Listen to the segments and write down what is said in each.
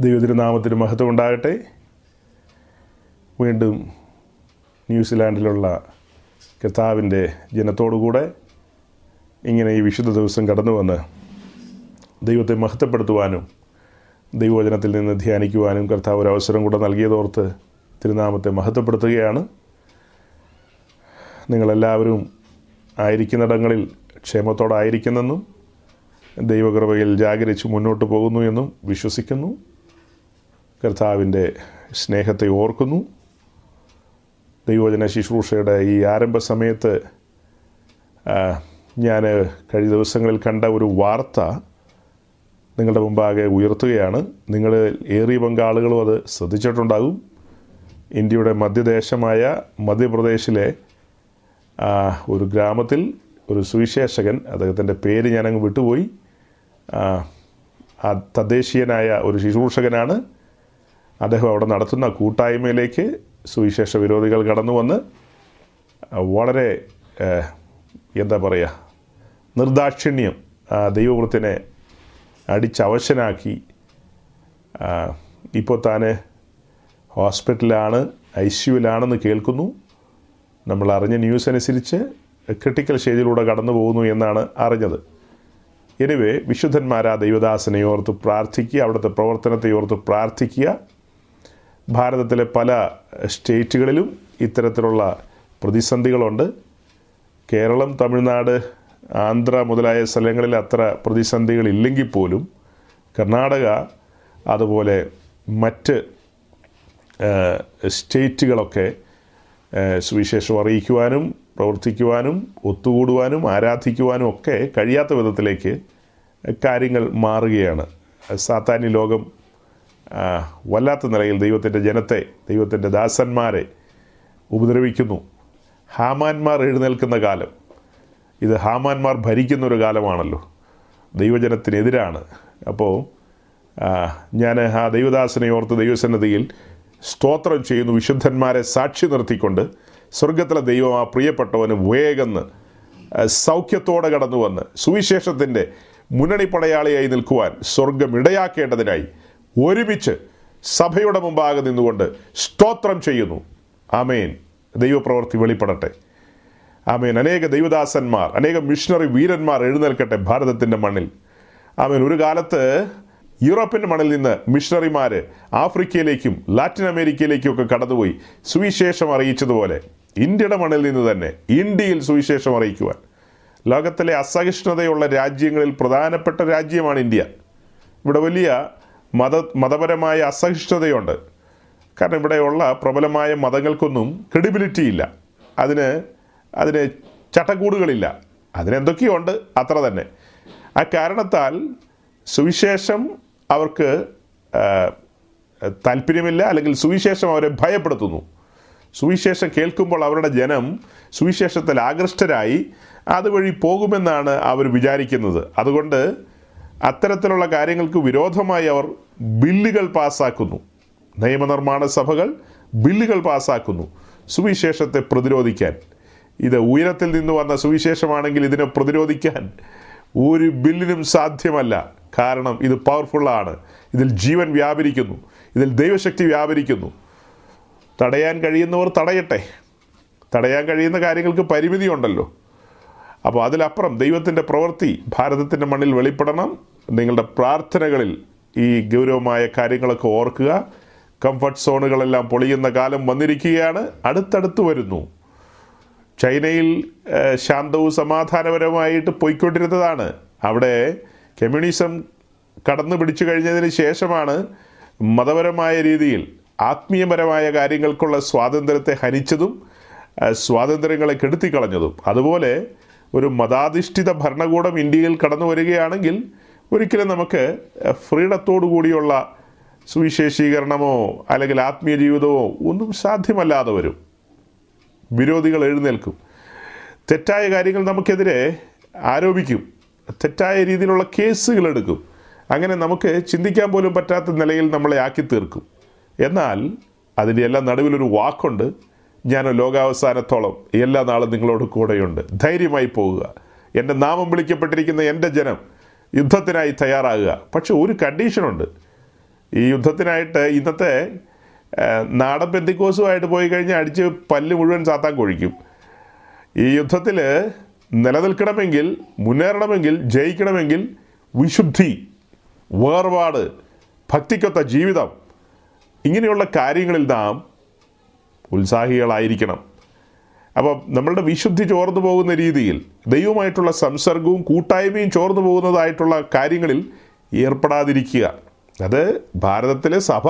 ദൈവതിരുനാമത്തിന് മഹത്വം ഉണ്ടാകട്ടെ വീണ്ടും ന്യൂസിലാൻഡിലുള്ള കർത്താവിന്റെ ജനത്തോടുകൂടെ ഇങ്ങനെ ഈ വിശുദ്ധ ദിവസം കടന്നു വന്ന് ദൈവത്തെ മഹത്വപ്പെടുത്തുവാനും ദൈവവചനത്തിൽ നിന്ന് ധ്യാനിക്കുവാനും കർത്താവ് ഒരു അവസരം കൂടെ നൽകിയതോർത്ത് തിരുനാമത്തെ മഹത്വപ്പെടുത്തുകയാണ്. നിങ്ങളെല്ലാവരും ആയിരിക്കുന്നിടങ്ങളിൽ ക്ഷേമത്തോടായിരിക്കുന്നെന്നും ദൈവകൃപയിൽ ജാഗരിച്ച് മുന്നോട്ട് പോകുന്നു എന്നും വിശ്വസിക്കുന്നു. കർത്താവിന്റെ സ്നേഹത്തെ ഓർക്കുന്നു. ദൈവജന ശുശ്രൂഷയുടെ ഈ ആരംഭ സമയത്ത് ഞാൻ കഴിഞ്ഞ ദിവസങ്ങളിൽ കണ്ട ഒരു വാർത്ത നിങ്ങളുടെ മുമ്പാകെ ഉയർത്തുകയാണ്. നിങ്ങൾ ഏറിയ പങ്കാളുകളും അത് ശ്രദ്ധിച്ചിട്ടുണ്ടാകും. ഇന്ത്യയുടെ മധ്യദേശമായ മധ്യപ്രദേശിലെ ഒരു ഗ്രാമത്തിൽ ഒരു സുവിശേഷകൻ അദ്ദേഹത്തിന്റെ പേര് ഞാനങ്ങ് വിട്ടുപോയി. തദ്ദേശീയനായ ഒരു ശുശ്രൂഷകനാണ്. അദ്ദേഹം അവിടെ നടത്തുന്ന കൂട്ടായ്മയിലേക്ക് സുവിശേഷ വിരോധികൾ കടന്നു വന്ന് വളരെ എന്താ പറയുക നിർദാക്ഷിണ്യം ദൈവവൃത്തിനെ അടിച്ചവശനാക്കി ഇപ്പോൾ താൻ ഹോസ്പിറ്റലാണ് ഐ സിയുലാണെന്ന് കേൾക്കുന്നു. നമ്മൾ അറിഞ്ഞ ന്യൂസ് അനുസരിച്ച് ക്രിട്ടിക്കൽ സ്റ്റേജിലൂടെ കടന്നു പോകുന്നു എന്നാണ് അറിഞ്ഞത്. എനിവേ വിശുദ്ധന്മാരാ ദൈവദാസനെ ഓർത്ത് പ്രാർത്ഥിക്കുക അവിടുത്തെ പ്രവർത്തനത്തെ ഓർത്ത് പ്രാർത്ഥിക്കുക. ഭാരതത്തിലെ പല സ്റ്റേറ്റുകളിലും ഇത്തരത്തിലുള്ള പ്രതിസന്ധികളുണ്ട്. കേരളം തമിഴ്നാട് ആന്ധ്ര മുതലായ സ്ഥലങ്ങളിൽ അത്ര പ്രതിസന്ധികളില്ലെങ്കിൽ പോലും കർണാടക അതുപോലെ മറ്റ് സ്റ്റേറ്റുകളൊക്കെ സുവിശേഷം അറിയിക്കുവാനും പ്രവർത്തിക്കുവാനും ഒത്തുകൂടുവാനും ആരാധിക്കുവാനും ഒക്കെ കഴിയാത്ത വിധത്തിലേക്ക് കാര്യങ്ങൾ മാറുകയാണ്. സാത്താന്യ ലോകം വല്ലാത്ത നിലയിൽ ദൈവത്തിന്റെ ജനത്തെ ദൈവത്തിന്റെ ദാസന്മാരെ ഉപദ്രവിക്കുന്നു. ഹാമാന്മാർ എഴുന്നേൽക്കുന്ന കാലം. ഇത് ഹാമാന്മാർ ഭരിക്കുന്ന ഒരു കാലമാണല്ലോ. ദൈവജനത്തിനെതിരാണ്. അപ്പോൾ ഞാൻ ആ ദൈവദാസനെ ഓർത്ത് ദൈവസന്നതിയിൽ സ്തോത്രം ചെയ്യുന്നു. വിശുദ്ധന്മാരെ സാക്ഷി നിർത്തിക്കൊണ്ട് സ്വർഗത്തിലെ ദൈവം ആ പ്രിയപ്പെട്ടവന് വേഗന്ന് സൗഖ്യത്തോടെ കടന്നു വന്ന് സുവിശേഷത്തിന്റെ മുന്നണി പടയാളിയായി നിൽക്കുവാൻ സ്വർഗം ഇടയാക്കേണ്ടതിനായി ഒരുമിച്ച് സഭയുടെ മുമ്പാകെ നിന്നുകൊണ്ട് സ്തോത്രം ചെയ്യുന്നു. ആമേൻ. ദൈവപ്രവൃത്തി വെളിപ്പെടട്ടെ. ആമേൻ. അനേക ദൈവദാസന്മാർ അനേക മിഷണറി വീരന്മാർ എഴുന്നേൽക്കട്ടെ ഭാരതത്തിന്റെ മണ്ണിൽ. ആമേൻ. ഒരു കാലത്ത് യൂറോപ്പിന്റെ മണ്ണിൽ നിന്ന് മിഷണറിമാർ ആഫ്രിക്കയിലേക്കും ലാറ്റിൻ അമേരിക്കയിലേക്കും ഒക്കെ കടന്നുപോയി സുവിശേഷം അറിയിച്ചതുപോലെ ഇന്ത്യയുടെ മണ്ണിൽ നിന്ന് തന്നെ ഇന്ത്യയിൽ സുവിശേഷം അറിയിക്കുവാൻ. ലോകത്തിലെ അസഹിഷ്ണുതയുള്ള രാജ്യങ്ങളിൽ പ്രധാനപ്പെട്ട രാജ്യമാണ് ഇന്ത്യ. ഇവിടെ വലിയ മത മതപരമായ അസഹിഷ്ണുതയുണ്ട്. കാരണം ഇവിടെയുള്ള പ്രബലമായ മതങ്ങൾക്കൊന്നും ക്രെഡിബിലിറ്റി ഇല്ല അതിന് അതിന് ചട്ടക്കൂടുകളില്ല. അതിനെന്തൊക്കെയുണ്ട്? അത്ര തന്നെ. ആ കാരണത്താൽ സുവിശേഷം അവർക്ക് താല്പര്യമില്ല അല്ലെങ്കിൽ സുവിശേഷം അവരെ ഭയപ്പെടുത്തുന്നു. സുവിശേഷം കേൾക്കുമ്പോൾ അവരുടെ ജനം സുവിശേഷത്തിൽ ആകൃഷ്ടരായി അതുവഴി പോകുമെന്നാണ് അവർ വിചാരിക്കുന്നത്. അതുകൊണ്ട് അത്തരത്തിലുള്ള കാര്യങ്ങൾക്ക് വിരോധമായി അവർ ബില്ലുകൾ പാസ്സാക്കുന്നു നിയമനിർമ്മാണ സഭകൾ ബില്ലുകൾ പാസ്സാക്കുന്നു സുവിശേഷത്തെ പ്രതിരോധിക്കാൻ. ഇത് ഉയരത്തിൽ നിന്ന് വന്ന സുവിശേഷമാണെങ്കിൽ ഇതിനെ പ്രതിരോധിക്കാൻ. ഒരു ബില്ലിനും സാധ്യമല്ല. കാരണം ഇത് പവർഫുള്ളാണ്. ഇതിൽ ജീവൻ വ്യാപരിക്കുന്നു. ഇതിൽ ദൈവശക്തി വ്യാപരിക്കുന്നു. തടയാൻ കഴിയുന്നവർ തടയട്ടെ. തടയാൻ കഴിയുന്ന കാര്യങ്ങൾക്ക് പരിമിതിയുണ്ടല്ലോ. അപ്പോൾ അതിലപ്പുറം ദൈവത്തിന്റെ പ്രവൃത്തി ഭാരതത്തിന്റെ മണ്ണിൽ വെളിപ്പെടണം. നിങ്ങളുടെ പ്രാർത്ഥനകളിൽ ഈ ഗൗരവമായ കാര്യങ്ങളൊക്കെ ഓർക്കുക. കംഫർട്ട് സോണുകളെല്ലാം പൊളിയുന്ന കാലം വന്നിരിക്കുകയാണ്. അടുത്തടുത്ത് വരുന്നു. ചൈനയിൽ ശാന്തവും സമാധാനപരമായിട്ട് പോയിക്കൊണ്ടിരുന്നതാണ്. അവിടെ കമ്മ്യൂണിസം കടന്നു പിടിച്ചു കഴിഞ്ഞതിന് ശേഷമാണ് മതപരമായ രീതിയിൽ ആത്മീയപരമായ കാര്യങ്ങൾക്കുള്ള സ്വാതന്ത്ര്യത്തെ ഹനിച്ചതും സ്വാതന്ത്ര്യങ്ങളെ കെടുത്തിക്കളഞ്ഞതും. അതുപോലെ ഒരു മതാധിഷ്ഠിത ഭരണകൂടം ഇന്ത്യയിൽ കടന്നു വരികയാണെങ്കിൽ ഒരിക്കലും നമുക്ക് ഫ്രീഡത്തോടു കൂടിയുള്ള സുവിശേഷീകരണമോ അല്ലെങ്കിൽ ആത്മീയ ജീവിതമോ ഒന്നും സാധ്യമല്ലാതെ വരും. വിരോധികൾ എഴുന്നേൽക്കും. തെറ്റായ കാര്യങ്ങൾ നമുക്കെതിരെ ആരോപിക്കും. തെറ്റായ രീതിയിലുള്ള കേസുകൾ എടുക്കും. അങ്ങനെ നമുക്ക് ചിന്തിക്കാൻ പോലും പറ്റാത്ത നിലയിൽ നമ്മളെ ആക്കി തീർക്കും. എന്നാൽ അതിന്റെ എല്ലാം നടുവിലൊരു വാക്കുണ്ട്. ഞാൻ ലോകാവസാനത്തോളം എല്ലാ നാളും നിങ്ങളോട് കൂടെയുണ്ട്. ധൈര്യമായി പോകുക എന്റെ നാമം വിളിക്കപ്പെട്ടിരിക്കുന്ന എന്റെ ജനം യുദ്ധത്തിനായി തയ്യാറാകുക. പക്ഷെ ഒരു കണ്ടീഷനുണ്ട്. ഈ യുദ്ധത്തിനായിട്ട് ഇന്നത്തെ നാടൻ പെന്തിക്കോസുമായിട്ട് പോയി കഴിഞ്ഞാൽ അടിച്ച് പല്ല് മുഴുവൻ സാത്താൻ കൊഴിക്കും. ഈ യുദ്ധത്തിൽ നിലനിൽക്കണമെങ്കിൽ മുന്നേറണമെങ്കിൽ ജയിക്കണമെങ്കിൽ വിശുദ്ധി വേർപാട് ഭക്തിക്കൊത്ത ജീവിതം ഇങ്ങനെയുള്ള കാര്യങ്ങളിൽ നാം ഉത്സാഹികളായിരിക്കണം. അപ്പം നമ്മളുടെ വിശുദ്ധി ചോർന്നു പോകുന്ന രീതിയിൽ ദൈവമായിട്ടുള്ള സംസർഗവും കൂട്ടായ്മയും ചോർന്നു പോകുന്നതായിട്ടുള്ള കാര്യങ്ങളിൽ ഏർപ്പെടാതിരിക്കുക. അത് ഭാരതത്തിലെ സഭ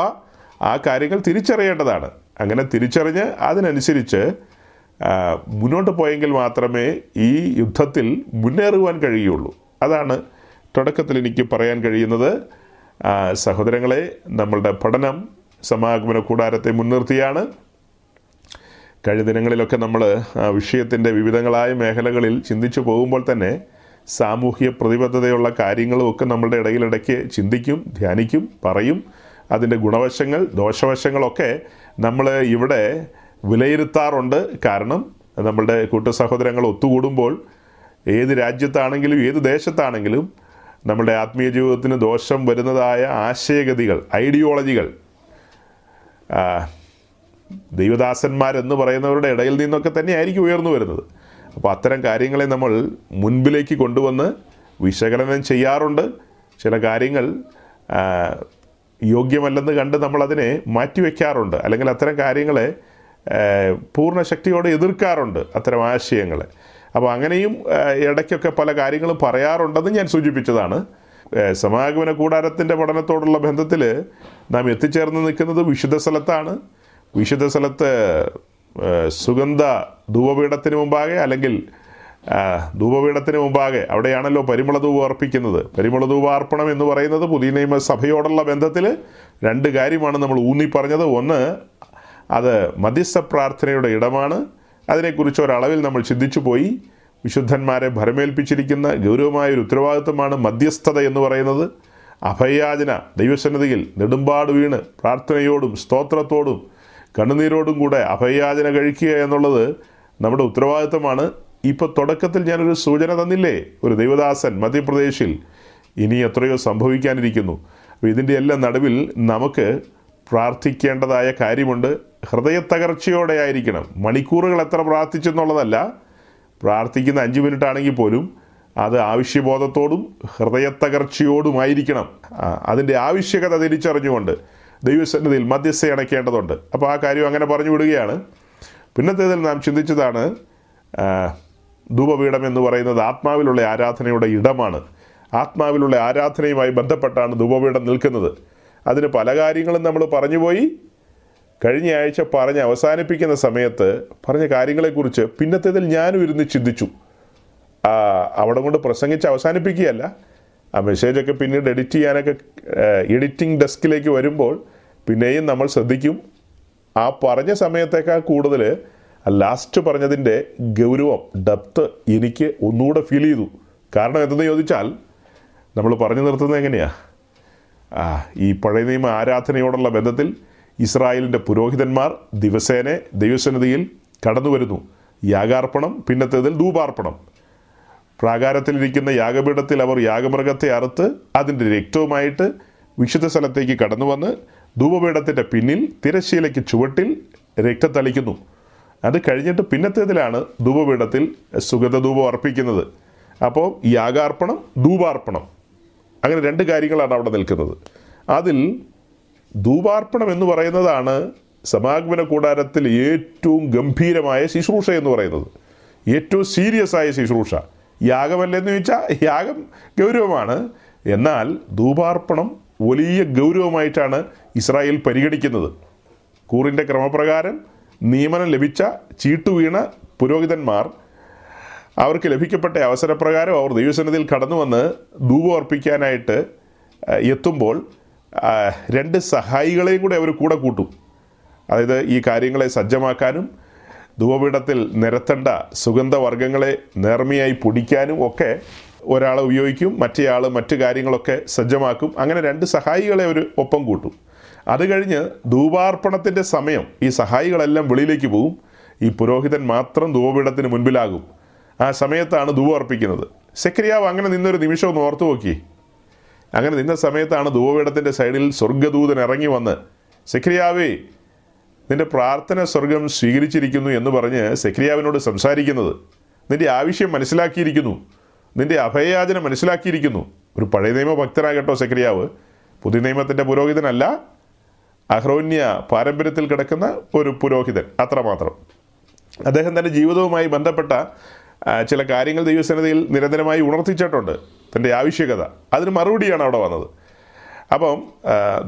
ആ കാര്യങ്ങൾ തിരിച്ചറിയേണ്ടതാണ്. അങ്ങനെ തിരിച്ചറിഞ്ഞ് അതിനനുസരിച്ച് മുന്നോട്ട് പോയെങ്കിൽ മാത്രമേ ഈ യുദ്ധത്തിൽ മുന്നേറുവാൻ കഴിയുള്ളൂ. അതാണ് തുടക്കത്തിൽ എനിക്ക് പറയാൻ കഴിയുന്നത്. സഹോദരങ്ങളെ നമ്മളുടെ പഠനം സമാഗമന കൂടാരത്തെ മുൻനിർത്തിയാണ്. കഴിഞ്ഞ ദിനങ്ങളിലൊക്കെ നമ്മൾ ആ വിഷയത്തിന്റെ വിവിധങ്ങളായ മേഖലകളിൽ ചിന്തിച്ചു പോകുമ്പോൾ തന്നെ സാമൂഹ്യ പ്രതിബദ്ധതയുള്ള കാര്യങ്ങളും ഒക്കെ നമ്മളുടെ ഇടയിലിടയ്ക്ക് ചിന്തിക്കും ധ്യാനിക്കും പറയും. അതിന്റെ ഗുണവശങ്ങൾ ദോഷവശങ്ങളൊക്കെ നമ്മൾ ഇവിടെ വിലയിരുത്താറുണ്ട്. കാരണം നമ്മളുടെ കൂട്ടു സഹോദരങ്ങൾ ഒത്തുകൂടുമ്പോൾ ഏത് രാജ്യത്താണെങ്കിലും ഏത് ദേശത്താണെങ്കിലും നമ്മുടെ ആത്മീയ ജീവിതത്തിന് ദോഷം വരുന്നതായ ആശയഗതികൾ ഐഡിയോളജികൾ ദൈവദാസന്മാരെന്ന് പറയുന്നവരുടെ ഇടയിൽ നിന്നൊക്കെ തന്നെയായിരിക്കും ഉയർന്നു വരുന്നത്. അപ്പോൾ അത്തരം കാര്യങ്ങളെ നമ്മൾ മുൻപിലേക്ക് കൊണ്ടുവന്ന് വിശകലനം ചെയ്യാറുണ്ട്. ചില കാര്യങ്ങൾ യോഗ്യമല്ലെന്ന് കണ്ട് നമ്മളതിനെ മാറ്റിവെക്കാറുണ്ട്. അല്ലെങ്കിൽ അത്തരം കാര്യങ്ങളെ പൂർണ ശക്തിയോടെ എതിർക്കാറുണ്ട് അത്തരം ആശയങ്ങളെ. അപ്പോൾ അങ്ങനെയും ഇടയ്ക്കൊക്കെ പല കാര്യങ്ങളും പറയാറുണ്ടെന്ന് ഞാൻ സൂചിപ്പിച്ചതാണ്. സമാഗമന കൂടാരത്തിന്റെ പഠനത്തോടുള്ള ബന്ധത്തിൽ നാം എത്തിച്ചേർന്ന് നിൽക്കുന്നത് വിശുദ്ധ സ്ഥലത്താണ്. വിശുദ്ധ സ്ഥലത്ത് സുഗന്ധ ധൂപപീഠത്തിന് മുമ്പാകെ അല്ലെങ്കിൽ ധൂപപീഠത്തിന് മുമ്പാകെ അവിടെയാണല്ലോ പരിമള അർപ്പിക്കുന്നത്. പരിമള ധൂപാർപ്പണം എന്ന് പറയുന്നത് പുതിയ നിയമ സഭയോടുള്ള ബന്ധത്തിൽ രണ്ട് കാര്യമാണ് നമ്മൾ ഊന്നി പറഞ്ഞത്. ഒന്ന് അത് മധ്യസ്ഥ പ്രാർത്ഥനയുടെ ഇടമാണ്. അതിനെക്കുറിച്ച് ഒരളവിൽ നമ്മൾ ചിന്തിച്ചു പോയി. വിശുദ്ധന്മാരെ ഭരമേൽപ്പിച്ചിരിക്കുന്ന ഗൗരവമായ ഒരു ഉത്തരവാദിത്വമാണ് മധ്യസ്ഥത എന്ന് പറയുന്നത്. അഭയാചന ദൈവസന്നിധിയിൽ നെടുമ്പാട് വീണ് പ്രാർത്ഥനയോടും സ്തോത്രത്തോടും കണ്ണുനീരോടും കൂടെ അഭയാചന കഴിക്കുക എന്നുള്ളത് നമ്മുടെ ഉത്തരവാദിത്തമാണ് ഇപ്പോൾ തുടക്കത്തിൽ ഞാനൊരു സൂചന തന്നില്ലേ? ഒരു ദൈവദാസൻ മധ്യപ്രദേശിൽ ഇനി എത്രയോ സംഭവിക്കാനിരിക്കുന്നു. അപ്പോൾ ഇതിന്റെ എല്ലാം നടുവിൽ നമുക്ക് പ്രാർത്ഥിക്കേണ്ടതായ കാര്യമുണ്ട്. ഹൃദയത്തകർച്ചയോടെ ആയിരിക്കണം. മണിക്കൂറുകൾ എത്ര പ്രാർത്ഥിച്ചെന്നുള്ളതല്ല. പ്രാർത്ഥിക്കുന്ന അഞ്ച് മിനിറ്റ് ആണെങ്കിൽ പോലും അത് ആവശ്യബോധത്തോടും ഹൃദയത്തകർച്ചയോടുമായിരിക്കണം അതിന്റെ ആവശ്യകത തിരിച്ചറിഞ്ഞുകൊണ്ട് ദൈവസന്നിധിയിൽ മധ്യസ്ഥ അണയ്ക്കേണ്ടതുണ്ട്. അപ്പോൾ ആ കാര്യം അങ്ങനെ പറഞ്ഞു വിടുകയാണ്. പിന്നത്തേതിൽ നാം ചിന്തിച്ചതാണ് ധൂപപീഠം എന്ന് പറയുന്നത് ആത്മാവിലുള്ള ആരാധനയുടെ ഇടമാണ്. ആത്മാവിലുള്ള ആരാധനയുമായി ബന്ധപ്പെട്ടാണ് ധൂപപീഠം നിൽക്കുന്നത്. അതിന് പല കാര്യങ്ങളും നമ്മൾ പറഞ്ഞുപോയി. കഴിഞ്ഞ ആഴ്ച പറഞ്ഞ് അവസാനിപ്പിക്കുന്ന സമയത്ത് പറഞ്ഞ കാര്യങ്ങളെക്കുറിച്ച് പിന്നത്തേതിൽ ഞാനും ഇരുന്ന് ചിന്തിച്ചു. അവിടെ കൊണ്ട് പ്രസംഗിച്ച് അവസാനിപ്പിക്കുകയല്ല. ആ മെസ്സേജൊക്കെ പിന്നീട് എഡിറ്റ് ചെയ്യാനൊക്കെ എഡിറ്റിംഗ് ഡെസ്കിലേക്ക് വരുമ്പോൾ പിന്നെയും നമ്മൾ ശ്രദ്ധിക്കും. ആ പറഞ്ഞ സമയത്തേക്കാൾ കൂടുതൽ ലാസ്റ്റ് പറഞ്ഞതിന്റെ ഗൗരവം ഡെപ്ത്ത് എനിക്ക് ഒന്നുകൂടെ ഫീൽ ചെയ്തു. കാരണം എന്തെന്ന് ചോദിച്ചാൽ നമ്മൾ പറഞ്ഞു നിർത്തുന്നത് എങ്ങനെയാണ് ആ ഈ പഴയ നിയമ ആരാധനയോടുള്ള ബന്ധത്തിൽ ഇസ്രായേലിന്റെ പുരോഹിതന്മാർ ദിവസേന ദൈവസന്നിധിയിൽ കടന്നു വരുന്നു യാഗാർപ്പണം പിന്നത്തേതിൽ ധൂപാർപ്പണം. പ്രാകാരത്തിലിരിക്കുന്ന യാഗപീഠത്തിൽ അവർ യാഗമൃഗത്തെ അറുത്ത് അതിന്റെ രക്തവുമായിട്ട് വിശുദ്ധ സ്ഥലത്തേക്ക് കടന്നു വന്ന് ധൂപപീഠത്തിന്റെ പിന്നിൽ തിരശ്ശീലയ്ക്ക് ചുവട്ടിൽ രക്തത്തളിക്കുന്നു. അത് കഴിഞ്ഞിട്ട് പിന്നത്തേതിലാണ് ധൂപപീഠത്തിൽ സുഗന്ധധൂപം അർപ്പിക്കുന്നത്. അപ്പോൾ യാഗാർപ്പണം ധൂപാർപ്പണം. അങ്ങനെ രണ്ട് കാര്യങ്ങളാണ് അവിടെ നിൽക്കുന്നത്. അതിൽ ധൂപാർപ്പണം എന്ന് പറയുന്നതാണ് സമാഗമന കൂടാരത്തിൽ ഏറ്റവും ഗംഭീരമായ ശുശ്രൂഷ എന്ന് പറയുന്നത്. ഏറ്റവും സീരിയസ് ആയ ശുശ്രൂഷ. യാഗമല്ലെന്ന് ചോദിച്ചാൽ യാഗം ഗൗരവമാണ്. എന്നാൽ ധൂപാർപ്പണം വലിയ ഗൗരവമായിട്ടാണ് ഇസ്രായേൽ പരിഗണിക്കുന്നത്. കൂറിന്റെ ക്രമപ്രകാരം നിയമനം ലഭിച്ച ചീട്ടുവീണ പുരോഹിതന്മാർ അവർക്ക് ലഭിക്കപ്പെട്ട അവസരപ്രകാരം അവർ ദൈവസന്നിധിയിൽ കടന്നു വന്ന് ധൂപം അർപ്പിക്കാനായിട്ട് എത്തുമ്പോൾ രണ്ട് സഹായികളെയും കൂടെ അവർ കൂടെ കൂട്ടും. അതായത് ഈ കാര്യങ്ങളെ സജ്ജമാക്കാനും ധൂപപീഠത്തിൽ നിരത്തേണ്ട സുഗന്ധവർഗങ്ങളെ നേർമ്മയായി പൊടിക്കാനും ഒക്കെ ഒരാളെ ഉപയോഗിക്കും മറ്റേയാൾ മറ്റു കാര്യങ്ങളൊക്കെ സജ്ജമാക്കും. അങ്ങനെ രണ്ട് സഹായികളെ ഒരു ഒപ്പം കൂട്ടും. അത് കഴിഞ്ഞ് ധൂപാർപ്പണത്തിന്റെ സമയം ഈ സഹായികളെല്ലാം വെളിയിലേക്ക് പോവും ഈ പുരോഹിതൻ മാത്രം ധൂപപീഠത്തിന് മുൻപിലാകും. ആ സമയത്താണ് ധൂപം അർപ്പിക്കുന്നത്. സെക്രിയാവ് അങ്ങനെ നിന്നൊരു നിമിഷം ഒന്ന് ഓർത്തു നോക്കി. അങ്ങനെ നിന്ന സമയത്താണ് ധൂപപീഠത്തിന്റെ സൈഡിൽ സ്വർഗദൂതൻ ഇറങ്ങി വന്ന് സെക്രിയാവേ നിന്റെ പ്രാർത്ഥന സ്വർഗം സ്വീകരിച്ചിരിക്കുന്നു എന്ന് പറഞ്ഞ് സെക്രിയാവിനോട് സംസാരിക്കുന്നത് നിന്റെ ആവശ്യം മനസ്സിലാക്കിയിരിക്കുന്നു. നിന്റെ അഭയയാചന മനസ്സിലാക്കിയിരിക്കുന്നു. ഒരു പഴയ നിയമ ഭക്തനാകട്ടോ സെക്രിയാവ് പുതിയ നിയമത്തിന്റെ പുരോഹിതനല്ല. അഹ്രോന്യ പാരമ്പര്യത്തിൽ കിടക്കുന്ന ഒരു പുരോഹിതൻ അത്രമാത്രം. അദ്ദേഹം തന്റെ ജീവിതവുമായി ബന്ധപ്പെട്ട ചില കാര്യങ്ങൾ ദൈവസന്നിധിയിൽ നിരന്തരമായി ഉണർത്തിച്ചിട്ടുണ്ട്. തന്റെ ആവശ്യകത. അതിന് മറുപടിയാണ് അവിടെ വന്നത്. അപ്പം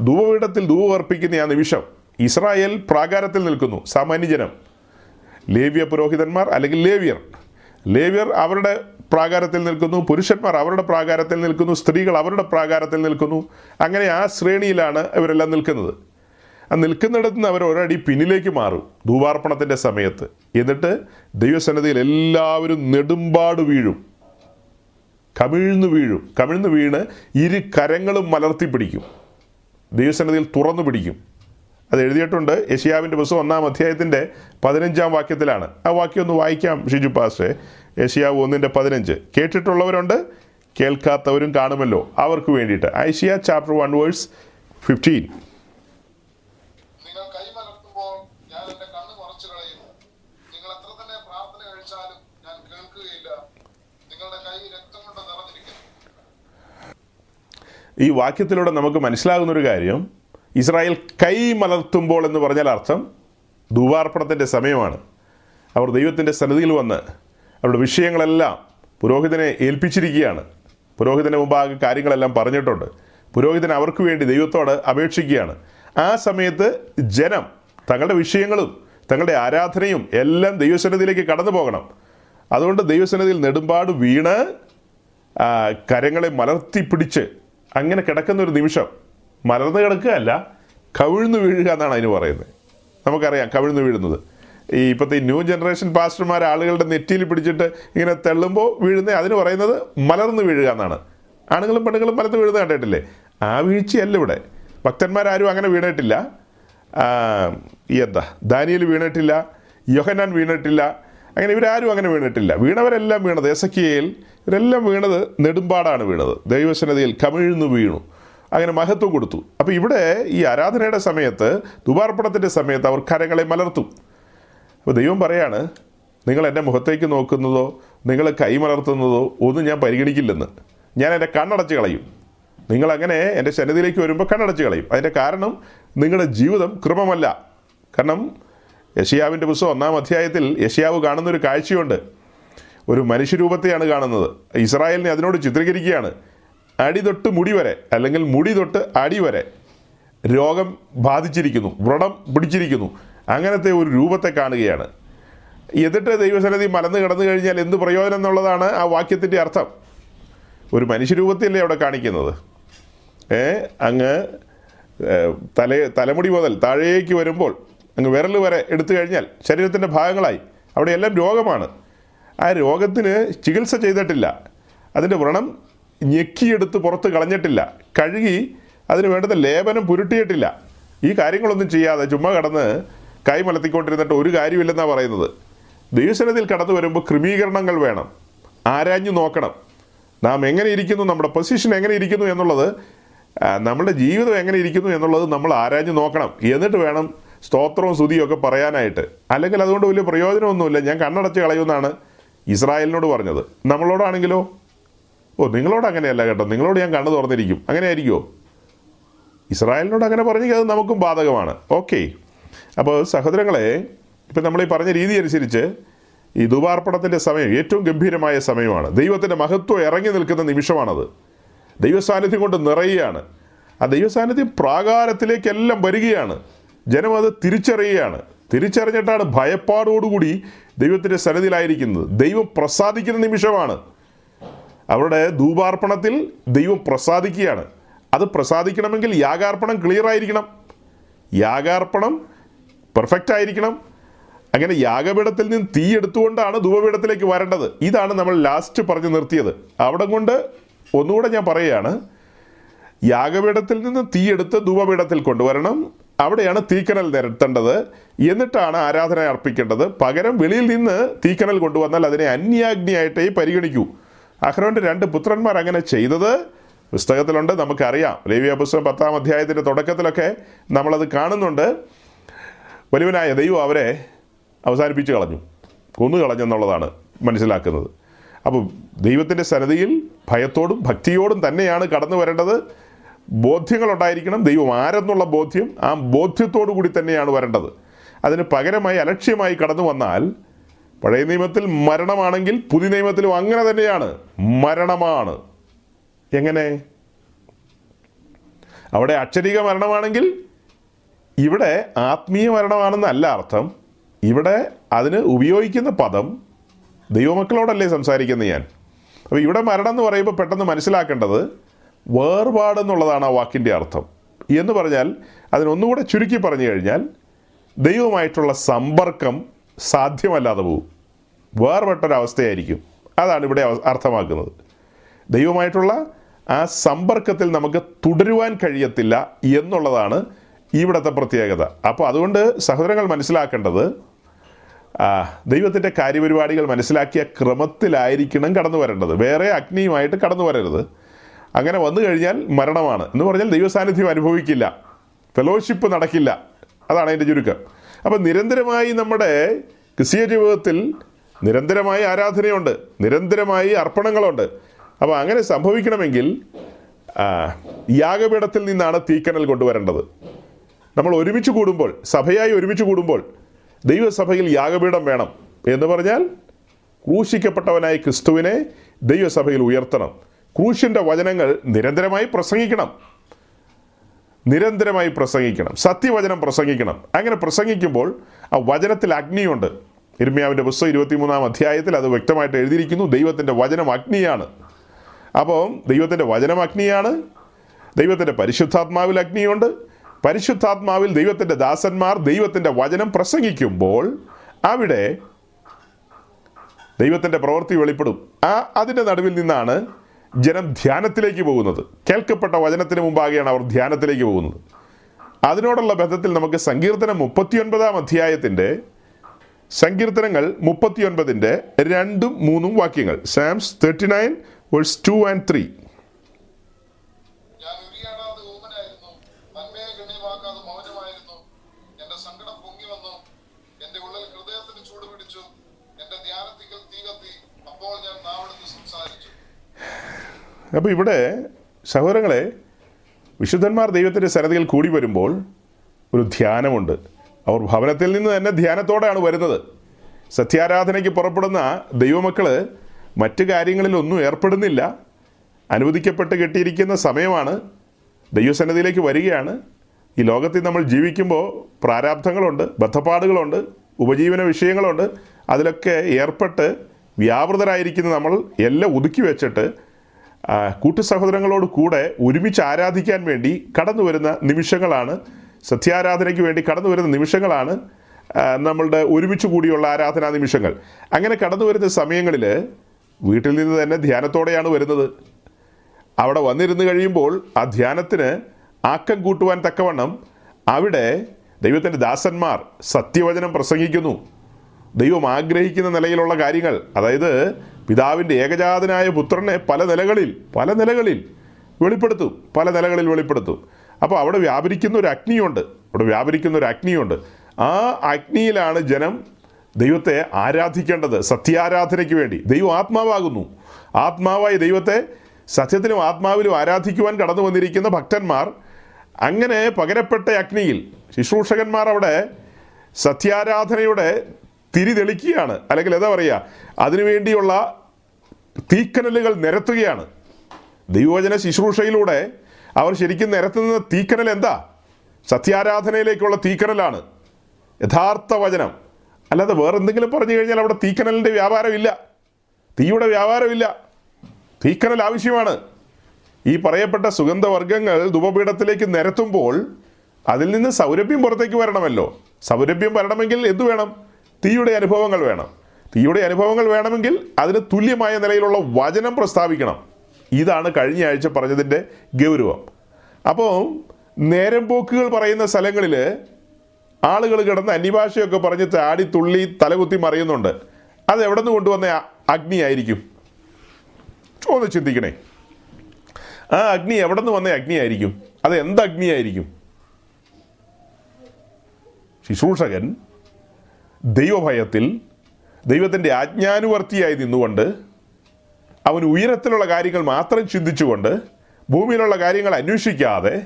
ധൂവപീഠത്തിൽ ധൂപം അർപ്പിക്കുന്ന ആ നിമിഷം ഇസ്രായേൽ പ്രാകാരത്തിൽ നിൽക്കുന്നു സാമാന്യജനം ലേവ്യ പുരോഹിതന്മാർ അല്ലെങ്കിൽ ലേവ്യർ. ലേവ്യർ അവരുടെ പ്രാകാരത്തിൽ നിൽക്കുന്നു പുരുഷന്മാർ അവരുടെ പ്രാകാരത്തിൽ നിൽക്കുന്നു സ്ത്രീകൾ അവരുടെ പ്രാകാരത്തിൽ നിൽക്കുന്നു. അങ്ങനെ ആ ശ്രേണിയിലാണ് ഇവരെല്ലാം നിൽക്കുന്നത്. ആ നിൽക്കുന്നിടത്ത് നിന്ന് അവർ ഒരടി പിന്നിലേക്ക് മാറും ധൂപാർപ്പണത്തിന്റെ സമയത്ത്. എന്നിട്ട് ദൈവസന്നതിയിൽ എല്ലാവരും നെടുമ്പാട് വീഴും. കമിഴ്ന്നു വീഴും. കമിഴ്ന്നു വീണ് ഇരു കരങ്ങളും മലർത്തി പിടിക്കും ദൈവസന്നതിയിൽ തുറന്നു പിടിക്കും. അത് എഴുതിയിട്ടുണ്ട്. യഷിയാവിന്റെ പുസ്തകം ഒന്നാം അധ്യായത്തിന്റെ പതിനഞ്ചാം വാക്യത്തിലാണ്. ആ വാക്യം ഒന്ന് വായിക്കാം ഷിജു പാസ്റ്റേ യഷിയാവ് ഒന്നിന്റെ പതിനഞ്ച്. കേട്ടിട്ടുള്ളവരുണ്ട് കേൾക്കാത്തവരും കാണുമല്ലോ. അവർക്ക് വേണ്ടിയിട്ട്. Isaiah chapter one verse fifteen ഈ വാക്യത്തിലൂടെ നമുക്ക് മനസ്സിലാകുന്ന ഒരു കാര്യം ഇസ്രായേൽ കൈ മലർത്തുമ്പോൾ എന്ന് പറഞ്ഞാൽ അർത്ഥം ദൂവാർപ്പണത്തിന്റെ സമയമാണ്. അവർ ദൈവത്തിന്റെ സന്നിധിയിൽ വന്ന് അവരുടെ വിഷയങ്ങളെല്ലാം പുരോഹിതനെ ഏൽപ്പിച്ചിരിക്കുകയാണ്. പുരോഹിതന് മുമ്പാകെ കാര്യങ്ങളെല്ലാം പറഞ്ഞിട്ടുണ്ട്. പുരോഹിതൻ അവർക്ക് വേണ്ടി ദൈവത്തോട് അപേക്ഷിക്കുകയാണ്. ആ സമയത്ത് ജനം തങ്ങളുടെ വിഷയങ്ങളും തങ്ങളുടെ ആരാധനയും എല്ലാം ദൈവസന്നിധിയിലേക്ക് കടന്നു പോകണം. അതുകൊണ്ട് ദൈവസന്നിധിയിൽ നെടുമ്പാട് വീണ് കരങ്ങളെ മലർത്തി പിടിച്ച് അങ്ങനെ കിടക്കുന്ന ഒരു നിമിഷം മലർന്ന് കിടക്കുകയല്ല കവിഴ്ന്നു വീഴുക എന്നാണ് അതിന് പറയുന്നത്. നമുക്കറിയാം കവിഴ്ന്നു വീഴുന്നത്. ഈ ഇപ്പോഴത്തെ ന്യൂ ജനറേഷൻ പാസ്റ്റർമാർ ആളുകളുടെ നെറ്റിയിൽ പിടിച്ചിട്ട് ഇങ്ങനെ തെള്ളുമ്പോൾ വീഴുന്നത് അതിന് പറയുന്നത് മലർന്നു വീഴുക എന്നാണ്. ആണുങ്ങളും പെണ്ണുങ്ങളും മലർന്ന് വീഴുന്നത് കണ്ടിട്ടില്ലേ? ആ വീഴ്ചയല്ല ഇവിടെ. ഭക്തന്മാരാരും അങ്ങനെ വീണിട്ടില്ല. എന്താ ദാനിയൽ വീണിട്ടില്ല യോഹനാൻ വീണിട്ടില്ല അങ്ങനെ ഇവരാരും അങ്ങനെ വീണിട്ടില്ല. വീണവരെല്ലാം വീണത് എസക്കിയയിൽ ഇവരെല്ലാം വീണത് നെടുമ്പാടാണ് വീണത്. ദൈവസന്നതിയിൽ കമിഴ്ന്നു വീണു. അങ്ങനെ മഹത്വം കൊടുത്തു. അപ്പോൾ ഇവിടെ ഈ ആരാധനയുടെ സമയത്ത് ദുബാർപ്പണത്തിന്റെ സമയത്ത് അവർ കരങ്ങളെ മലർത്തും. അപ്പോൾ ദൈവം പറയാണ് നിങ്ങൾ എന്റെ മുഖത്തേക്ക് നോക്കുന്നതോ നിങ്ങൾ കൈമലർത്തുന്നതോ ഒന്നും ഞാൻ പരിഗണിക്കില്ലെന്ന്. ഞാൻ എന്റെ കണ്ണടച്ച് കളയും. നിങ്ങളങ്ങനെ എന്റെ സന്നിധിയിലേക്ക് വരുമ്പോൾ കണ്ണടച്ച് കളയും. അതിന്റെ കാരണം നിങ്ങളുടെ ജീവിതം ക്രമമല്ല. കാരണം യഷിയാവിന്റെ പുസ്തകം ഒന്നാം അധ്യായത്തിൽ യഷിയാവ് കാണുന്നൊരു കാഴ്ചയുണ്ട്. ഒരു മനുഷ്യരൂപത്തെയാണ് കാണുന്നത്. ഇസ്രായേലിനെ അതിനോട് ചിത്രീകരിക്കുകയാണ്. അടി തൊട്ട് മുടി വരെ അല്ലെങ്കിൽ മുടി തൊട്ട് അടി വരെ രോഗം ബാധിച്ചിരിക്കുന്നു വ്രണം പിടിച്ചിരിക്കുന്നു. അങ്ങനത്തെ ഒരു രൂപത്തെ കാണുകയാണ്. എന്നിട്ട് ദൈവസന്നിധി മലന്ന് കിടന്നു കഴിഞ്ഞാൽ എന്ത് പ്രയോജനം എന്നുള്ളതാണ് ആ വാക്യത്തിന്റെ അർത്ഥം. ഒരു മനുഷ്യരൂപത്തിലല്ലേ അവിടെ കാണിക്കുന്നത്? ഏ അങ്ങ് തല തലമുടി മുതൽ താഴേക്ക് വരുമ്പോൾ അങ്ങ് വിരൽ വരെ എടുത്തു കഴിഞ്ഞാൽ ശരീരത്തിന്റെ ഭാഗങ്ങളായി. അവിടെ എല്ലാം രോഗമാണ്. ആ രോഗത്തിന് ചികിത്സ ചെയ്തിട്ടില്ല. അതിന്റെ വ്രണം ഞെക്കിയെടുത്ത് പുറത്ത് കളഞ്ഞിട്ടില്ല. കഴുകി അതിന് വേണ്ടുന്ന ലേപനം പുരുട്ടിയിട്ടില്ല. ഈ കാര്യങ്ങളൊന്നും ചെയ്യാതെ ചുമ്മാ കടന്ന് കൈ മലത്തിക്കൊണ്ടിരുന്നിട്ട് ഒരു കാര്യമില്ലെന്നാണ് പറയുന്നത്. ദൈവസനത്തിൽ കടന്നു വരുമ്പോൾ ക്രമീകരണങ്ങൾ വേണം. ആരാഞ്ഞു നോക്കണം. നാം എങ്ങനെ ഇരിക്കുന്നു നമ്മുടെ പൊസിഷൻ എങ്ങനെ ഇരിക്കുന്നു എന്നുള്ളത് നമ്മുടെ ജീവിതം എങ്ങനെ ഇരിക്കുന്നു എന്നുള്ളത് നമ്മൾ ആരാഞ്ഞു നോക്കണം. എന്നിട്ട് വേണം സ്തോത്രവും സ്തുതിയും ഒക്കെ പറയാനായിട്ട്. അല്ലെങ്കിൽ അതുകൊണ്ട് വലിയ പ്രയോജനമൊന്നുമില്ല. ഞാൻ കണ്ണടച്ച് കളയുമെന്നാണ് ഇസ്രായേലിനോട് പറഞ്ഞത്. നമ്മളോടാണെങ്കിലോ? ഓ നിങ്ങളോട് അങ്ങനെയല്ല കേട്ടോ. നിങ്ങളോട് ഞാൻ കണ്ണു തുറന്നിരിക്കും. അങ്ങനെ ആയിരിക്കുമോ ഇസ്രായേലിനോട് അങ്ങനെ പറഞ്ഞെങ്കിൽ അത് നമുക്കും ബാധകമാണ്. ഓക്കെ. അപ്പോൾ സഹോദരങ്ങളെ ഇപ്പം നമ്മൾ ഈ പറഞ്ഞ രീതി അനുസരിച്ച് ഈ ദുബാർപ്പണത്തിന്റെ സമയം ഏറ്റവും ഗംഭീരമായ സമയമാണ്. ദൈവത്തിന്റെ മഹത്വം ഇറങ്ങി നിൽക്കുന്ന നിമിഷമാണത്. ദൈവസാന്നിധ്യം കൊണ്ട് നിറയുകയാണ്. ആ ദൈവസാന്നിധ്യം പ്രാകാരത്തിലേക്കെല്ലാം വരികയാണ്. ജനം അത് തിരിച്ചറിയുകയാണ്. തിരിച്ചറിഞ്ഞിട്ടാണ് ഭയപ്പാടോടുകൂടി ദൈവത്തിന്റെ സന്നിധിയിലായിരിക്കുന്നത്. ദൈവം പ്രസാദിക്കുന്ന നിമിഷമാണ്. അവരുടെ ധൂപാർപ്പണത്തിൽ ദൈവം പ്രസാദിക്കുകയാണ്. അത് പ്രസാദിക്കണമെങ്കിൽ യാഗാർപ്പണം ക്ലിയർ ആയിരിക്കണം. യാഗാർപ്പണം പെർഫെക്റ്റ് ആയിരിക്കണം. അങ്ങനെ യാഗപീഠത്തിൽ നിന്ന് തീ എടുത്തുകൊണ്ടാണ് ധൂപപീഠത്തിലേക്ക് വരേണ്ടത്. ഇതാണ് നമ്മൾ ലാസ്റ്റ് പറഞ്ഞു നിർത്തിയത്. അവിടെ കൊണ്ട് ഒന്നുകൂടെ ഞാൻ പറയുകയാണ്. യാഗപീഠത്തിൽ നിന്ന് തീയെടുത്ത് ധൂപപീഠത്തിൽ കൊണ്ടുവരണം. അവിടെയാണ് തീക്കനൽ നിരത്തേണ്ടത്. എന്നിട്ടാണ് ആരാധന അർപ്പിക്കേണ്ടത്. പകരം വെളിയിൽ നിന്ന് തീക്കനൽ കൊണ്ടുവന്നാൽ അതിനെ അന്യാഗ്നിയായിട്ടേ പരിഗണിക്കൂ. അഹ്റോന്റെ രണ്ട് പുത്രന്മാർ അങ്ങനെ ചെയ്തത്? പുസ്തകത്തിലുണ്ട് നമുക്കറിയാം. ലേവിയ പുസ്തകം പത്താം അധ്യായത്തിന്റെ തുടക്കത്തിലൊക്കെ നമ്മളത് കാണുന്നുണ്ട്. വലിയവനായ ദൈവം അവരെ അവസാനിപ്പിച്ച് കളഞ്ഞു. കൊന്നു കളഞ്ഞെന്നുള്ളതാണ് മനസ്സിലാക്കുന്നത്. അപ്പോൾ ദൈവത്തിന്റെ സന്നദ്ധിയിൽ ഭയത്തോടും ഭക്തിയോടും തന്നെയാണ് കടന്നു വരേണ്ടത്. ബോധ്യങ്ങളുണ്ടായിരിക്കണം. ദൈവം ആരെന്നുള്ള ബോധ്യം ആ ബോധ്യത്തോടു കൂടി തന്നെയാണ് വരേണ്ടത്. അതിന് പകരമായി അലക്ഷ്യമായി കടന്നു വന്നാൽ പഴയ നിയമത്തിൽ മരണമാണെങ്കിൽ പുതിയ നിയമത്തിലും അങ്ങനെ തന്നെയാണ്. മരണമാണ്. എങ്ങനെ? അവിടെ അക്ഷരിക മരണമാണെങ്കിൽ ഇവിടെ ആത്മീയ മരണമാണെന്നല്ല അർത്ഥം. ഇവിടെ അതിന് ഉപയോഗിക്കുന്ന പദം ദൈവമക്കളോടല്ലേ സംസാരിക്കുന്നത് ഞാൻ? അപ്പോൾ ഇവിടെ മരണം എന്ന് പറയുമ്പോൾ പെട്ടെന്ന് മനസ്സിലാക്കേണ്ടത് വേർപാടെന്നുള്ളതാണ് ആ വാക്കിന്റെ അർത്ഥം. എന്ന് പറഞ്ഞാൽ അതിനൊന്നുകൂടെ ചുരുക്കി പറഞ്ഞു കഴിഞ്ഞാൽ ദൈവമായിട്ടുള്ള സമ്പർക്കം സാധ്യമല്ലാതെ പോകും വേർപെട്ടൊരവസ്ഥയായിരിക്കും. അതാണ് ഇവിടെ അർത്ഥമാക്കുന്നത്. ദൈവമായിട്ടുള്ള ആ സമ്പർക്കത്തിൽ നമുക്ക് തുടരുവാൻ കഴിയത്തില്ല എന്നുള്ളതാണ് ഇവിടുത്തെ പ്രത്യേകത. അപ്പോൾ അതുകൊണ്ട് സഹോദരങ്ങൾ മനസ്സിലാക്കേണ്ടത് ദൈവത്തിന്റെ കാര്യപരിപാടികൾ മനസ്സിലാക്കിയ ക്രമത്തിലായിരിക്കണം കടന്നു വരേണ്ടത്. വേറെ അഗ്നിയുമായിട്ട് കടന്നു വരരുത്. അങ്ങനെ വന്നു കഴിഞ്ഞാൽ മരണമാണ്. എന്ന് പറഞ്ഞാൽ ദൈവസാന്നിധ്യം അനുഭവിക്കില്ല. ഫെലോഷിപ്പ് നടക്കില്ല. അതാണ് അതിന്റെ ചുരുക്കം. അപ്പം നിരന്തരമായി നമ്മുടെ ക്രിസ്തീയ ജീവിതത്തിൽ നിരന്തരമായി ആരാധനയുണ്ട് നിരന്തരമായി അർപ്പണങ്ങളുണ്ട്. അപ്പോൾ അങ്ങനെ സംഭവിക്കണമെങ്കിൽ യാഗപീഠത്തിൽ നിന്നാണ് തീക്കനൽ കൊണ്ടുവരേണ്ടത്. നമ്മൾ ഒരുമിച്ച് കൂടുമ്പോൾ സഭയായി ഒരുമിച്ച് കൂടുമ്പോൾ ദൈവസഭയിൽ യാഗപീഠം വേണം എന്ന് പറഞ്ഞാൽ ക്രൂശിക്കപ്പെട്ടവനായ ക്രിസ്തുവിനെ ദൈവസഭയിൽ ഉയർത്തണം. ക്രൂശിന്റെ വചനങ്ങൾ നിരന്തരമായി പ്രസംഗിക്കണം. നിരന്തരമായി പ്രസംഗിക്കണം സത്യവചനം പ്രസംഗിക്കണം. അങ്ങനെ പ്രസംഗിക്കുമ്പോൾ ആ വചനത്തിൽ അഗ്നിയുണ്ട്. ഇർമ്യാവിന്റെ പുസ്തകം ഇരുപത്തിമൂന്നാം അധ്യായത്തിൽ അത് വ്യക്തമായിട്ട് എഴുതിയിരിക്കുന്നു ദൈവത്തിന്റെ വചനം അഗ്നിയാണ്. അപ്പോൾ ദൈവത്തിന്റെ വചനം അഗ്നിയാണ് ദൈവത്തിന്റെ പരിശുദ്ധാത്മാവിൽ അഗ്നിയുണ്ട്. പരിശുദ്ധാത്മാവിൽ ദൈവത്തിന്റെ ദാസന്മാർ ദൈവത്തിന്റെ വചനം പ്രസംഗിക്കുമ്പോൾ അവിടെ ദൈവത്തിന്റെ പ്രവൃത്തി വെളിപ്പെടും. ആ അതിന്റെ നടുവിൽ നിന്നാണ് ജനം ധ്യാനത്തിലേക്ക് പോകുന്നത്. കേൾക്കപ്പെട്ട വചനത്തിന് മുമ്പാകെയാണ് അവർ ധ്യാനത്തിലേക്ക് പോകുന്നത്. അതിനോടുള്ള ബന്ധത്തിൽ നമുക്ക് സങ്കീർത്തനം മുപ്പത്തിയൊൻപതാം അധ്യായത്തിന്റെ സങ്കീർത്തനങ്ങൾ മുപ്പത്തിയൊൻപതിന്റെ രണ്ടും മൂന്നും വാക്യങ്ങൾ. Psalms thirty nine verse two and three ഞാൻ ഉരിയാടാതെ ഊമനായിരുന്നു നന്മയെ ഗണ്യമാക്കാതെ മൗനമായിരുന്നു എന്റെ സങ്കടം പൊങ്ങി വന്നു എന്റെ ഉള്ളിൽ ഹൃദയത്തിന് ചൂട് പിടിച്ചു എന്റെ ധ്യാനത്തിക്കൽ തീ കത്തി അപ്പോൾ ഞാൻ നാവെടുത്ത് സംസാരിച്ചു അപ്പോൾ ഇവിടെ സഹോദരങ്ങളെ വിശുദ്ധന്മാർ ദൈവത്തിന്റെ സരതിയിൽ കൂടി വരുമ്പോൾ ഒരു ധ്യാനമുണ്ട്. അവർ ഭവനത്തിൽ നിന്ന് തന്നെ ധ്യാനത്തോടെയാണ് വരുന്നത്. സത്യാരാധനയ്ക്ക് പുറപ്പെടുന്ന ദൈവമക്കൾ മറ്റ് കാര്യങ്ങളിലൊന്നും ഏർപ്പെടുന്നില്ല. അനുവദിക്കപ്പെട്ട് കിട്ടിയിരിക്കുന്ന സമയമാണ് ദൈവസന്നിധിയിലേക്ക് വരികയാണ്. ഈ ലോകത്തിൽ നമ്മൾ ജീവിക്കുമ്പോൾ പ്രാരാബ്ധങ്ങളുണ്ട് ബദ്ധപ്പാടുകളുണ്ട് ഉപജീവന വിഷയങ്ങളുണ്ട്. അതിലൊക്കെ ഏർപ്പെട്ട് വ്യാപൃതരായിരിക്കുന്ന നമ്മൾ എല്ലാം ഒതുക്കി വെച്ചിട്ട് ആ, കൂട്ടുസഹോദരങ്ങളോട് കൂടെ ഒരുമിച്ച് ആരാധിക്കാൻ വേണ്ടി കടന്നു വരുന്ന നിമിഷങ്ങളാണ്. സത്യാരാധനയ്ക്ക് വേണ്ടി കടന്നു വരുന്ന നിമിഷങ്ങളാണ് നമ്മളുടെ ഒരുമിച്ച് കൂടിയുള്ള ആരാധനാ നിമിഷങ്ങൾ. അങ്ങനെ കടന്നു വരുന്ന സമയങ്ങളിൽ വീട്ടിൽ നിന്ന് തന്നെ ധ്യാനത്തോടെയാണ് വരുന്നത്. അവിടെ വന്നിരുന്ന് കഴിയുമ്പോൾ ആ ധ്യാനത്തിന് ആക്കം കൂട്ടുവാൻ തക്കവണ്ണം അവിടെ ദൈവത്തിന്റെ ദാസന്മാർ സത്യവചനം പ്രസംഗിക്കുന്നു. ദൈവം ആഗ്രഹിക്കുന്ന നിലയിലുള്ള കാര്യങ്ങൾ അതായത് പിതാവിന്റെ ഏകജാതനായ പുത്രനെ പല നിലകളിൽ പല നിലകളിൽ വെളിപ്പെടുത്തും പല നിലകളിൽ വെളിപ്പെടുത്തും. അപ്പോൾ അവിടെ വ്യാപരിക്കുന്ന ഒരു അഗ്നിയുണ്ട്. അവിടെ വ്യാപരിക്കുന്ന ഒരു അഗ്നിയുണ്ട്. ആ അഗ്നിയിലാണ് ജനം ദൈവത്തെ ആരാധിക്കേണ്ടത് സത്യാരാധനയ്ക്ക് വേണ്ടി. ദൈവം ആത്മാവാകുന്നു. ആത്മാവായി ദൈവത്തെ സത്യത്തിലും ആത്മാവിലും ആരാധിക്കുവാൻ കടന്നു വന്നിരിക്കുന്ന ഭക്തന്മാർ അങ്ങനെ പകരപ്പെട്ട അഗ്നിയിൽ ശുശ്രൂഷകന്മാർ അവിടെ സത്യാരാധനയുടെ തിരി തെളിക്കുകയാണ് അല്ലെങ്കിൽ എന്താ പറയുക അതിനുവേണ്ടിയുള്ള തീക്കനലുകൾ നിരത്തുകയാണ്. ദൈവവചന ശുശ്രൂഷയിലൂടെ അവർ ശരിക്കും നിരത്തുന്ന തീക്കനൽ എന്താ? സത്യാരാധനയിലേക്കുള്ള തീക്കനലാണ്. യഥാർത്ഥ വചനം. അല്ലാതെ വേറെന്തെങ്കിലും പറഞ്ഞു കഴിഞ്ഞാൽ അവിടെ തീക്കനലിന്റെ വ്യാപാരമില്ല. തീയുടെ വ്യാപാരമില്ല. തീക്കനൽ ആവശ്യമാണ്. ഈ പറയപ്പെട്ട സുഗന്ധവർഗങ്ങൾ ധൂപപീഠത്തിലേക്ക് നിരത്തുമ്പോൾ അതിൽ നിന്ന് സൗരഭ്യം പുറത്തേക്ക് വരണമല്ലോ. സൗരഭ്യം വരണമെങ്കിൽ എന്തു വേണം? തീയുടെ അനുഭവങ്ങൾ വേണം. തീയുടെ അനുഭവങ്ങൾ വേണമെങ്കിൽ അതിന് തുല്യമായ നിലയിലുള്ള വചനം പ്രസ്താവിക്കണം. ഇതാണ് കഴിഞ്ഞ ആഴ്ച പറഞ്ഞതിന്റെ ഗൗരവം. അപ്പോൾ നേരം പോക്കുകൾ പറയുന്ന സ്ഥലങ്ങളിൽ ആളുകൾ കിടന്ന് അന്യഭാഷയൊക്കെ പറഞ്ഞ് ചാടി തുള്ളി തലകുത്തി മറിയുന്നുണ്ട്. അത് എവിടെ നിന്ന് കൊണ്ടുവന്ന അഗ്നിയായിരിക്കും ഒന്ന് ചിന്തിക്കണേ. ആ അഗ്നി എവിടെ നിന്ന് വന്ന അഗ്നിയായിരിക്കും അത് എന്ത് അഗ്നിയായിരിക്കും? ശുശ്രൂഷകൻ ദൈവഭയത്തിൽ ദൈവത്തിന്റെ ആജ്ഞാനുവർത്തിയായി നിന്നുകൊണ്ട് അവൻ ഉയരത്തിലുള്ള കാര്യങ്ങൾ മാത്രം ചിന്തിച്ചുകൊണ്ട് ഭൂമിയിലുള്ള കാര്യങ്ങൾ അന്വേഷിക്കാതെ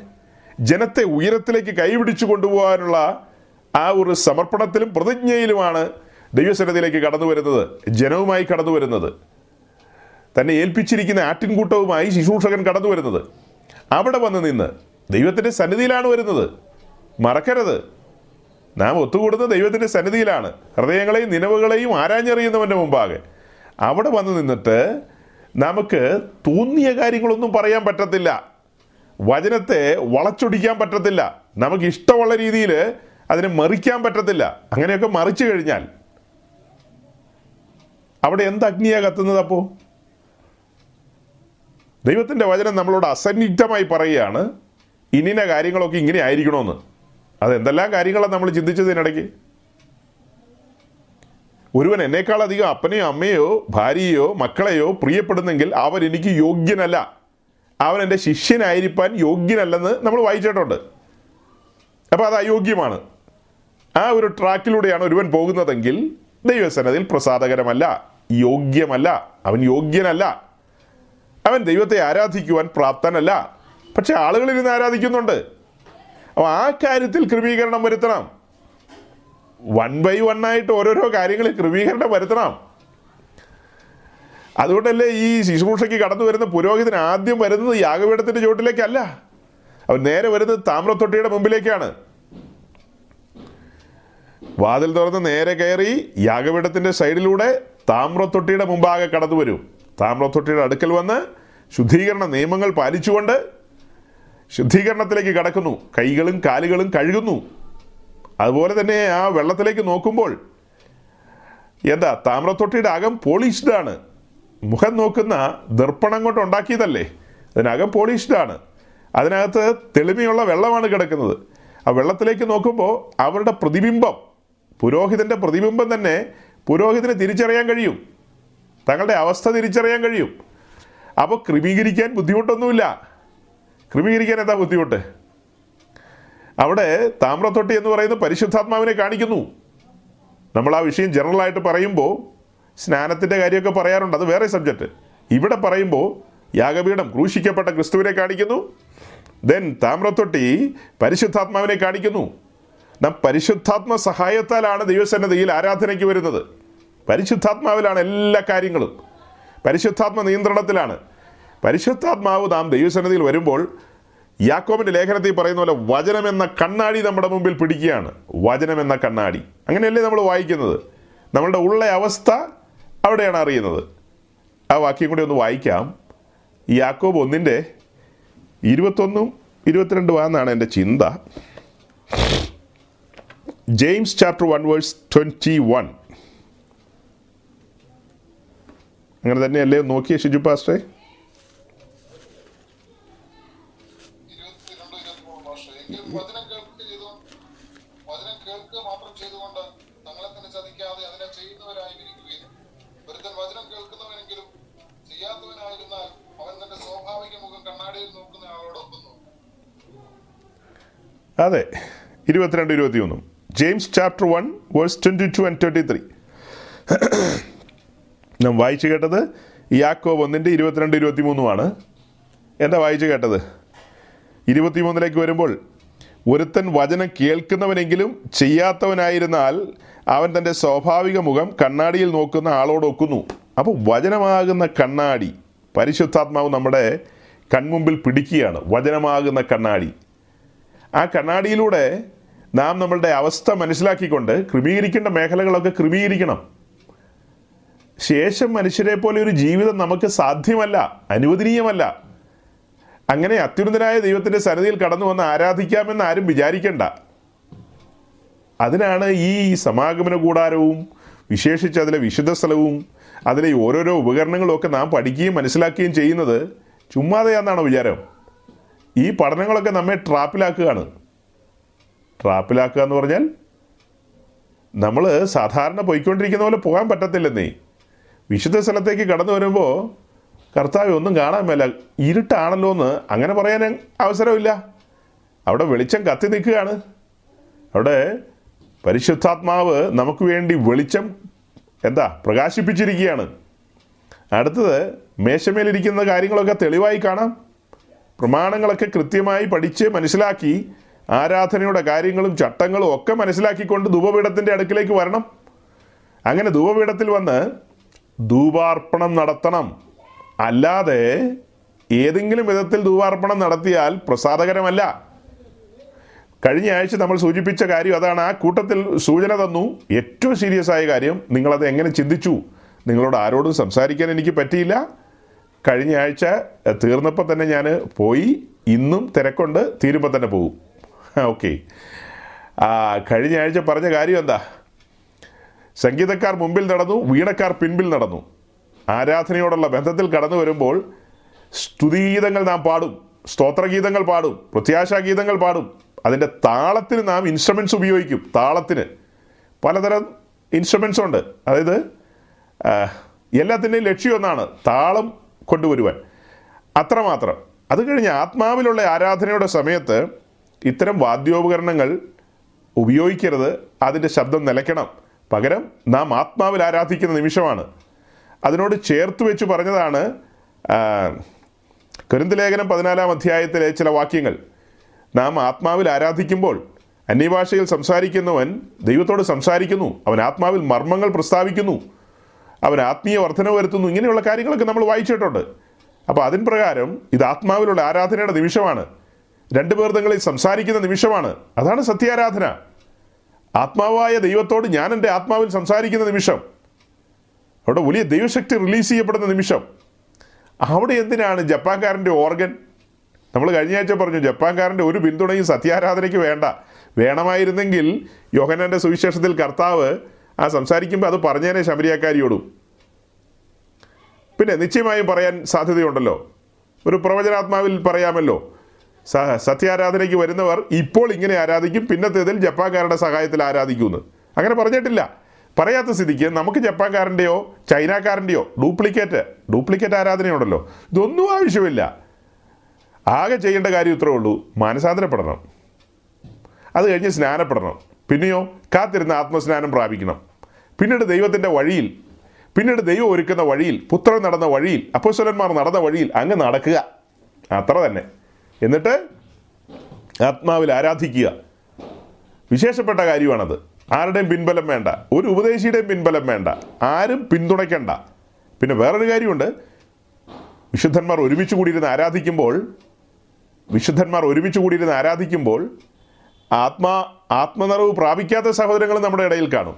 ജനത്തെ ഉയരത്തിലേക്ക് കൈപിടിച്ചു കൊണ്ടുപോകാനുള്ള ആ ഒരു സമർപ്പണത്തിലും പ്രതിജ്ഞയിലുമാണ് ദൈവസന്നിധിയിലേക്ക് കടന്നു വരുന്നത് ജനവുമായി കടന്നു വരുന്നത്. തന്നെ ഏൽപ്പിച്ചിരിക്കുന്ന ആട്ടിൻകൂട്ടവുമായി ശിശൂഷകൻ കടന്നു വരുന്നത്. അവിടെ വന്ന് നിന്ന് ദൈവത്തിന്റെ സന്നിധിയിലാണ് വരുന്നത്. മറക്കരുത്. നാം ഒത്തുകൂടുന്ന ദൈവത്തിന്റെ സന്നിധിയിലാണ്. ഹൃദയങ്ങളെയും നിലവുകളെയും ആരാഞ്ഞെറിയുന്നവന്റെ മുമ്പാകെ. അവിടെ വന്ന് നിന്നിട്ട് നമുക്ക് തോന്നിയ കാര്യങ്ങളൊന്നും പറയാൻ പറ്റത്തില്ല. വചനത്തെ വളച്ചൊടിക്കാൻ പറ്റത്തില്ല. നമുക്ക് ഇഷ്ടമുള്ള രീതിയിൽ അതിനെ മറിക്കാൻ പറ്റത്തില്ല. അങ്ങനെയൊക്കെ മറിച്ചു കഴിഞ്ഞാൽ അവിടെ എന്ത് അഗ്നിയാ കത്തുന്നത് അപ്പോൾ ദൈവത്തിന്റെ വചനം നമ്മളോട് അസന്നിഗ്ധമായി പറയുകയാണ് ഇനിന കാര്യങ്ങളൊക്കെ ഇങ്ങനെ ആയിരിക്കണമെന്ന് അത് എന്തെല്ലാം കാര്യങ്ങളാണ് നമ്മൾ ചിന്തിച്ചതിനിടയ്ക്ക് ഒരുവൻ എന്നേക്കാളധികം അപ്പനെയോ അമ്മയോ ഭാര്യയോ മക്കളെയോ പ്രിയപ്പെടുന്നെങ്കിൽ അവൻ എനിക്ക് യോഗ്യനല്ല. അവൻ എന്റെ ശിഷ്യനായിരിക്കാൻ യോഗ്യനല്ലെന്ന് നമ്മൾ വായിച്ചിട്ടുണ്ട്. അപ്പോൾ അത് അയോഗ്യമാണ്. ആ ഒരു ട്രാക്കിലൂടെയാണ് ഒരുവൻ പോകുന്നതെങ്കിൽ ദൈവസന്നതിൽ പ്രസാദകരമല്ല യോഗ്യമല്ല. അവൻ യോഗ്യനല്ല. അവൻ ദൈവത്തെ ആരാധിക്കുവാൻ പ്രാപ്തനല്ല. പക്ഷെ ആളുകളിൽ നിന്ന് ആരാധിക്കുന്നുണ്ട്. അപ്പോൾ ആ കാര്യത്തിൽ ക്രമീകരണം വരുത്തണം. വൺ ബൈ വൺ ആയിട്ട് ഓരോരോ കാര്യങ്ങളിൽ ക്രമീകരണം വരുത്തണം. അതുകൊണ്ടല്ലേ ഈ ശുശ്രൂഷയ്ക്ക് കടന്നു വരുന്ന പുരോഹിതൻ ആദ്യം വരുന്നത് യാഗപീഠത്തിന്റെ ചുവട്ടിലേക്കല്ല. അവൻ നേരെ വരുന്നത് താമ്രത്തൊട്ടിയുടെ മുമ്പിലേക്കാണ്. വാതിൽ തുറന്ന് നേരെ കയറി യാഗപീഠത്തിന്റെ സൈഡിലൂടെ താമ്രത്തൊട്ടിയുടെ മുമ്പാകെ കടന്നു വരും. താമ്രത്തൊട്ടിയുടെ അടുക്കൽ വന്ന് ശുദ്ധീകരണ നിയമങ്ങൾ പാലിച്ചുകൊണ്ട് ശുദ്ധീകരണത്തിലേക്ക് കടക്കുന്നു. കൈകളും കാലുകളും കഴുകുന്നു. അതുപോലെ തന്നെ ആ വെള്ളത്തിലേക്ക് നോക്കുമ്പോൾ എന്താ താമ്രത്തൊട്ടിയുടെ അകം പോളിഷ്ഡ് ആണ്. മുഖം നോക്കുന്ന ദർപ്പണം കൊണ്ട് ഉണ്ടാക്കിയതല്ലേ? അതിനകം പോളിഷ്ഡ് ആണ്. അതിനകത്ത് തെളിമയുള്ള വെള്ളമാണ് കിടക്കുന്നത്. ആ വെള്ളത്തിലേക്ക് നോക്കുമ്പോൾ അവരുടെ പ്രതിബിംബം പുരോഹിതന്റെ പ്രതിബിംബം തന്നെ പുരോഹിതനെ തിരിച്ചറിയാൻ കഴിയും. തങ്ങളുടെ അവസ്ഥ തിരിച്ചറിയാൻ കഴിയും. അപ്പോൾ ക്രമീകരിക്കാൻ ബുദ്ധിമുട്ടൊന്നുമില്ല. ക്രമീകരിക്കാൻ എന്താ ബുദ്ധിമുട്ട്? അവിടെ താമ്രത്തൊട്ടി എന്ന് പറയുന്ന പരിശുദ്ധാത്മാവിനെ കാണിക്കുന്നു. നമ്മൾ ആ വിഷയം ജനറലായിട്ട് പറയുമ്പോൾ സ്നാനത്തിന്റെ കാര്യമൊക്കെ പറയാറുണ്ട്. അത് വേറെ സബ്ജക്റ്റ് ഇവിടെ പറയുമ്പോൾ യാഗപീഠം ക്രൂശിക്കപ്പെട്ട ക്രിസ്തുവിനെ കാണിക്കുന്നു. ദെൻ താമ്രത്തൊട്ടി പരിശുദ്ധാത്മാവിനെ കാണിക്കുന്നു. നാം പരിശുദ്ധാത്മ സഹായത്താലാണ് ദൈവസന്നതയിൽ ആരാധനയ്ക്ക് വരുന്നത്. പരിശുദ്ധാത്മാവിലാണ് എല്ലാ കാര്യങ്ങളും. പരിശുദ്ധാത്മ നിയന്ത്രണത്തിലാണ്. പരിശുദ്ധാത്മാവ് നാം ദൈവസന്നിധിയിൽ വരുമ്പോൾ യാക്കോബിന്റെ ലേഖനത്തിൽ പറയുന്ന പോലെ എന്ന കണ്ണാടി നമ്മുടെ മുമ്പിൽ പിടിക്കുകയാണ്. എന്ന കണ്ണാടി. അങ്ങനെയല്ലേ നമ്മൾ വായിക്കുന്നത്? നമ്മളുടെ ഉള്ള അവസ്ഥ അവിടെയാണ് അറിയുന്നത്. ആ വാക്യം കൂടി ഒന്ന് വായിക്കാം. യാക്കോബ് ഒന്നിന്റെ ഇരുപത്തൊന്നും ഇരുപത്തിരണ്ടും ആണെന്നാണ് എന്റെ ചിന്ത. James chapter one verse twenty one. അങ്ങനെ തന്നെയല്ലേ? നോക്കിയ ഷിജു പാസ്റ്റേ ഇരുപത്തിരണ്ട് ഇരുപത്തിമൂന്ന് വർഷം എങ്കിലും വചനം വചനം കേൾക്കുക മാത്രം തങ്ങളെ തന്നെ അതിനെ വചനം കേൾക്കുന്നവനെങ്കിലും സ്വാഭാവിക മുഖം നോക്കുന്ന അതെ ഇരുപത്തിരണ്ട് ഇരുപത്തിയൊന്നും. James chapter one verse twenty two and twenty three. നാം വായിച്ചു കേട്ടത് യാക്കോബ് ഒന്നിന്റെ ഇരുപത്തിരണ്ട് ഇരുപത്തിമൂന്നുമാണ്. എന്താ വായിച്ചു കേട്ടത്? ഇരുപത്തിമൂന്നിലേക്ക് വരുമ്പോൾ ഒരുത്തൻ വചനം കേൾക്കുന്നവനെങ്കിലും ചെയ്യാത്തവനായിരുന്നാൽ അവൻ തന്റെ സ്വാഭാവിക മുഖം കണ്ണാടിയിൽ നോക്കുന്ന ആളോട് ഒക്കുന്നു. അപ്പോൾ വചനമാകുന്ന കണ്ണാടി പരിശുദ്ധാത്മാവ് നമ്മുടെ കൺമുമ്പിൽ പിടിക്കുകയാണ്. വചനമാകുന്ന കണ്ണാടി. ആ കണ്ണാടിയിലൂടെ നാം നമ്മളുടെ അവസ്ഥ മനസ്സിലാക്കിക്കൊണ്ട് ക്രമീകരിക്കേണ്ട മേഖലകളൊക്കെ ക്രമീകരിക്കണം. ശേഷം മനുഷ്യരെ പോലെ ഒരു ജീവിതം നമുക്ക് സാധ്യമല്ല അനുവദനീയമല്ല. അങ്ങനെ അത്യുന്നതനായ ദൈവത്തിന്റെ സന്നിധിയിൽ കടന്നു വന്ന് ആരാധിക്കാമെന്ന് ആരും വിചാരിക്കണ്ട. അതിനാണ് ഈ സമാഗമന കൂടാരവും വിശേഷിച്ച് അതിലെ വിശുദ്ധ സ്ഥലവും അതിലെ ഓരോരോ ഉപകരണങ്ങളും ഒക്കെ നാം പഠിക്കുകയും മനസ്സിലാക്കുകയും ചെയ്യുന്നത് ചുമ്മാതെയാണെന്നാണ് വിചാരം? ഈ പഠനങ്ങളൊക്കെ നമ്മെ ട്രാപ്പിലാക്കുകയാണ്. ട്രാപ്പിലാക്കുക എന്ന് പറഞ്ഞാൽ നമ്മൾ സാധാരണ പോയിക്കൊണ്ടിരിക്കുന്ന പോലെ പോകാൻ പറ്റത്തില്ലെന്നേ. വിശുദ്ധ സ്ഥലത്തേക്ക് കടന്നു വരുമ്പോൾ കർത്താവ് ഒന്നും കാണാൻ മേല. ഇരുട്ടാണല്ലോ എന്ന് അങ്ങനെ പറയാൻ അവസരമില്ല. അവിടെ വെളിച്ചം കത്തി നിൽക്കുകയാണ്. അവിടെ പരിശുദ്ധാത്മാവ് നമുക്ക് വേണ്ടി വെളിച്ചം എന്താ പ്രകാശിപ്പിച്ചിരിക്കുകയാണ്. അടുത്തത് മേശമേലിരിക്കുന്ന കാര്യങ്ങളൊക്കെ തെളിവായി കാണാം. പ്രമാണങ്ങളൊക്കെ കൃത്യമായി പഠിച്ച് മനസ്സിലാക്കി ആരാധനയുടെ കാര്യങ്ങളും ചട്ടങ്ങളും ഒക്കെ മനസ്സിലാക്കിക്കൊണ്ട് ധൂപപീഠത്തിന്റെ അടുക്കിലേക്ക് വരണം. അങ്ങനെ ധൂപപീഠത്തിൽ വന്ന് ധൂപാർപ്പണം നടത്തണം. അല്ലാതെ ഏതെങ്കിലും വിധത്തിൽ ധൂപാർപ്പണം നടത്തിയാൽ പ്രസാദകരമല്ല. കഴിഞ്ഞ ആഴ്ച നമ്മൾ സൂചിപ്പിച്ച കാര്യം അതാണ്. ആ കൂട്ടത്തിൽ സൂചന തന്നു. ഏറ്റവും സീരിയസ് ആയ കാര്യം നിങ്ങളത് എങ്ങനെ ചിന്തിച്ചു? നിങ്ങളോട് ആരോടും സംസാരിക്കാൻ എനിക്ക് പറ്റിയില്ല. കഴിഞ്ഞ ആഴ്ച തീർന്നപ്പോൾ തന്നെ ഞാൻ പോയി. ഇന്നും തിരക്കൊണ്ട്. തീരുമ്പോൾ തന്നെ പോകും ഓക്കെ. കഴിഞ്ഞ ആഴ്ച പറഞ്ഞ കാര്യം എന്താ? സംഗീതക്കാർ മുമ്പിൽ നടന്നു വീണക്കാർ പിൻപിൽ നടന്നു. ആരാധനയോടുള്ള ബന്ധത്തിൽ കടന്നു വരുമ്പോൾ സ്തുതിഗീതങ്ങൾ നാം പാടും സ്തോത്രഗീതങ്ങൾ പാടും പ്രത്യാശാഗീതങ്ങൾ പാടും. അതിന്റെ താളത്തിന് നാം ഇൻസ്ട്രുമെന്റ്സ് ഉപയോഗിക്കും താളത്തിന്. പലതരം ഇൻസ്ട്രുമെൻസ് ഉണ്ട്. അതായത് എല്ലാത്തിന്റെയും ലക്ഷ്യം ഒന്നാണ് താളം കൊണ്ടുവരുവാൻ. അത്രമാത്രം. അത് കഴിഞ്ഞ് ആത്മാവിലുള്ള ആരാധനയുടെ സമയത്ത് ഇത്തരം വാദ്യോപകരണങ്ങൾ ഉപയോഗിക്കരുത്. അതിന്റെ ശബ്ദം നിലയ്ക്കണം. പകരം നാം ആത്മാവിൽ ആരാധിക്കുന്ന നിമിഷമാണ്. അതിനോട് ചേർത്ത് വെച്ച് പറഞ്ഞതാണ് ആ, കൊരിന്ത് ലേഖനം പതിനാലാം അധ്യായത്തിലെ ചില വാക്യങ്ങൾ. നാം ആത്മാവിൽ ആരാധിക്കുമ്പോൾ അന്യഭാഷയിൽ സംസാരിക്കുന്നവൻ ദൈവത്തോട് സംസാരിക്കുന്നു അവൻ ആത്മാവിൽ മർമ്മങ്ങൾ പ്രസ്താവിക്കുന്നു അവൻ ആത്മീയ വർധന വരുത്തുന്നു ഇങ്ങനെയുള്ള കാര്യങ്ങളൊക്കെ നമ്മൾ വായിച്ചിട്ടുണ്ട്. അപ്പോൾ അതിൻ പ്രകാരം ഇത് ആത്മാവിലുള്ള ആരാധനയുടെ നിമിഷമാണ്. രണ്ടു പേർ തങ്ങളിൽ സംസാരിക്കുന്ന നിമിഷമാണ്. അതാണ് സത്യാരാധന. ആത്മാവായ ദൈവത്തോട് ഞാൻ എന്റെ ആത്മാവിൽ സംസാരിക്കുന്ന നിമിഷം. അവിടെ വലിയ ദൈവശക്തി റിലീസ് ചെയ്യപ്പെടുന്ന നിമിഷം. അവിടെ എന്തിനാണ് ജപ്പാൻകാരന്റെ ഓർഗൻ നമ്മൾ കഴിഞ്ഞ ആഴ്ച പറഞ്ഞു ജപ്പാൻകാരന്റെ ഒരു പിന്തുണയും സത്യാരാധനയ്ക്ക് വേണ്ട. വേണമായിരുന്നെങ്കിൽ യോഹനന്റെ സുവിശേഷത്തിൽ കർത്താവ് ആ സംസാരിക്കുമ്പോൾ അത് പറഞ്ഞേനെ ശമരിയാക്കാരിയോടും പിന്നെ നിശ്ചയമായും പറയാൻ സാധ്യതയുണ്ടല്ലോ. ഒരു പ്രവചനാത്മാവിൽ പറയാമല്ലോ. സത്യാരാധനയ്ക്ക് വരുന്നവർ ഇപ്പോൾ ഇങ്ങനെ ആരാധിക്കും പിന്നത്തേതിൽ ജപ്പാൻകാരുടെ സഹായത്തിൽ ആരാധിക്കുമെന്ന്. അങ്ങനെ പറഞ്ഞിട്ടില്ല. പറയാത്ത സ്ഥിതിക്ക് നമുക്ക് ജപ്പാൻകാരന്റെയോ ചൈനക്കാരന്റെയോ ഡ്യൂപ്ലിക്കേറ്റ് ഡ്യൂപ്ലിക്കേറ്റ് ആരാധനയുണ്ടല്ലോ? ഇതൊന്നും ആവശ്യമില്ല. ആകെ ചെയ്യേണ്ട കാര്യം ഇത്രേ ഉള്ളൂ. മാനസാന്തരപ്പെടണം. അത് കഴിഞ്ഞ് സ്നാനപ്പെടണം. പിന്നെയോ കാത്തിരുന്ന് ആത്മസ്നാനം പ്രാപിക്കണം. പിന്നീട് ദൈവത്തിന്റെ വഴിയിൽ പിന്നീട് ദൈവം ഒരുക്കുന്ന വഴിയിൽ പുത്രൻ നടന്ന വഴിയിൽ അപ്പോസ്വലന്മാർ നടന്ന വഴിയിൽ അങ്ങ് നടക്കുക. അത്ര തന്നെ. എന്നിട്ട് ആത്മാവിൽ ആരാധിക്കുക. വിശേഷപ്പെട്ട കാര്യമാണത്. ആരുടെയും പിൻബലം വേണ്ട. ഒരു ഉപദേശിയുടെയും പിൻബലം വേണ്ട. ആരും പിന്തുണയ്ക്കണ്ട. പിന്നെ വേറൊരു കാര്യമുണ്ട്. വിശുദ്ധന്മാർ ഒരുമിച്ച് കൂടിയിരുന്ന് ആരാധിക്കുമ്പോൾ വിശുദ്ധന്മാർ ഒരുമിച്ച് കൂടിയിരുന്ന് ആരാധിക്കുമ്പോൾ ആത്മാ ആത്മനിറവ് പ്രാപിക്കാത്ത സഹോദരങ്ങൾ നമ്മുടെ ഇടയിൽ കാണും.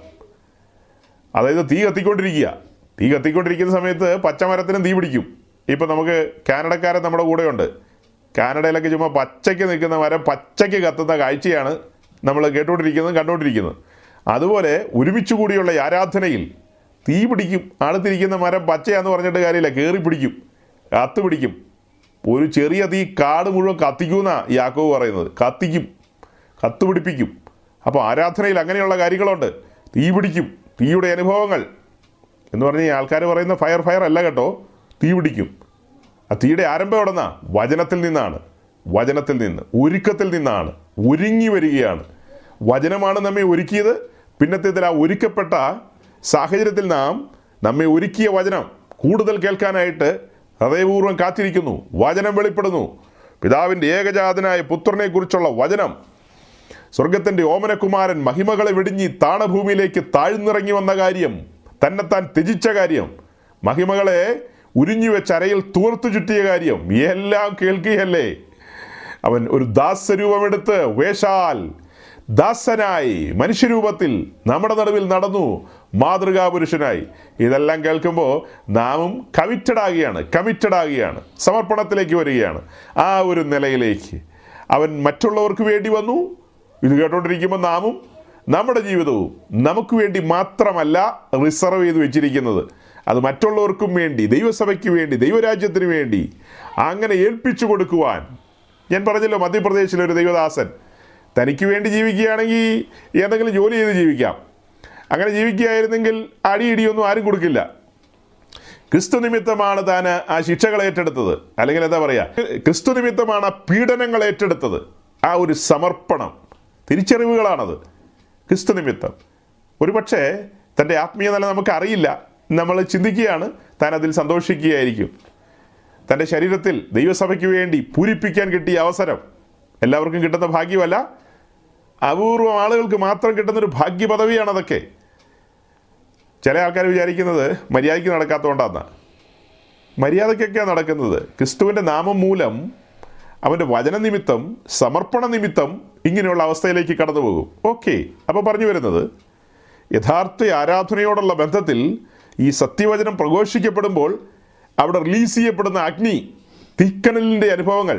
അതായത് തീ കത്തിക്കൊണ്ടിരിക്കുക. തീ കത്തിക്കൊണ്ടിരിക്കുന്ന സമയത്ത് പച്ചമരത്തിനും തീ പിടിക്കും. ഇപ്പം നമുക്ക് കാനഡക്കാരൻ നമ്മുടെ കൂടെയുണ്ട്. കാനഡയിലൊക്കെ ചുമ്മാ പച്ചയ്ക്ക് നിൽക്കുന്ന മരം പച്ചയ്ക്ക് കത്തുന്ന കാഴ്ചയാണ് നമ്മൾ കേട്ടുകൊണ്ടിരിക്കുന്നത് കണ്ടുകൊണ്ടിരിക്കുന്നത്. അതുപോലെ ഒരുമിച്ച് കൂടിയുള്ള ആരാധനയിൽ തീ പിടിക്കും. അടുത്തിരിക്കുന്ന മരം പച്ചയാന്ന് പറഞ്ഞിട്ട് കാര്യമില്ല. കയറി പിടിക്കും. കത്ത് പിടിക്കും. ഒരു ചെറിയ തീ കാട് മുഴുവൻ കത്തിക്കുമെന്നാ യാക്കോവ് പറയുന്നത്. കത്തിക്കും. കത്ത് പിടിപ്പിക്കും. അപ്പോൾ ആരാധനയിൽ അങ്ങനെയുള്ള കാര്യങ്ങളുണ്ട്. തീ പിടിക്കും. തീയുടെ അനുഭവങ്ങൾ എന്ന് പറഞ്ഞ് ആൾക്കാർ പറയുന്ന ഫയർ ഫയർ അല്ല കേട്ടോ. തീ പിടിക്കും. ആ തീയുടെ ആരംഭം എവിടെന്നാ? വചനത്തിൽ നിന്നാണ്. വചനത്തിൽ നിന്ന് ഒരുക്കത്തിൽ നിന്നാണ്. ഒരുങ്ങി വരികയാണ്. വചനമാണ് നമ്മെ ഒരുക്കിയത്. പിന്നത്തേതിൽ ആ ഒരുക്കപ്പെട്ട സാഹചര്യത്തിൽ നാം നമ്മെ ഒരുക്കിയ വചനം കൂടുതൽ കേൾക്കാനായിട്ട് ഹൃദയപൂർവം കാത്തിരിക്കുന്നു. വചനം വെളിപ്പെടുന്നു. പിതാവിന്റെ ഏകജാതനായ പുത്രനെക്കുറിച്ചുള്ള വചനം. സ്വർഗത്തിന്റെ ഓമനകുമാരൻ മഹിമകളെ വെടിഞ്ഞി താണഭൂമിയിലേക്ക് താഴ്ന്നിറങ്ങി വന്ന കാര്യം തന്നെത്താൻ ത്യജിച്ച കാര്യം മഹിമകളെ ഉരിഞ്ഞു വെച്ച് അരയിൽ തൂർത്തു ചുറ്റിയ കാര്യം എല്ലാം കേൾക്കുകയല്ലേ? അവൻ ഒരു ദാസരൂപമെടുത്ത് വേഷാൽ ദാസനായി മനുഷ്യരൂപത്തിൽ നമ്മുടെ നടുവിൽ നടന്നു മാതൃകാ പുരുഷനായി ഇതെല്ലാം കേൾക്കുമ്പോൾ നാമും കമ്മിറ്റഡ് ആകുകയാണ് കമ്മിറ്റഡ് ആകുകയാണ് സമർപ്പണത്തിലേക്ക് വരികയാണ്. ആ ഒരു നിലയിലേക്ക് അവൻ മറ്റുള്ളവർക്ക് വേണ്ടി വന്നു. ഇത് കേട്ടോണ്ടിരിക്കുമ്പോൾ നാമും നമ്മുടെ ജീവിതവും നമുക്ക് വേണ്ടി മാത്രമല്ല റിസർവ് ചെയ്ത് വെച്ചിരിക്കുന്നത്. അത് മറ്റുള്ളവർക്കും വേണ്ടി ദൈവസഭയ്ക്ക് വേണ്ടി ദൈവരാജ്യത്തിന് വേണ്ടി അങ്ങനെ ഏൽപ്പിച്ചു കൊടുക്കുവാൻ. ഞാൻ പറഞ്ഞല്ലോ മധ്യപ്രദേശിലെ ഒരു ദൈവദാസൻ തനിക്ക് വേണ്ടി ജീവിക്കുകയാണെങ്കിൽ എന്തെങ്കിലും ജോലി ചെയ്ത് ജീവിക്കാം. അങ്ങനെ ജീവിക്കുകയായിരുന്നെങ്കിൽ അടിയിടിയൊന്നും ആരും കൊടുക്കില്ല. ക്രിസ്തു നിമിത്തമാണ് താൻ ആ ശിക്ഷകൾ ഏറ്റെടുത്തത്. അല്ലെങ്കിൽ എന്താ പറയുക ക്രിസ്തു നിമിത്തമാണ് ആ പീഡനങ്ങൾ ഏറ്റെടുത്തത്. ആ ഒരു സമർപ്പണം. തിരിച്ചറിവുകളാണത്. ക്രിസ്തു നിമിത്തം. ഒരുപക്ഷെ തന്റെ ആത്മീയ നില നമുക്കറിയില്ല നമ്മൾ ചിന്തിക്കുകയാണ് താൻ അതിൽ സന്തോഷിക്കുകയായിരിക്കും. തന്റെ ശരീരത്തിൽ ദൈവസഭയ്ക്ക് വേണ്ടി പൂരിപ്പിക്കാൻ കിട്ടിയ അവസരം എല്ലാവർക്കും കിട്ടുന്ന ഭാഗ്യമല്ല. അപൂർവം ആളുകൾക്ക് മാത്രം കിട്ടുന്നൊരു ഭാഗ്യ പദവിയാണ് അതൊക്കെ. ചില ആൾക്കാർ വിചാരിക്കുന്നത് മര്യാദയ്ക്ക് നടക്കാത്തതുകൊണ്ടാണ് മര്യാദയ്ക്കൊക്കെയാണ് നടക്കുന്നത്. ക്രിസ്തുവിന്റെ നാമം മൂലം അവന്റെ വചന നിമിത്തം സമർപ്പണ നിമിത്തം ഇങ്ങനെയുള്ള അവസ്ഥയിലേക്ക് കടന്നു പോകും ഓക്കെ അപ്പോൾ പറഞ്ഞു വരുന്നത് യഥാർത്ഥ ആരാധനയോടുള്ള ബന്ധത്തിൽ ഈ സത്യവചനം പ്രഘോഷിക്കപ്പെടുമ്പോൾ അവിടെ റിലീസ് ചെയ്യപ്പെടുന്ന അഗ്നി തീക്കനലിന്റെ അനുഭവങ്ങൾ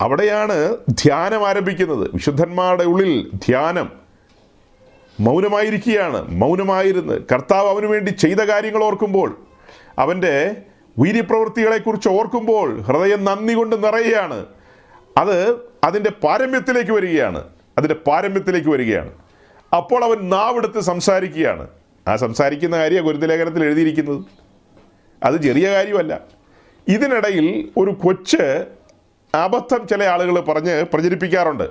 അവിടെയാണ് ധ്യാനം ആരംഭിക്കുന്നത്. വിശുദ്ധന്മാരുടെ ഉള്ളിൽ ധ്യാനം മൗനമായിരിക്കുകയാണ്. മൗനമായിരുന്ന്. കർത്താവ് അവന് വേണ്ടി ചെയ്ത കാര്യങ്ങൾ ഓർക്കുമ്പോൾ അവന്റെ വീര്യപ്രവൃത്തികളെക്കുറിച്ച് ഓർക്കുമ്പോൾ ഹൃദയം നന്ദി കൊണ്ട് നിറയുകയാണ്. അത് അതിന്റെ പാരമ്യത്തിലേക്ക് വരികയാണ്. അതിന്റെ പാരമ്യത്തിലേക്ക് വരികയാണ്. അപ്പോൾ അവൻ നാവെടുത്ത് സംസാരിക്കുകയാണ്. ആ സംസാരിക്കുന്ന കാര്യം ഗുരുതലേഖനത്തിൽ എഴുതിയിരിക്കുന്നത്. അത് ചെറിയ കാര്യമല്ല. ഇതിനിടയിൽ ഒരു കൊച്ച് അബദ്ധം ചില ആളുകൾ പറഞ്ഞ് പ്രചരിപ്പിക്കാറുണ്ട്.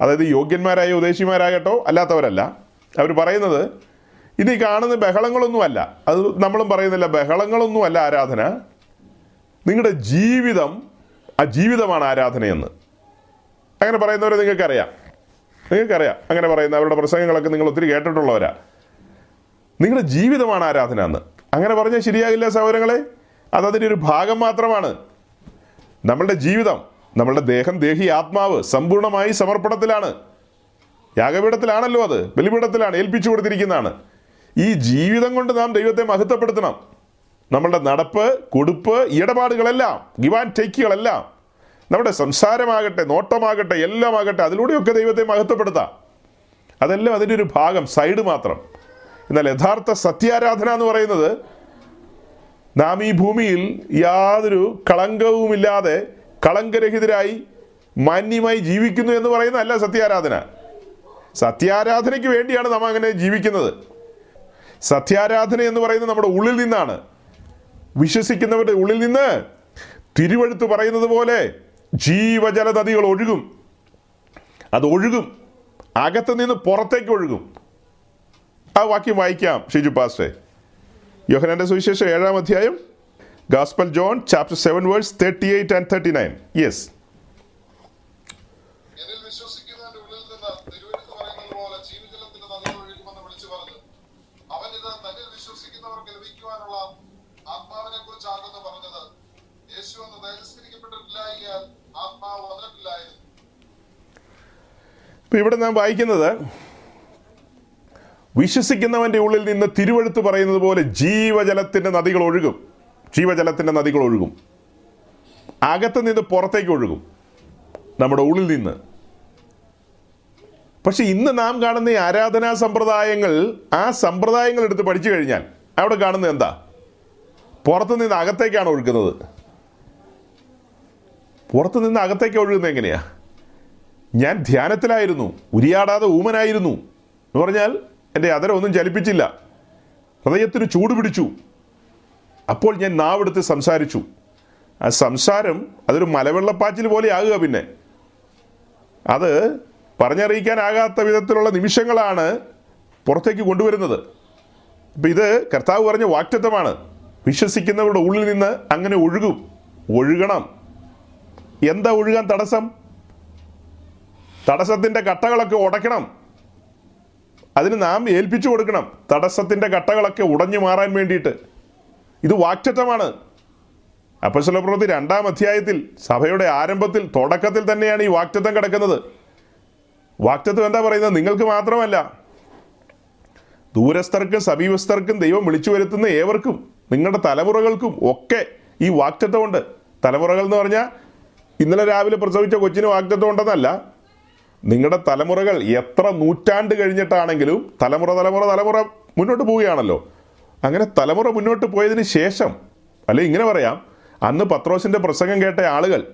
അതായത് യോഗ്യന്മാരായ ഉദ്ദേശിമാരാകട്ടോ അല്ലാത്തവരല്ല. അവർ പറയുന്നത് ഇനി കാണുന്ന ബഹളങ്ങളൊന്നുമല്ല. അത് നമ്മളും പറയുന്നില്ല ബഹളങ്ങളൊന്നുമല്ല ആരാധന. നിങ്ങളുടെ ജീവിതം ആ ജീവിതമാണ് ആരാധനയെന്ന്. അങ്ങനെ പറയുന്നവരെ നിങ്ങൾക്കറിയാം. നിങ്ങൾക്കറിയാം അങ്ങനെ പറയുന്ന അവരുടെ പ്രസംഗങ്ങളൊക്കെ നിങ്ങൾ ഒത്തിരി കേട്ടിട്ടുള്ളവരാ. നിങ്ങളുടെ ജീവിതമാണ് ആരാധന എന്ന് അങ്ങനെ പറഞ്ഞാൽ ശരിയാകില്ല സഹോദരങ്ങളെ. അതതിന്റെ ഒരു ഭാഗം മാത്രമാണ്. നമ്മളുടെ ജീവിതം നമ്മളുടെ ദേഹം ദേഹി ആത്മാവ് സമ്പൂർണമായി സമർപ്പണത്തിലാണ്. യാഗപീഠത്തിലാണല്ലോ അത്. ബലിപീഠത്തിലാണ് ഏൽപ്പിച്ചു കൊടുത്തിരിക്കുന്നതാണ്. ഈ ജീവിതം കൊണ്ട് നാം ദൈവത്തെ മഹത്വപ്പെടുത്തണം. നമ്മളുടെ നടപ്പ് കൊടുപ്പ് ഇടപാടുകളെല്ലാം ഗിവ് ആൻഡ് ടേക്കുകളെല്ലാം നമ്മുടെ സംസാരമാകട്ടെ നോട്ടമാകട്ടെ എല്ലാം ആകട്ടെ അതിലൂടെയൊക്കെ ദൈവത്തെ മഹത്വപ്പെടുത്താം. അതെല്ലാം അതിന്റെ ഒരു ഭാഗം സൈഡ് മാത്രം. എന്നാൽ യഥാർത്ഥ സത്യാരാധന എന്ന് പറയുന്നത് നാം ഈ ഭൂമിയിൽ യാതൊരു കളങ്കവുമില്ലാതെ കളങ്കരഹിതരായി മാന്യമായി ജീവിക്കുന്നു എന്ന് പറയുന്നതല്ല സത്യാരാധന. സത്യാരാധനയ്ക്ക് വേണ്ടിയാണ് നാം അങ്ങനെ ജീവിക്കുന്നത്. സത്യാരാധന എന്ന് പറയുന്നത് നമ്മുടെ ഉള്ളിൽ നിന്നാണ്. വിശ്വസിക്കുന്നവരുടെ ഉള്ളിൽ നിന്ന് തിരുവഴുത്ത് പറയുന്നത് പോലെ ജീവജല നദികൾ ഒഴുകും. അത് ഒഴുകും. അകത്ത് നിന്ന് പുറത്തേക്ക് ഒഴുകും. ആ വാക്യം വായിക്കാം ഷിജു പാസ്റ്റേ യോഹനാന്റെ സുവിശേഷം ഏഴാം അധ്യായം gospel John chapter seven verse thirty eight and thirty nine yes ഇപ്പം ഇവിടെ നാം വായിക്കുന്നത് വിശ്വസിക്കുന്നവന്റെ ഉള്ളിൽ നിന്ന് തിരുവഴുത്ത് പറയുന്നത് പോലെ ജീവജലത്തിന്റെ നദികൾ ഒഴുകും. ജീവജലത്തിന്റെ നദികൾ ഒഴുകും. അകത്ത് നിന്ന് പുറത്തേക്ക് ഒഴുകും. നമ്മുടെ ഉള്ളിൽ നിന്ന്. പക്ഷെ ഇന്ന് നാം കാണുന്ന ഈ ആരാധനാ സമ്പ്രദായങ്ങൾ ആ സമ്പ്രദായങ്ങൾ എടുത്ത് പഠിച്ചു കഴിഞ്ഞാൽ അവിടെ കാണുന്നത് എന്താ? പുറത്തു നിന്ന് അകത്തേക്കാണ് ഒഴുകുന്നത്. പുറത്തു നിന്ന് അകത്തേക്ക് ഒഴുകുന്നത് എങ്ങനെയാ? ഞാൻ ധ്യാനത്തിലായിരുന്നു ഉരിയാടാതെ ഊമനായിരുന്നു എന്ന് പറഞ്ഞാൽ എന്റെ അതരമൊന്നും ചലിപ്പിച്ചില്ല. ഹൃദയത്തിന് ചൂട് പിടിച്ചു. അപ്പോൾ ഞാൻ നാവെടുത്ത് സംസാരിച്ചു. ആ സംസാരം അതൊരു മലവെള്ളപ്പാച്ചിൽ പോലെ ആകുക പിന്നെ. അത് പറഞ്ഞറിയിക്കാനാകാത്ത വിധത്തിലുള്ള നിമിഷങ്ങളാണ് പുറത്തേക്ക് കൊണ്ടുവരുന്നത്. അപ്പം ഇത് കർത്താവ് പറഞ്ഞ വാക്റ്റത്വമാണ് വിശ്വസിക്കുന്നവരുടെ ഉള്ളിൽ നിന്ന് അങ്ങനെ ഒഴുകും. ഒഴുകണം. എന്താ ഒഴുകാൻ തടസ്സം? തടസ്സത്തിന്റെ കട്ടകളൊക്കെ ഉടയ്ക്കണം. അതിന് നാം ഏൽപ്പിച്ചു കൊടുക്കണം. തടസ്സത്തിന്റെ കട്ടകളൊക്കെ ഉടഞ്ഞു മാറാൻ വേണ്ടിയിട്ട്. ഇത് വാക്റ്റത്വമാണ് അപ്പസ്വലപ്രവൃത്തി രണ്ടാം അധ്യായത്തിൽ സഭയുടെ ആരംഭത്തിൽ തുടക്കത്തിൽ തന്നെയാണ് ഈ വാക്റ്റത്വം കിടക്കുന്നത്. വാക്റ്റത്വം എന്താ പറയുന്നത്? നിങ്ങൾക്ക് മാത്രമല്ല. ദൂരസ്ഥർക്കും സമീപസ്ഥർക്കും ദൈവം വിളിച്ചു വരുത്തുന്ന ഏവർക്കും നിങ്ങളുടെ തലമുറകൾക്കും ഒക്കെ ഈ വാക്റ്റത്വമുണ്ട് തലമുറകൾ എന്ന് പറഞ്ഞാൽ ഇന്നലെ രാവിലെ പ്രസവിച്ച കൊച്ചിന് വാക്റ്റത്വം ഉണ്ടെന്നല്ല നിങ്ങളുടെ തലമുറകൾ എത്ര നൂറ്റാണ്ട് കഴിഞ്ഞിട്ടാണെങ്കിലും തലമുറ തലമുറ തലമുറ മുന്നോട്ട് പോവുകയാണല്ലോ. അങ്ങനെ തലമുറ മുന്നോട്ട് പോയതിന് ശേഷം അല്ലെ ഇങ്ങനെ പറയാം അന്ന് പത്രോസിന്റെ പ്രസംഗം കേട്ട ആളുകൾ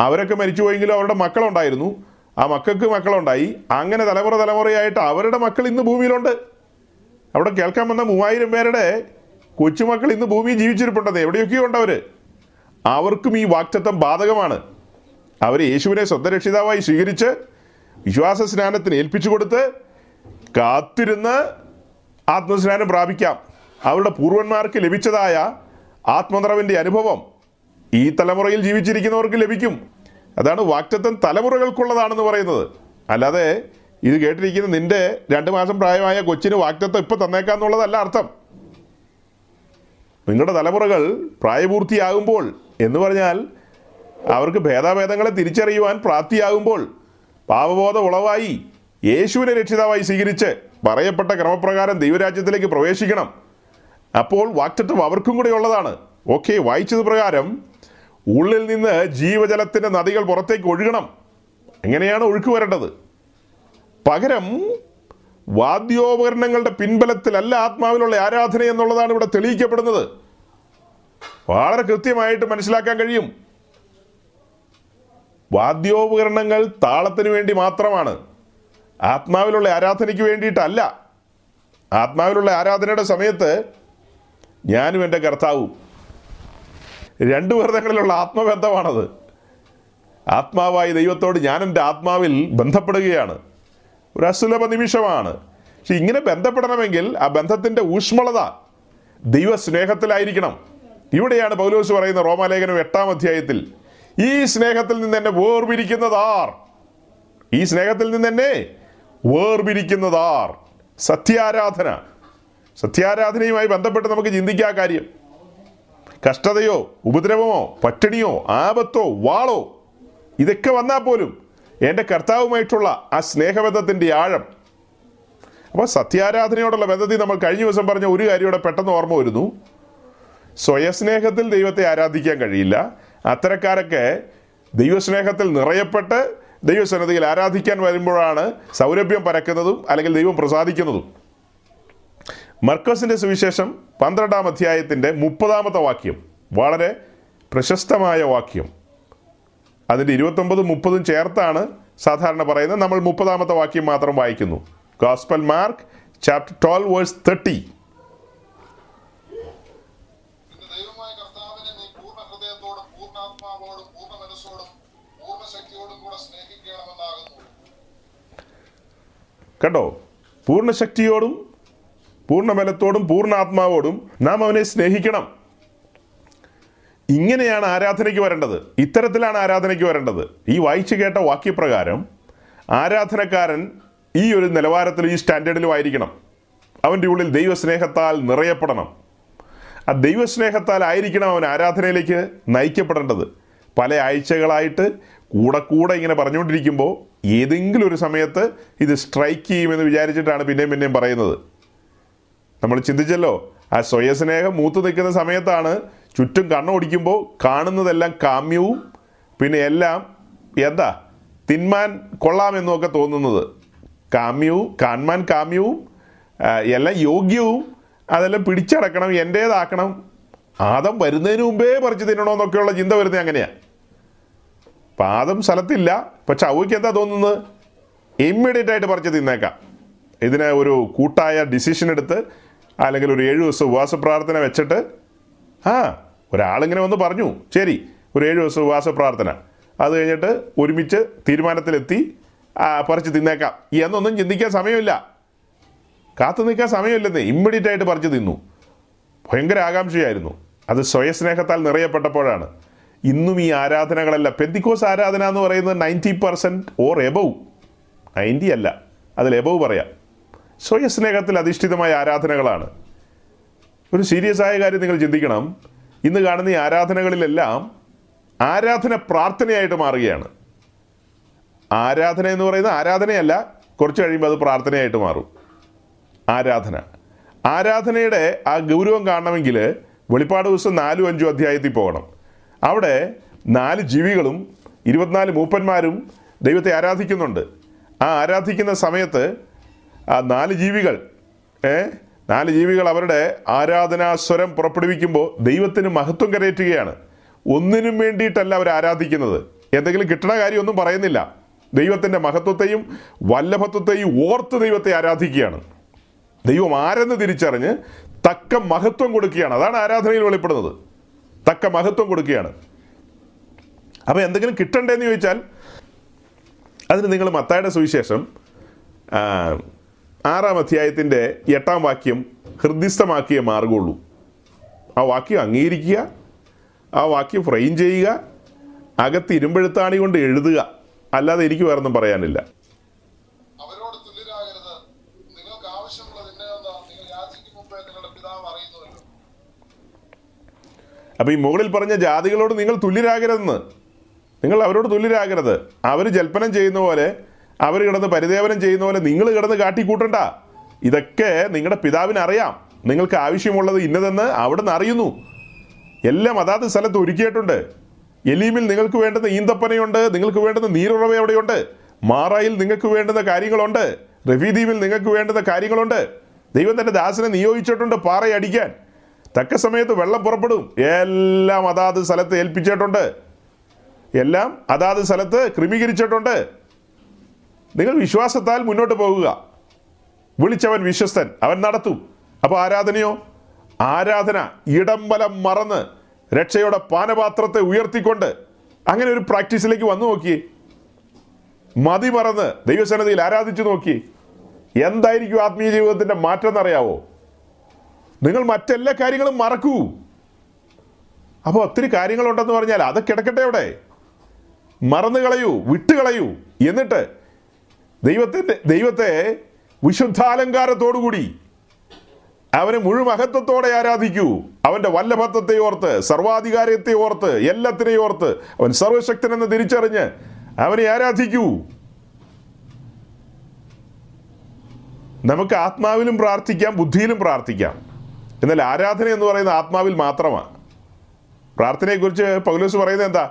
അവരൊക്കെ മരിച്ചുപോയെങ്കിലും അവരുടെ മക്കളുണ്ടായിരുന്നു. ആ മക്കൾക്ക് മക്കളുണ്ടായി. അങ്ങനെ തലമുറ തലമുറയായിട്ട് അവരുടെ മക്കൾ ഇന്ന് ഭൂമിയിലുണ്ട്. അവിടെ കേൾക്കാൻ വന്ന മൂവായിരം പേരുടെ കൊച്ചുമക്കൾ ഇന്ന് ഭൂമിയിൽ ജീവിച്ചിരിപ്പുണ്ടെന്ന് എവിടെയൊക്കെയോ ഉണ്ടവർ അവർക്കും ഈ വാക്തത്വം ബാധകമാണ്. അവർ യേശുവിനെ സ്വന്തം രക്ഷിതാവായി സ്വീകരിച്ച് വിശ്വാസ സ്നാനത്തിന് ഏൽപ്പിച്ചു കൊടുത്ത് കാത്തിരുന്ന് ആത്മസ്നാനം പ്രാപിക്കാം. അവരുടെ പൂർവന്മാർക്ക് ലഭിച്ചതായ ആത്മനിറവിന്റെ അനുഭവം ഈ തലമുറയിൽ ജീവിച്ചിരിക്കുന്നവർക്ക് ലഭിക്കും. അതാണ് വാക്റ്റത്വം തലമുറകൾക്കുള്ളതാണെന്ന് പറയുന്നത്. അല്ലാതെ ഇത് കേട്ടിരിക്കുന്ന നിന്റെ രണ്ട് മാസം പ്രായമായ കൊച്ചിന് വാക്റ്റത്വം ഇപ്പം തന്നേക്കാന്നുള്ളതല്ല അർത്ഥം. നിങ്ങളുടെ തലമുറകൾ പ്രായപൂർത്തിയാകുമ്പോൾ എന്ന് പറഞ്ഞാൽ അവർക്ക് ഭേദാഭേദങ്ങളെ തിരിച്ചറിയുവാൻ പ്രാപ്തിയാകുമ്പോൾ പാപബോധ ഉളവായി യേശുവിനെ രക്ഷിതാവായി സ്വീകരിച്ച് പറയപ്പെട്ട ക്രമപ്രകാരം ദൈവരാജ്യത്തിലേക്ക് പ്രവേശിക്കണം. അപ്പോൾ വാക്റ്റത്വം അവർക്കും കൂടെ ഉള്ളതാണ്. ഓക്കെ വായിച്ചത് പ്രകാരം ഉള്ളിൽ നിന്ന് ജീവജലത്തിന്റെ നദികൾ പുറത്തേക്ക് ഒഴുകണം. എങ്ങനെയാണ് ഒഴുക്ക് വരേണ്ടത്? പകരം വാദ്യോപകരണങ്ങളുടെ പിൻബലത്തിലല്ല ആത്മാവിലുള്ള ആരാധന എന്നുള്ളതാണ് ഇവിടെ തെളിയിക്കപ്പെടുന്നത്. വളരെ കൃത്യമായിട്ട് മനസ്സിലാക്കാൻ കഴിയും. വാദ്യോപകരണങ്ങൾ താളത്തിന് വേണ്ടി മാത്രമാണ്. ആത്മാവിലുള്ള ആരാധനയ്ക്ക് വേണ്ടിയിട്ടല്ല. ആത്മാവിലുള്ള ആരാധനയുടെ സമയത്ത് ഞാനും എന്റെ കർത്താവും രണ്ടു പേർ തങ്ങളിലുള്ള ആത്മബന്ധമാണത്. ആത്മാവായി ദൈവത്തോട് ഞാൻ എന്റെ ആത്മാവിൽ ബന്ധപ്പെടുകയാണ്. ഒരു അസുലഭ നിമിഷമാണ്. പക്ഷെ ഇങ്ങനെ ബന്ധപ്പെടണമെങ്കിൽ ആ ബന്ധത്തിന്റെ ഊഷ്മളത ദൈവസ്നേഹത്തിലായിരിക്കണം. ഇവിടെയാണ് പൗലോസ് പറയുന്ന റോമാലേഖനം എട്ടാം അധ്യായത്തിൽ. ഈ സ്നേഹത്തിൽ നിന്ന് എന്നെ വേർപിരിക്കുന്നതാർ ഈ സ്നേഹത്തിൽ നിന്ന് എന്നെ വേർപിരിക്കുന്നതാർ സത്യാരാധന. സത്യാരാധനയുമായി ബന്ധപ്പെട്ട് നമുക്ക് ചിന്തിക്കാം കാര്യം. കഷ്ടതയോ ഉപദ്രവമോ പട്ടിണിയോ ആപത്തോ വാളോ ഇതൊക്കെ വന്നാൽ പോലും എന്റെ കർത്താവുമായിട്ടുള്ള ആ സ്നേഹബന്ധത്തിന്റെ ആഴം. അപ്പോൾ സത്യാരാധനയോടുള്ള ബന്ധത്തിൽ നമ്മൾ കഴിഞ്ഞ ദിവസം പറഞ്ഞ ഒരു കാര്യം പെട്ടെന്ന് ഓർമ്മ വരുന്നു. സ്വയസ്നേഹത്തിൽ ദൈവത്തെ ആരാധിക്കാൻ കഴിയില്ല. അത്തരക്കാരൊക്കെ ദൈവസ്നേഹത്തിൽ നിറയപ്പെട്ട് ദൈവസന്നദ്ധിയിൽ ആരാധിക്കാൻ വരുമ്പോഴാണ് സൗരഭ്യം പരക്കുന്നതും അല്ലെങ്കിൽ ദൈവം പ്രസാദിക്കുന്നതും. മർക്കോസിന്റെ സുവിശേഷം പന്ത്രണ്ടാം അധ്യായത്തിന്റെ മുപ്പതാമത്തെ വാക്യം. വളരെ പ്രശസ്തമായ വാക്യം. അതിന്റെ ഇരുപത്തൊമ്പതും മുപ്പതും ചേർത്താണ് സാധാരണ പറയുന്നത്. നമ്മൾ മുപ്പതാമത്തെ വാക്യം മാത്രം വായിക്കുന്നു. Gospel Mark chapter twelve verse thirty നിന്റെ ദൈവമായ കർത്താവിനെ നീ പൂർണ ഹൃദയത്തോടും പൂർണാത്മാവോടും പൂർണ മനസ്സോടും പൂർണ ശക്തിയോടും കൂടെ സ്നേഹിക്കണമെന്നാകുന്നു കണ്ടോ? പൂർണ ശക്തിയോടും പൂർണ ബലത്തോടും പൂർണ ആത്മാവോടും നാം അവനെ സ്നേഹിക്കണം. ഇങ്ങനെയാണ് ആരാധനയ്ക്ക് വരേണ്ടത്. ഇത്തരത്തിലാണ് ആരാധനയ്ക്ക് വരേണ്ടത്. ഈ വായിച്ചു കേട്ട വാക്യപ്രകാരം ആരാധനക്കാരൻ ഈ ഒരു നിലവാരത്തിൽ ഈ സ്റ്റാൻഡേർഡിലും ആയിരിക്കണം. അവന്റെ ഉള്ളിൽ ദൈവസ്നേഹത്താൽ നിറയപ്പെടണം. ആ ദൈവസ്നേഹത്താൽ ആയിരിക്കണം അവൻ ആരാധനയിലേക്ക് നയിക്കപ്പെടേണ്ടത്. പല ആഴ്ചകളായിട്ട് കൂടെ കൂടെ ഇങ്ങനെ പറഞ്ഞുകൊണ്ടിരിക്കുമ്പോൾ ഏതെങ്കിലും ഒരു സമയത്ത് ഇത് സ്ട്രൈക്ക് ചെയ്യുമെന്ന് വിചാരിച്ചിട്ടാണ് പിന്നെയും പിന്നെയും പറയുന്നത്. നമ്മൾ ചിന്തിച്ചല്ലോ ആ സ്വയസ്നേഹം മൂത്തു നിൽക്കുന്ന സമയത്താണ് ചുറ്റും കണ്ണോടിക്കുമ്പോൾ കാണുന്നതെല്ലാം കാമ്യവും പിന്നെ എല്ലാം എന്താ തിന്മാൻ കൊള്ളാമെന്നൊക്കെ തോന്നുന്നത്. കാമ്യവും കാൺമാൻ കാമ്യവും എല്ലാം യോഗ്യവും അതെല്ലാം പിടിച്ചടക്കണം എന്റേതാക്കണം ആദം വരുന്നതിന് മുമ്പേ പറിച്ച് തിന്നണമെന്നൊക്കെയുള്ള ചിന്ത വരുന്നത് അങ്ങനെയാണ് പാദം സ്ഥലത്തില്ല. പക്ഷെ അവയ്ക്ക് എന്താ തോന്നുന്നത്? ഇമ്മീഡിയറ്റ് ആയിട്ട് പറിച്ച് തിന്നേക്കാം. ഇതിനെ ഒരു കൂട്ടായ ഡിസിഷൻ എടുത്ത് അല്ലെങ്കിൽ ഒരു ഏഴു ദിവസം ഉപവാസ പ്രാർത്ഥന വെച്ചിട്ട് ആ ഒരാളിങ്ങനെ വന്ന് പറഞ്ഞു ശരി ഒരു ഏഴു ദിവസം ഉപവാസ പ്രാർത്ഥന. അത് കഴിഞ്ഞിട്ട് ഒരുമിച്ച് തീരുമാനത്തിലെത്തി പറിച്ച് തിന്നേക്കാം. എന്നൊന്നും ചിന്തിക്കാൻ സമയമില്ല. കാത്തു നിൽക്കാൻ സമയമില്ലെന്നേ ഇമ്മീഡിയറ്റ് ആയിട്ട് പറിച്ച് തിന്നു. ഭയങ്കര ആകാംക്ഷയായിരുന്നു. അത് സ്വയസ്നേഹത്താൽ നിറയപ്പെട്ടപ്പോഴാണ്. ഇന്നും ഈ ആരാധനകളല്ല. പെന്തിക്കോസ് ആരാധന എന്ന് പറയുന്നത് ninety percent or above ninety അല്ല. അതിൽ എബവ് പറയാം. സ്വയസ്നേഹത്തിൽ അധിഷ്ഠിതമായ ആരാധനകളാണ്. ഒരു സീരിയസ് ആയ കാര്യം നിങ്ങൾ ചിന്തിക്കണം. ഇന്ന് കാണുന്ന ഈ ആരാധനകളിലെല്ലാം ആരാധന പ്രാർത്ഥനയായിട്ട് മാറുകയാണ്. ആരാധന എന്ന് പറയുന്നത് ആരാധനയല്ല. കുറച്ച് കഴിയുമ്പോൾ അത് പ്രാർത്ഥനയായിട്ട് മാറും. ആരാധന. ആരാധനയുടെ ആ ഗൗരവം കാണണമെങ്കിൽ വെളിപ്പാട് ദിവസം നാലും അഞ്ചും അധ്യായത്തിൽ പോകണം. അവിടെ നാല് ജീവികളും ഇരുപത്തിനാല് മൂപ്പന്മാരും ദൈവത്തെ ആരാധിക്കുന്നുണ്ട്. ആ ആരാധിക്കുന്ന സമയത്ത് ആ നാല് ജീവികൾ ഏ? നാല് ജീവികൾ അവരുടെ ആരാധനാസ്വരം പുറപ്പെടുവിക്കുമ്പോൾ ദൈവത്തിന് മഹത്വം കരയറ്റുകയാണ്. ഒന്നിനും വേണ്ടിയിട്ടല്ല അവർ ആരാധിക്കുന്നത്. എന്തെങ്കിലും കിട്ടണ കാര്യമൊന്നും പറയുന്നില്ല. ദൈവത്തിന്റെ മഹത്വത്തെയും വല്ലഭത്വത്തെയും ഓർത്ത് ദൈവത്തെ ആരാധിക്കുകയാണ്. ദൈവം ആരെന്ന് തിരിച്ചറിഞ്ഞ് തക്ക മഹത്വം കൊടുക്കുകയാണ്. അതാണ് ആരാധനയിൽ വെളിപ്പെടുന്നത്. തക്ക മഹത്വം കൊടുക്കുകയാണ്. അപ്പോൾ എന്തെങ്കിലും കിട്ടണ്ടേന്ന് ചോദിച്ചാൽ അതിന് നിങ്ങൾ മത്തായുടെ സുവിശേഷം ആറാം അധ്യായത്തിന്റെ എട്ടാം വാക്യം ഹൃദ്യസ്ഥമാക്കിയ മാർഗമുള്ളൂ ആ വാക്യം അംഗീകരിക്കുക ആ വാക്യം ഫ്രെയിം ചെയ്യുക അകത്ത് ഇരുമ്പെഴുത്താണി കൊണ്ട് എഴുതുക. അല്ലാതെ എനിക്ക് വേറൊന്നും പറയാനില്ല അവരോട് തുല്യരാകരുത് നിങ്ങൾക്ക് ആവശ്യമുള്ളത് ഇന്നതെന്ന് നിങ്ങൾ യാചിക്കും മുമ്പേ നിങ്ങളുടെ പിതാവ് അറിയുന്നുവല്ലോ അപ്പോൾ ഈ മുകളിൽ പറഞ്ഞ ജാതികളോട് നിങ്ങൾ തുല്യരാകരുതെന്ന്. നിങ്ങൾ അവരോട് തുല്യരാകരുത്. അവർ ജൽപ്പനം ചെയ്യുന്ന പോലെ അവർ കിടന്ന് പരിദേവനം ചെയ്യുന്ന പോലെ നിങ്ങൾ കിടന്ന് കാട്ടിക്കൂട്ടണ്ട. ഇതൊക്കെ നിങ്ങളുടെ പിതാവിന് അറിയാം. നിങ്ങൾക്ക് ആവശ്യമുള്ളത് ഇന്നതെന്ന് അവിടെ നിന്ന് അറിയുന്നു. എല്ലാം അതാത് സ്ഥലത്ത് ഒരുക്കിയിട്ടുണ്ട്. എലീമിൽ നിങ്ങൾക്ക് വേണ്ടുന്ന ഈന്തപ്പനയുണ്ട് നിങ്ങൾക്ക് വേണ്ടുന്ന നീരുറവ അവിടെയുണ്ട്. മാറായിൽ നിങ്ങൾക്ക് വേണ്ടുന്ന കാര്യങ്ങളുണ്ട്. റഫീദീമിൽ നിങ്ങൾക്ക് വേണ്ടുന്ന കാര്യങ്ങളുണ്ട്. ദൈവം തന്നെ ദാസനെ നിയോഗിച്ചിട്ടുണ്ട് പാറയടിക്കാൻ. തക്ക സമയത്ത് വെള്ളം പുറപ്പെടും. എല്ലാം അതാത് സ്ഥലത്ത് ഏൽപ്പിച്ചിട്ടുണ്ട്. എല്ലാം അതാത് സ്ഥലത്ത് ക്രമീകരിച്ചിട്ടുണ്ട്. നിങ്ങൾ വിശ്വാസത്താൽ മുന്നോട്ട് പോകുക. വിളിച്ചവൻ വിശ്വസ്തൻ. അവൻ നടത്തും. അപ്പോൾ ആരാധനയോ? ആരാധന ഇടംബലം മറന്ന് രക്ഷയുടെ പാനപാത്രത്തെ ഉയർത്തിക്കൊണ്ട് അങ്ങനെ ഒരു പ്രാക്ടീസിലേക്ക് വന്നു നോക്കിയേ. മതി മറന്ന് ദൈവസന്നതിയിൽ ആരാധിച്ചു നോക്കി എന്തായിരിക്കും ആത്മീയ ജീവിതത്തിന്റെ മാറ്റം എന്നറിയാവോ? നിങ്ങൾ മറ്റെല്ലാ കാര്യങ്ങളും മറക്കൂ. അപ്പോൾ ഒത്തിരി കാര്യങ്ങളുണ്ടെന്ന് പറഞ്ഞാൽ അത് കിടക്കട്ടെ അവിടെ. മറന്നു കളയൂ വിട്ടുകളയൂ എന്നിട്ട് ദൈവത്തിന്റെ ദൈവത്തെ വിശുദ്ധാലങ്കാരത്തോടുകൂടി അവനെ മുഴുമഹത്വത്തോടെ ആരാധിക്കൂ. അവന്റെ വല്ലഭത്വത്തെ ഓർത്ത് സർവാധികാരത്തെ ഓർത്ത് എല്ലാത്തിനെയും ഓർത്ത് അവൻ സർവശക്തനെന്ന് തിരിച്ചറിഞ്ഞ് അവനെ ആരാധിക്കൂ. നമുക്ക് ആത്മാവിലും പ്രാർത്ഥിക്കാം ബുദ്ധിയിലും പ്രാർത്ഥിക്കാം. എന്നാൽ ആരാധന എന്ന് പറയുന്നത് ആത്മാവിൽ മാത്രമാണ്. പ്രാർത്ഥനയെക്കുറിച്ച് പൗലോസ് പറയുന്നത് എന്താ?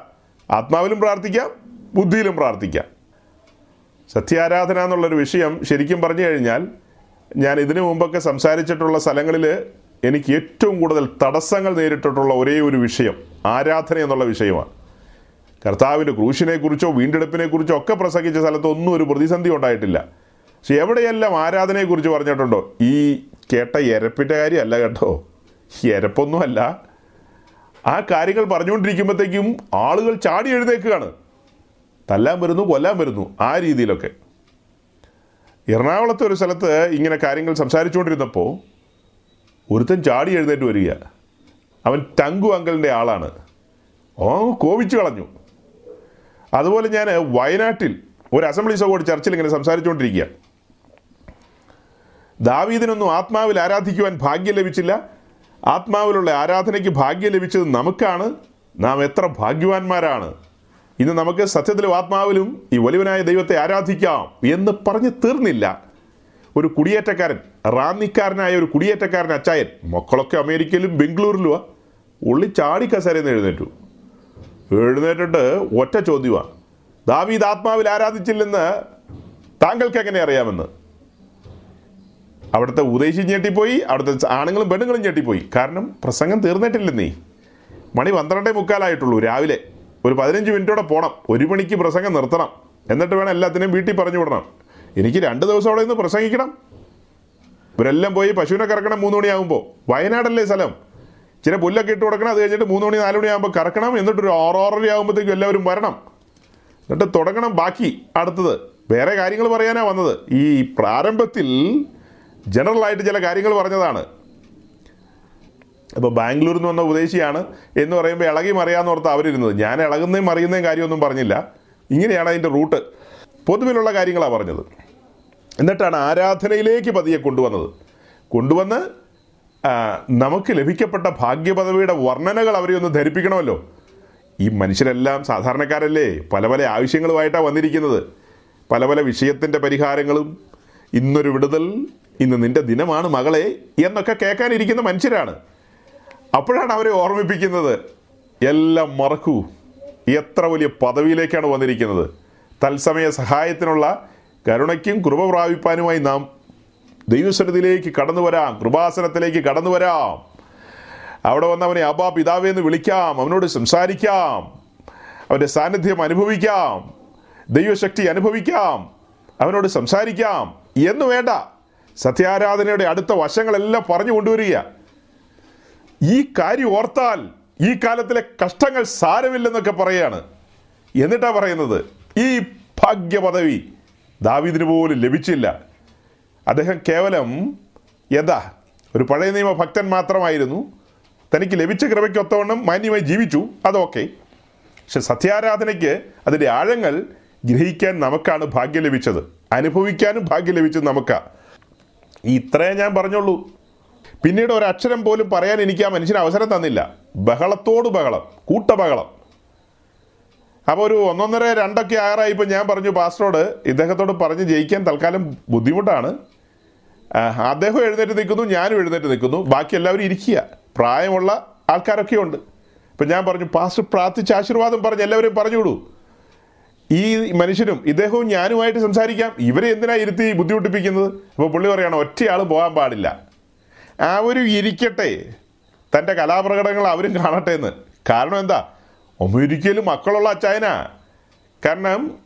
ആത്മാവിലും പ്രാർത്ഥിക്കാം ബുദ്ധിയിലും പ്രാർത്ഥിക്കാം. സത്യാരാധന എന്നുള്ളൊരു വിഷയം ശരിക്കും പറഞ്ഞു കഴിഞ്ഞാൽ ഞാൻ ഇതിനു മുമ്പൊക്കെ സംസാരിച്ചിട്ടുള്ള സ്ഥലങ്ങളിൽ എനിക്ക് ഏറ്റവും കൂടുതൽ തടസ്സങ്ങൾ നേരിട്ടിട്ടുള്ള ഒരേ ഒരു വിഷയം ആരാധന എന്നുള്ള വിഷയമാണ്. കർത്താവിന്റെ ക്രൂശിനെക്കുറിച്ചോ വീണ്ടെടുപ്പിനെക്കുറിച്ചോ ഒക്കെ പ്രസംഗിച്ച സ്ഥലത്ത് ഒന്നും ഒരു പ്രതിസന്ധി ഉണ്ടായിട്ടില്ല. പക്ഷെ എവിടെയെല്ലാം ആരാധനയെക്കുറിച്ച് പറഞ്ഞിട്ടുണ്ടോ? ഈ കേട്ട എരപ്പിന്റെ കാര്യമല്ല കേട്ടോ. എരപ്പൊന്നുമല്ല. ആ കാര്യങ്ങൾ പറഞ്ഞുകൊണ്ടിരിക്കുമ്പോഴത്തേക്കും ആളുകൾ ചാടി എഴുന്നേക്കുകയാണ് തല്ലാൻ വരുന്നു കൊല്ലാൻ വരുന്നു ആ രീതിയിലൊക്കെ. എറണാകുളത്തെ ഒരു സ്ഥലത്ത് ഇങ്ങനെ കാര്യങ്ങൾ സംസാരിച്ചുകൊണ്ടിരുന്നപ്പോൾ ഒരുത്തൻ ചാടി എഴുന്നേറ്റ് വരിക. അവൻ ടങ്കു അങ്കലിന്റെ ആളാണ്. ഓ കോപിച്ചു കളഞ്ഞു. അതുപോലെ ഞാൻ വയനാട്ടിൽ ഒരു അസംബ്ലി സഭയോട് ചർച്ചിൽ ഇങ്ങനെ സംസാരിച്ചുകൊണ്ടിരിക്കുക. ദാവീദിനൊന്നും ആത്മാവിൽ ആരാധിക്കുവാൻ ഭാഗ്യം ലഭിച്ചില്ല. ആത്മാവിലുള്ള ആരാധനയ്ക്ക് ഭാഗ്യം ലഭിച്ചത് നമുക്കാണ്. നാം എത്ര ഭാഗ്യവാന്മാരാണ്. ഇന്ന് നമുക്ക് സത്യത്തിലും ആത്മാവിലും ഈ വലിയവനായ ദൈവത്തെ ആരാധിക്കാം എന്ന് പറഞ്ഞ് തീർന്നില്ല. ഒരു കുടിയേറ്റക്കാരൻ റാന്നിക്കാരനായ ഒരു കുടിയേറ്റക്കാരൻ അച്ചായൻ മക്കളൊക്കെ അമേരിക്കയിലും ബംഗളൂരിലുമാ ഉള്ളി ചാടി നിന്ന് എഴുന്നേറ്റു. എഴുന്നേറ്റിട്ട് ഒറ്റ ചോദ്യമാണ് ദാവീദ് ആത്മാവിൽ ആരാധിച്ചില്ലെന്ന് താങ്കൾക്ക് എങ്ങനെ അറിയാമെന്ന്? അവിടുത്തെ ഉദ്ദേശി ഞെട്ടിപ്പോയി അവിടുത്തെ ആണുങ്ങളും പെണ്ണുങ്ങളും ഞെട്ടിപ്പോയി. കാരണം പ്രസംഗം തീർന്നിട്ടില്ലെന്നേ മണി പന്ത്രണ്ടേ മുക്കാലായിട്ടുള്ളൂ രാവിലെ. ഒരു പതിനഞ്ച് മിനിറ്റോടെ പോകണം ഒരു മണിക്ക് പ്രസംഗം നിർത്തണം. എന്നിട്ട് വേണം എല്ലാത്തിനെയും വീട്ടിൽ പറഞ്ഞു വിടണം. എനിക്ക് രണ്ട് ദിവസം അവിടെ നിന്ന് പ്രസംഗിക്കണം. ഇവരെല്ലാം പോയി പശുവിനെ കറക്കണം മൂന്ന് മണിയാകുമ്പോൾ വയനാടല്ലേ സ്ഥലം. ചില പുല്ലൊക്കെ ഇട്ട് കൊടുക്കണം അത് കഴിഞ്ഞിട്ട് മൂന്ന് മണി നാല് മണിയാകുമ്പോൾ കറക്കണം. എന്നിട്ട് ഒരു ആറോറര ആകുമ്പോഴത്തേക്കും എല്ലാവരും വരണം. എന്നിട്ട് തുടങ്ങണം ബാക്കി അടുത്തത്. വേറെ കാര്യങ്ങൾ പറയാനാണ് വന്നത്. ഈ പ്രാരംഭത്തിൽ ജനറലായിട്ട് ചില കാര്യങ്ങൾ പറഞ്ഞതാണ്. അപ്പോൾ ബാംഗ്ലൂരിൽ നിന്ന് വന്ന ഉപദേശിയാണ് എന്ന് പറയുമ്പോൾ ഇളകി മറിയാന്ന് ഓർത്ത് അവരിരുന്നത്. ഞാൻ ഇളകുന്നതും മറിയുന്നതും കാര്യമൊന്നും പറഞ്ഞില്ല. ഇങ്ങനെയാണ് അതിന്റെ റൂട്ട്. പൊതുവിലുള്ള കാര്യങ്ങളാണ് പറഞ്ഞത്. എന്നിട്ടാണ് ആരാധനയിലേക്ക് പതിയെ കൊണ്ടുവന്നത്. കൊണ്ടുവന്ന് നമുക്ക് ലഭിക്കപ്പെട്ട ഭാഗ്യപദവിയുടെ വർണനകൾ അവരെ ഒന്ന് ധരിപ്പിക്കണമല്ലോ. ഈ മനുഷ്യരെല്ലാം സാധാരണക്കാരല്ലേ? പല പല ആവശ്യങ്ങളുമായിട്ടാണ് വന്നിരിക്കുന്നത്. പല പല വിഷയത്തിന്റെ പരിഹാരങ്ങളും ഇന്നൊരു വിടുതൽ ഇന്ന് നിന്റെ ദിനമാണ് മകളെ എന്നൊക്കെ കേൾക്കാനിരിക്കുന്ന മനുഷ്യരാണ്. അപ്പോഴാണ് അവരെ ഓർമ്മിപ്പിക്കുന്നത്. എല്ലാം മറക്കൂ. എത്ര വലിയ പദവിയിലേക്കാണ് വന്നിരിക്കുന്നത്. തത്സമയ സഹായത്തിനുള്ള കരുണയ്ക്കും കൃപ പ്രാപിപ്പാനുമായി നാം ദൈവസ്വരത്തിലേക്ക് കടന്നു വരാം. കൃപാസനത്തിലേക്ക് കടന്നു വരാം. അവിടെ വന്ന് അവനെ അബാ പിതാവേ എന്ന് വിളിക്കാം. അവനോട് സംസാരിക്കാം. അവന്റെ സാന്നിധ്യം അനുഭവിക്കാം. ദൈവശക്തി അനുഭവിക്കാം. അവനോട് സംസാരിക്കാം. എന്ന് വേണ്ട. സത്യാരാധനയുടെ അടുത്ത വശങ്ങളെല്ലാം പറഞ്ഞു കൊണ്ടുവരിക. ഈ കാര്യം ഓർത്താൽ ഈ കാലത്തിലെ കഷ്ടങ്ങൾ സാരമില്ലെന്നൊക്കെ പറയാണ്. എന്നിട്ടാ പറയുന്നത് ഈ ഭാഗ്യപദവി ദാവീദിന് പോലും ലഭിച്ചില്ല. അദ്ദേഹം കേവലം എന്താ ഒരു പഴയ നിയമ ഭക്തൻ മാത്രമായിരുന്നു. തനിക്ക് ലഭിച്ച കൃപയ്ക്കൊത്തവണ്ണം മാന്യമായി ജീവിച്ചു. അതൊക്കെ. പക്ഷെ സത്യാരാധനയ്ക്ക് അതിന്റെ ആഴങ്ങൾ ഗ്രഹിക്കാൻ നമുക്കാണ് ഭാഗ്യം ലഭിച്ചത്. അനുഭവിക്കാനും ഭാഗ്യം ലഭിച്ചത് നമുക്കാ. ഇത്രേ ഞാൻ പറഞ്ഞുള്ളൂ. പിന്നീട് ഒരക്ഷരം പോലും പറയാൻ എനിക്ക് ആ മനുഷ്യന് അവസരം തന്നില്ല. ബഹളത്തോട് ബഹളം കൂട്ട ബഹളം അപ്പോൾ ഒരു ഒന്നൊന്നര രണ്ടൊക്കെ ആറായിപ്പോൾ ഞാൻ പറഞ്ഞു പാസ്റ്ററോട് ഇദ്ദേഹത്തോട് പറഞ്ഞ് ജയിക്കാൻ തൽക്കാലം ബുദ്ധിമുട്ടാണ്. അദ്ദേഹം എഴുന്നേറ്റ് നിൽക്കുന്നു ഞാനും എഴുന്നേറ്റ് നിൽക്കുന്നു. ബാക്കി എല്ലാവരും ഇരിക്കുക. പ്രായമുള്ള ആൾക്കാരൊക്കെ ഉണ്ട് അപ്പം ഞാൻ പറഞ്ഞു പാസ്റ്റർ പ്രാർത്ഥിച്ച് ആശീർവാദം പറഞ്ഞ് എല്ലാവരും പറഞ്ഞുവിടൂ. ഈ മനുഷ്യനും ഇദ്ദേഹവും ഞാനുമായിട്ട് സംസാരിക്കാം. ഇവരെ എന്തിനാ ഇരുത്തി ബുദ്ധിമുട്ടിപ്പിക്കുന്നത്? അപ്പോൾ പുള്ളി പറയാണ് ഒറ്റയാൾ പോകാൻ പാടില്ല. ആ ഒരു ഇരിക്കട്ടെ. തന്റെ കലാപ്രകടനങ്ങൾ അവരും കാണട്ടെ എന്ന്. കാരണം എന്താ? ഒരിക്കലും മക്കളുള്ള അച്ചായന. കാരണം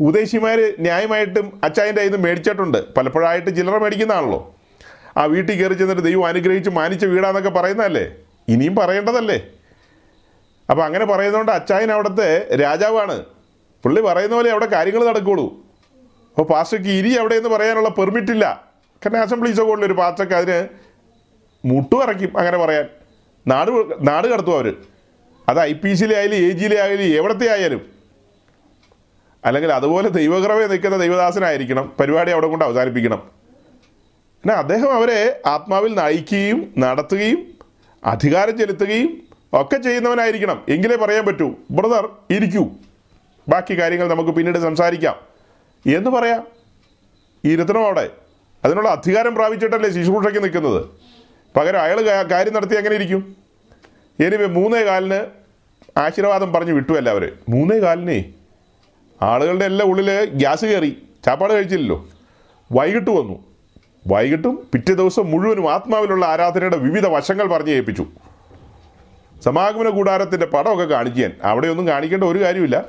ഉദ്ദേശിമാർ ന്യായമായിട്ടും അച്ചായന്റെ നിന്ന് മേടിച്ചിട്ടുണ്ട്. പലപ്പോഴായിട്ട് ചില്ലറ മേടിക്കുന്നതാണല്ലോ. ആ വീട്ടിൽ കയറി ചെന്നിട്ട് ദൈവം അനുഗ്രഹിച്ച് മാനിച്ച വീടാന്നൊക്കെ പറയുന്നതല്ലേ? ഇനിയും പറയേണ്ടതല്ലേ? അപ്പോൾ അങ്ങനെ പറയുന്നതുകൊണ്ട് അച്ചായൻ അവിടുത്തെ രാജാവാണ്. പുള്ളി പറയുന്ന പോലെ അവിടെ കാര്യങ്ങൾ നടക്കുകയുള്ളൂ അപ്പോൾ പാസ്റ്റർക്ക് ഇരി അവിടെ എന്ന് പറയാനുള്ള പെർമിറ്റ് ഇല്ല. കാരണം അസംബ്ലീസോ ഒക്കെ ഒരു പാസ്റ്റർക്ക് അതിന് മുട്ടുവറയ്ക്കും അങ്ങനെ പറയാൻ. നാട് നാട് കടത്തും അവർ അത് ഐ പി സിയിലെ ആയാലും എ ജിയിലെ ആയാലും എവിടത്തെ ആയാലും. അല്ലെങ്കിൽ അതുപോലെ ദൈവകൃപയെ നിൽക്കുന്ന ദൈവദാസനായിരിക്കണം. പരിപാടി അവിടെ കൊണ്ട് അവസാനിപ്പിക്കണം. എന്നാൽ അദ്ദേഹം അവരെ ആത്മാവിൽ നയിക്കുകയും നടത്തുകയും അധികാരം ചെലുത്തുകയും ഒക്കെ ചെയ്യുന്നവനായിരിക്കണം. എങ്കിലേ പറയാൻ പറ്റൂ. ബ്രദർ ഇരിക്കൂ. ബാക്കി കാര്യങ്ങൾ നമുക്ക് പിന്നീട് സംസാരിക്കാം. എന്ന് പറയാം. ഇരുത്തണം അവിടെ. അതിനുള്ള അധികാരം പ്രാപിച്ചിട്ടല്ലേ ശുശ്രൂഷയ്ക്ക് നിൽക്കുന്നത്? പകരം അയാൾ കാര്യം നടത്തി എങ്ങനെ ഇരിക്കും? എനിവേ മൂന്നേ കാലിന് ആശീർവാദം പറഞ്ഞു വിട്ടു അല്ല എല്ലാവരും മൂന്നേ കാലിനേ. ആളുകളുടെ എല്ലാം ഉള്ളിൽ ഗ്യാസ് കയറി. ചാപ്പാട് കഴിച്ചില്ലല്ലോ. വൈകിട്ട് വന്നു. വൈകിട്ടും പിറ്റേ ദിവസം മുഴുവനും ആത്മാവിലുള്ള ആരാധനയുടെ വിവിധ വശങ്ങൾ പറഞ്ഞു കേൾപ്പിച്ചു സമാഗമന കൂടാരത്തിന്റെ പടമൊക്കെ കാണിച്ചു ഞാൻ. അവിടെയൊന്നും കാണിക്കേണ്ട ഒരു കാര്യമില്ല.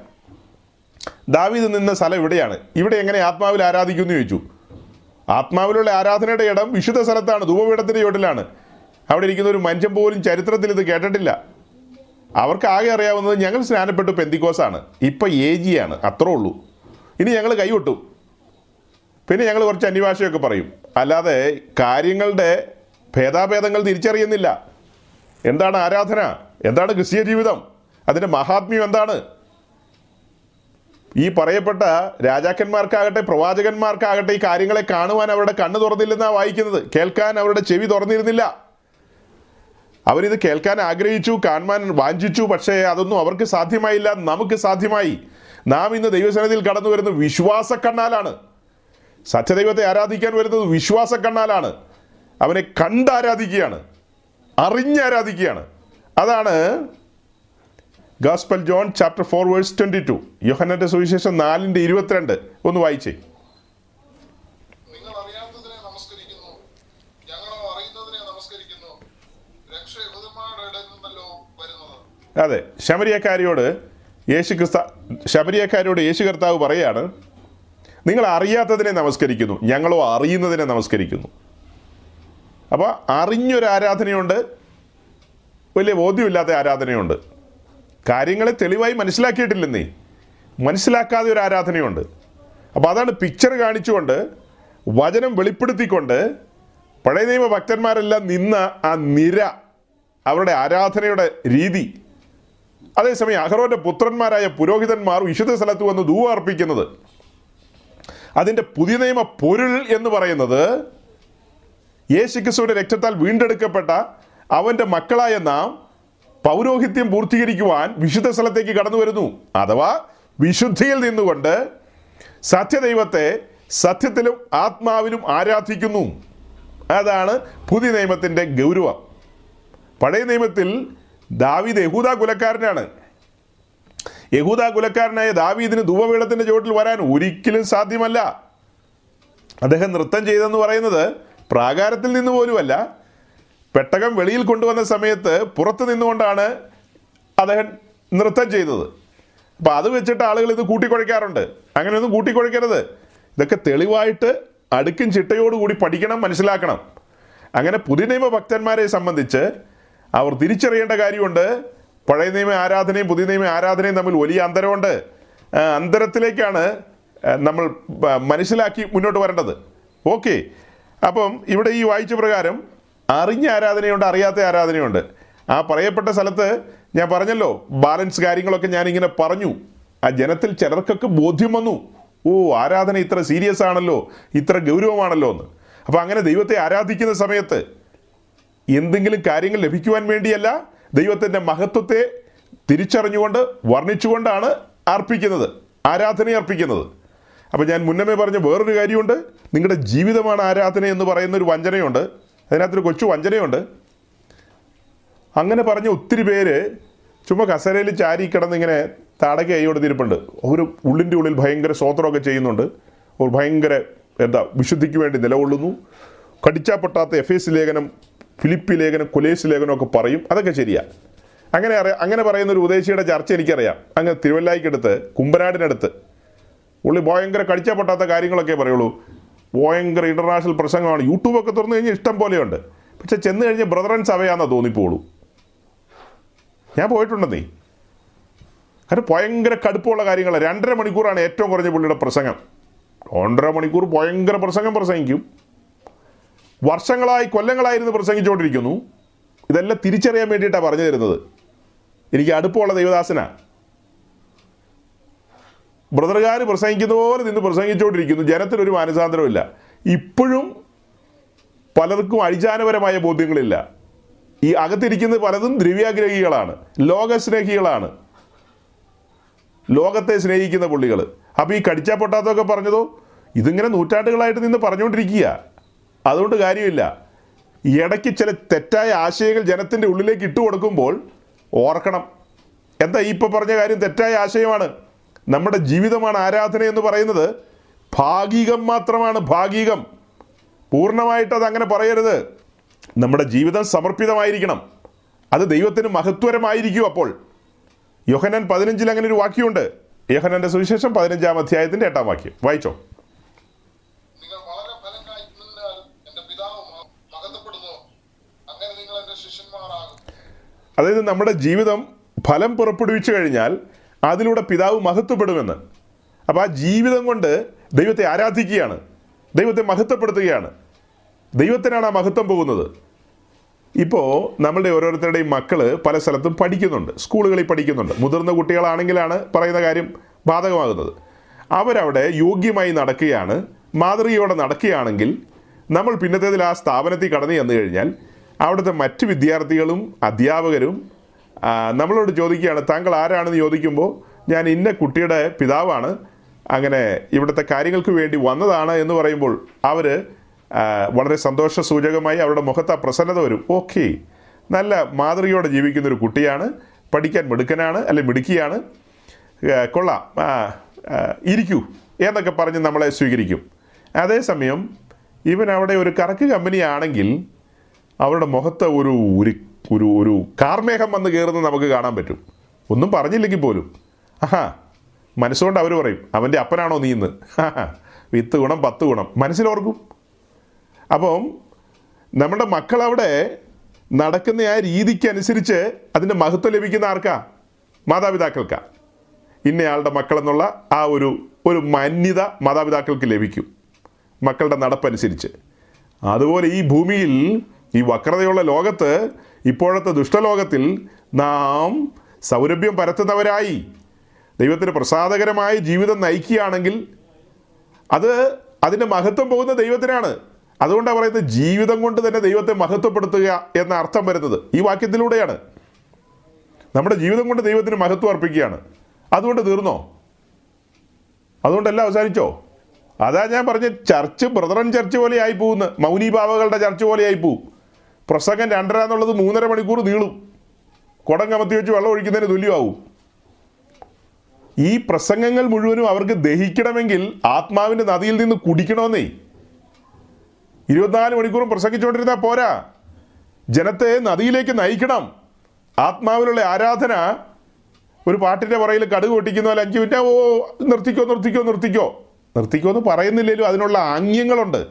ദാവീദ് നിന്ന സ്ഥലം ഇവിടെയാണ്. ഇവിടെ എങ്ങനെ ആത്മാവിൽ ആരാധിക്കുമെന്ന് ചോദിച്ചു. ആത്മാവിലുള്ള ആരാധനയുടെ ഇടം വിശുദ്ധ സ്ഥലത്താണ് ധൂപപീഠത്തിന്റെ ചുവട്ടിലാണ്. അവിടെ ഇരിക്കുന്ന ഒരു മനുഷ്യൻ പോലും ചരിത്രത്തിൽ ഇത് കേട്ടിട്ടില്ല. അവർക്ക് ആകെ അറിയാവുന്നത് ഞങ്ങൾ സ്നാനപ്പെട്ടു പെന്തിക്കോസാണ്. ഇപ്പം എ ആണ് അത്രേ ഉള്ളൂ. ഇനി ഞങ്ങൾ കൈവിട്ടു. പിന്നെ ഞങ്ങൾ കുറച്ച് അന്യഭാഷയൊക്കെ പറയും. അല്ലാതെ കാര്യങ്ങളുടെ ഭേദാഭേദങ്ങൾ തിരിച്ചറിയുന്നില്ല. എന്താണ് ആരാധന? എന്താണ് ക്രിസ്തീയ ജീവിതം? അതിന്റെ മഹാത്മ്യം എന്താണ്? ഈ പറയപ്പെട്ട രാജാക്കന്മാർക്കാകട്ടെ പ്രവാചകന്മാർക്കാകട്ടെ ഈ കാര്യങ്ങളെ കാണുവാൻ അവരുടെ കണ്ണ് തുറന്നില്ലെന്നാണ് വായിക്കുന്നത്. കേൾക്കാൻ അവരുടെ ചെവി തുറന്നിരുന്നില്ല. അവരിത് കേൾക്കാൻ ആഗ്രഹിച്ചു കാണുവാൻ വാഞ്ചിച്ചു പക്ഷേ അതൊന്നും അവർക്ക് സാധ്യമായില്ല. നമുക്ക് സാധ്യമായി. നാം ഇന്ന് ദൈവസനത്തിൽ കടന്നു വരുന്നത് വിശ്വാസ കണ്ണാലാണ് സത്യദൈവത്തെ ആരാധിക്കാൻ വരുന്നത് വിശ്വാസ കണ്ണാലാണ് അവനെ കണ്ട് ആരാധിക്കുകയാണ് അറിഞ്ഞ് അതാണ് gospel John chapter four verse twenty two. യോഹന്നന്റെ സുവിശേഷം നാലിന്റെ ഇരുപത്തിരണ്ട്. ഒന്ന് വായിച്ചേ. അതെ ശമരിയക്കാരിയോട് യേശു ക്രിസ്ത ശബരിയക്കാരോട് യേശു കർത്താവ് പറയാണ് നിങ്ങൾ അറിയാത്തതിനെ നമസ്കരിക്കുന്നു ഞങ്ങളോ അറിയുന്നതിനെ നമസ്കരിക്കുന്നു. അപ്പോൾ അറിഞ്ഞൊരു ആരാധനയുണ്ട് വലിയ ബോധ്യമില്ലാത്ത ആരാധനയുണ്ട്. കാര്യങ്ങളെ തെളിവായി മനസ്സിലാക്കിയിട്ടില്ലെന്നേ. മനസ്സിലാക്കാതെ ഒരു ആരാധനയുണ്ട്. അപ്പോൾ അതാണ് പിക്ചർ കാണിച്ചുകൊണ്ട് വചനം വെളിപ്പെടുത്തിക്കൊണ്ട് പഴയ നിയമ ഭക്തന്മാരെല്ലാം നിന്ന ആ നിര അവരുടെ ആരാധനയുടെ രീതി. അതേസമയം അഹ്റോന്റെ പുത്രന്മാരായ പുരോഹിതന്മാർ വിശുദ്ധ സ്ഥലത്ത് വന്ന് ധൂവർപ്പിക്കുന്നത് അതിന്റെ പുതിയ നിയമ പൊരുൾ എന്ന് പറയുന്നത് യേശുക്രിസ്തുവിന്റെ രക്തത്താൽ വീണ്ടെടുക്കപ്പെട്ട അവന്റെ മക്കളായ നാം പൗരോഹിത്യം പൂർത്തീകരിക്കുവാൻ വിശുദ്ധ സ്ഥലത്തേക്ക് കടന്നു വരുന്നു. അഥവാ വിശുദ്ധിയിൽ നിന്നുകൊണ്ട് സത്യദൈവത്തെ സത്യത്തിലും ആത്മാവിലും ആരാധിക്കുന്നു. അതാണ് പുതിയ നിയമത്തിന്റെ ഗൗരവം. പഴയ നിയമത്തിൽ ദാവീദ് യഹൂദ കുലക്കാരനാണ്. യഹൂദ കുലക്കാരനായ ദാവീദിന് ധൂപപീഠത്തിന്റെ ചുവട്ടിൽ വരാൻ ഒരിക്കലും സാധ്യമല്ല. അദ്ദേഹം നൃത്തം ചെയ്തെന്ന് പറയുന്നത് പ്രാകാരത്തിൽ നിന്ന് പോലുമല്ല. പെട്ടകം വെളിയിൽ കൊണ്ടുവന്ന സമയത്ത് പുറത്ത് നിന്നുകൊണ്ടാണ് അദ്ദേഹം നൃത്തം ചെയ്തത്. അപ്പോൾ അത് വെച്ചിട്ട് ആളുകൾ ഇത് കൂട്ടിക്കുഴയ്ക്കാറുണ്ട്. അങ്ങനെയൊന്നും കൂട്ടിക്കുഴയ്ക്കരുത്. ഇതൊക്കെ തെളിവായിട്ട് അടുക്കും ചിട്ടയോടുകൂടി പഠിക്കണം മനസ്സിലാക്കണം. അങ്ങനെ പുതിയ നിയമ ഭക്തന്മാരെ സംബന്ധിച്ച് അവർ തിരിച്ചറിയേണ്ട കാര്യമുണ്ട്. പഴയ നിയമ ആരാധനയും പുതിയ നിയമ ആരാധനയും തമ്മിൽ വലിയ അന്തരമുണ്ട്. അന്തരത്തിലേക്കാണ് നമ്മൾ മനസ്സിലാക്കി മുന്നോട്ട് വരേണ്ടത്. ഓക്കെ. അപ്പം ഇവിടെ ഈ വായിച്ച പ്രകാരം അറിഞ്ഞ ആരാധനയുണ്ട് അറിയാത്ത ആരാധനയുണ്ട്. ആ പറയപ്പെട്ട സ്ഥലത്ത് ഞാൻ പറഞ്ഞല്ലോ ബാലൻസ് കാര്യങ്ങളൊക്കെ ഞാനിങ്ങനെ പറഞ്ഞു. ആ ജനത്തിൽ ചിലർക്കൊക്കെ ബോധ്യം വന്നു. ഓ ആരാധന ഇത്ര സീരിയസ് ആണല്ലോ ഇത്ര ഗൗരവമാണല്ലോ എന്ന്. അപ്പോൾ അങ്ങനെ ദൈവത്തെ ആരാധിക്കുന്ന സമയത്ത് എന്തെങ്കിലും കാര്യങ്ങൾ ലഭിക്കുവാൻ വേണ്ടിയല്ല ദൈവത്തിന്റെ മഹത്വത്തെ തിരിച്ചറിഞ്ഞുകൊണ്ട് വർണിച്ചുകൊണ്ടാണ് അർപ്പിക്കുന്നത് ആരാധന അർപ്പിക്കുന്നത്. അപ്പോൾ ഞാൻ മുന്നമേ പറഞ്ഞ വേറൊരു കാര്യമുണ്ട്. നിങ്ങളുടെ ജീവിതമാണ് ആരാധന എന്ന് പറയുന്ന ഒരു വഞ്ചനയുണ്ട്. അതിനകത്തൊരു കൊച്ചു വഞ്ചനയുണ്ട്. അങ്ങനെ പറഞ്ഞ ഒത്തിരി പേര് ചുമ്മാ കസരയിൽ ചാരി കിടന്ന് ഇങ്ങനെ താടക കൈ കൊടുത്തിരിപ്പുണ്ട് ഒരു ഉള്ളിന്റെ ഉള്ളിൽ ഭയങ്കര സ്വോത്രമൊക്കെ ചെയ്യുന്നുണ്ട്. ഒരു ഭയങ്കര എന്താ വിശുദ്ധിക്ക് വേണ്ടി നിലകൊള്ളുന്നു. കടിച്ചാ പൊട്ടാത്ത എഫ് എസ് ലേഖനം ഫിലിപ്പി ലേഖനം കൊലേസ് ലേഖനം ഒക്കെ പറയും. അതൊക്കെ ശരിയാ. അങ്ങനെ അറിയാം അങ്ങനെ പറയുന്ന ഒരു ഉദ്ദേശിയുടെ ചർച്ച എനിക്കറിയാം. അങ്ങ് തിരുവല്ലായിക്കടുത്ത് കുമ്പനാടിനടുത്ത്. ഉള്ളി ഭയങ്കര കടിച്ചാൽ പൊട്ടാത്ത കാര്യങ്ങളൊക്കെ പറയുള്ളൂ. ഭയങ്കര ഇന്റർനാഷണൽ പ്രസംഗമാണ്. യൂട്യൂബൊക്കെ തുറന്നു കഴിഞ്ഞാൽ ഇഷ്ടം പോലെയുണ്ട്. പക്ഷെ ചെന്ന് കഴിഞ്ഞ് ബ്രദറൻ സഭയാണെന്നാ തോന്നിപ്പോളൂ. ഞാൻ പോയിട്ടുണ്ടെന്നേ കാരണം ഭയങ്കര കടുപ്പമുള്ള കാര്യങ്ങൾ രണ്ടര മണിക്കൂറാണ് ഏറ്റവും കുറഞ്ഞ പുള്ളിയുടെ പ്രസംഗം. രണ്ടര മണിക്കൂർ ഭയങ്കര പ്രസംഗം പ്രസംഗിക്കും. വർഷങ്ങളായി കൊല്ലങ്ങളായിരുന്നു പ്രസംഗിച്ചുകൊണ്ടിരിക്കുന്നു. ഇതെല്ലാം തിരിച്ചറിയാൻ വേണ്ടിയിട്ടാണ് പറഞ്ഞു തരുന്നത്. എനിക്ക് അടുപ്പമുള്ള ദൈവദാസനാ. ബ്രദറുകാർ പ്രസംഗിക്കുന്ന പോലെ നിന്ന് പ്രസംഗിച്ചുകൊണ്ടിരിക്കുന്നു. ജനത്തിനൊരു മാനസാന്തരമില്ല ഇപ്പോഴും പലർക്കും അടിസ്ഥാനപരമായ ബോധ്യങ്ങളില്ല. ഈ അകത്തിരിക്കുന്ന പലതും ദ്രവ്യാഗ്രഹികളാണ്. ലോകസ്നേഹികളാണ്. ലോകത്തെ സ്നേഹിക്കുന്ന പുള്ളികൾ അപ്പോൾ ഈ കടിച്ചാ പൊട്ടാത്തൊക്കെ പറഞ്ഞതോ? ഇതിങ്ങനെ നൂറ്റാണ്ടുകളായിട്ട് നിന്ന് പറഞ്ഞുകൊണ്ടിരിക്കുക. അതുകൊണ്ട് കാര്യമില്ല. ഇടയ്ക്ക് ചില തെറ്റായ ആശയങ്ങൾ ജനത്തിന്റെ ഉള്ളിലേക്ക് ഇട്ടുകൊടുക്കുമ്പോൾ ഓർക്കണം. എന്താ ഈ ഇപ്പോൾ പറഞ്ഞ കാര്യം തെറ്റായ ആശയമാണ്? നമ്മുടെ ജീവിതമാണ് ആരാധന എന്ന് പറയുന്നത്. ഭാഗികം മാത്രമാണ് ഭാഗികം. പൂർണമായിട്ട് അത് അങ്ങനെ പറയരുത്. നമ്മുടെ ജീവിതം സമർപ്പിതമായിരിക്കണം. അത് ദൈവത്തിന് മഹത്വരമായിരിക്കും അപ്പോൾ. യോഹനൻ പതിനഞ്ചിൽ അങ്ങനെ ഒരു വാക്യമുണ്ട്. യോഹനന്റെ സുവിശേഷം പതിനഞ്ചാം അധ്യായത്തിന്റെ എട്ടാം വാക്യം. വായിച്ചോ. അതായത് നമ്മുടെ ജീവിതം ഫലം പുറപ്പെടുവിച്ചു കഴിഞ്ഞാൽ അതിലൂടെ പിതാവ് മഹത്വപ്പെടുമെന്ന്. അപ്പോൾ ആ ജീവിതം കൊണ്ട് ദൈവത്തെ ആരാധിക്കുകയാണ്. ദൈവത്തെ മഹത്വപ്പെടുത്തുകയാണ്. ദൈവത്തിനാണ് ആ മഹത്വം പോകുന്നത്. ഇപ്പോൾ നമ്മളുടെ ഓരോരുത്തരുടെയും മക്കൾ പല സ്ഥലത്തും പഠിക്കുന്നുണ്ട്. സ്കൂളുകളിൽ പഠിക്കുന്നുണ്ട്. മുതിർന്ന കുട്ടികളാണെങ്കിലാണ് പറയുന്ന കാര്യം ബാധകമാകുന്നത്. അവരവിടെ യോഗ്യമായി നടക്കുകയാണ്. മാതൃകയോടെ നടക്കുകയാണെങ്കിൽ നമ്മൾ പിന്നത്തേതിൽ ആ സ്ഥാപനത്തിൽ കടന്നു ചെന്ന് കഴിഞ്ഞാൽ അവിടുത്തെ മറ്റ് വിദ്യാർത്ഥികളും അധ്യാപകരും നമ്മളോട് ചോദിക്കുകയാണ് താങ്കൾ ആരാണെന്ന് ചോദിക്കുമ്പോൾ ഞാൻ ഇന്ന കുട്ടിയുടെ പിതാവാണ്. അങ്ങനെ ഇവിടുത്തെ കാര്യങ്ങൾക്ക് വേണ്ടി വന്നതാണ് എന്ന് പറയുമ്പോൾ അവർ വളരെ സന്തോഷ സൂചകമായി അവരുടെ മുഖത്ത് ആ പ്രസന്നത വരും. ഓക്കെ. നല്ല മാതൃകയോടെ ജീവിക്കുന്ന ഒരു കുട്ടിയാണ്. പഠിക്കാൻ മിടുക്കനാണ് അല്ലെ മിടുക്കിയാണ്. കൊള്ളാം. ഇരിക്കൂ എന്നൊക്കെ പറഞ്ഞ് നമ്മളെ സ്വീകരിക്കും. അതേസമയം ഇവൻ അവിടെ ഒരു കറക്ക് കമ്പനിയാണെങ്കിൽ അവരുടെ മുഖത്ത് ഒരു ഒരു ഒരു ഒരു കാർമേഘം വന്ന് കയറുന്നത് നമുക്ക് കാണാൻ പറ്റും. ഒന്നും പറഞ്ഞില്ലെങ്കിൽ പോലും. ആഹാ മനസ്സുകൊണ്ട് അവർ പറയും അവന്റെ അപ്പനാണോ നീ ഇന്ന്? വിത്ത് ഗുണം പത്ത് ഗുണം. മനസ്സിലോർക്കും. അപ്പം നമ്മുടെ മക്കൾ അവിടെ നടക്കുന്ന ആ രീതിക്കനുസരിച്ച് അതിന്റെ മഹത്വം ലഭിക്കുന്ന ആർക്കാ? മാതാപിതാക്കൾക്കാ. ഇന്നയാളുടെ മക്കളെന്നുള്ള ആ ഒരു ഒരു മാന്യത മാതാപിതാക്കൾക്ക് ലഭിക്കും. മക്കളുടെ നടപ്പനുസരിച്ച്. അതുപോലെ ഈ ഭൂമിയിൽ ഈ വക്രതയുള്ള ലോകത്ത് ഇപ്പോഴത്തെ ദുഷ്ടലോകത്തിൽ നാം സൗരഭ്യം പരത്തുന്നവരായി. ദൈവത്തിന് പ്രസാദകരമായ ജീവിതം നയിക്കുകയാണെങ്കിൽ അത് അതിന്റെ മഹത്വം പോകുന്ന ദൈവത്തിനാണ്. അതുകൊണ്ടാണ് പറയുന്നത് ജീവിതം കൊണ്ട് തന്നെ ദൈവത്തെ മഹത്വപ്പെടുത്തുക എന്ന അർത്ഥം വരുന്നത്. ഈ വാക്യത്തിലൂടെയാണ്. നമ്മുടെ ജീവിതം കൊണ്ട് ദൈവത്തിന് മഹത്വം അർപ്പിക്കുകയാണ്. അതുകൊണ്ട് തീർന്നോ? അതുകൊണ്ടല്ല അവസാനിച്ചോ? അതാ ഞാൻ പറഞ്ഞ ചർച്ച് ബ്രദറൻ ചർച്ച് പോലെ ആയി പോകുന്നു മൗനി ബാബകളുടെ ചർച്ച് പോലെ ആയി പോവും. പ്രസംഗം രണ്ടര എന്നുള്ളത് മൂന്നര മണിക്കൂർ നീളും. കുടം കമത്തി വെച്ച് വെള്ളം ഒഴിക്കുന്നതിന് തുല്യമാവും. ഈ പ്രസംഗങ്ങൾ മുഴുവനും അവർക്ക് ദഹിക്കണമെങ്കിൽ ആത്മാവിന്റെ നദിയിൽ നിന്ന് കുടിക്കണമെന്നേ. ഇരുപത്തിനാല് മണിക്കൂറും പ്രസംഗിച്ചുകൊണ്ടിരുന്നാൽ പോരാ. ജനത്തെ നദിയിലേക്ക് നയിക്കണം. ആത്മാവിലുള്ള ആരാധന ഒരു പാട്ടിന്റെ പുറയിൽ കടുക് പൊട്ടിക്കുന്ന പോലെ അഞ്ച് മിനിറ്റ് ഓ നിർത്തിക്കോ നിർത്തിക്കോ നിർത്തിക്കോ. നിർത്തിക്കോ എന്ന് പറയുന്നില്ലെങ്കിലും അതിനുള്ള ആംഗ്യങ്ങളുണ്ട്.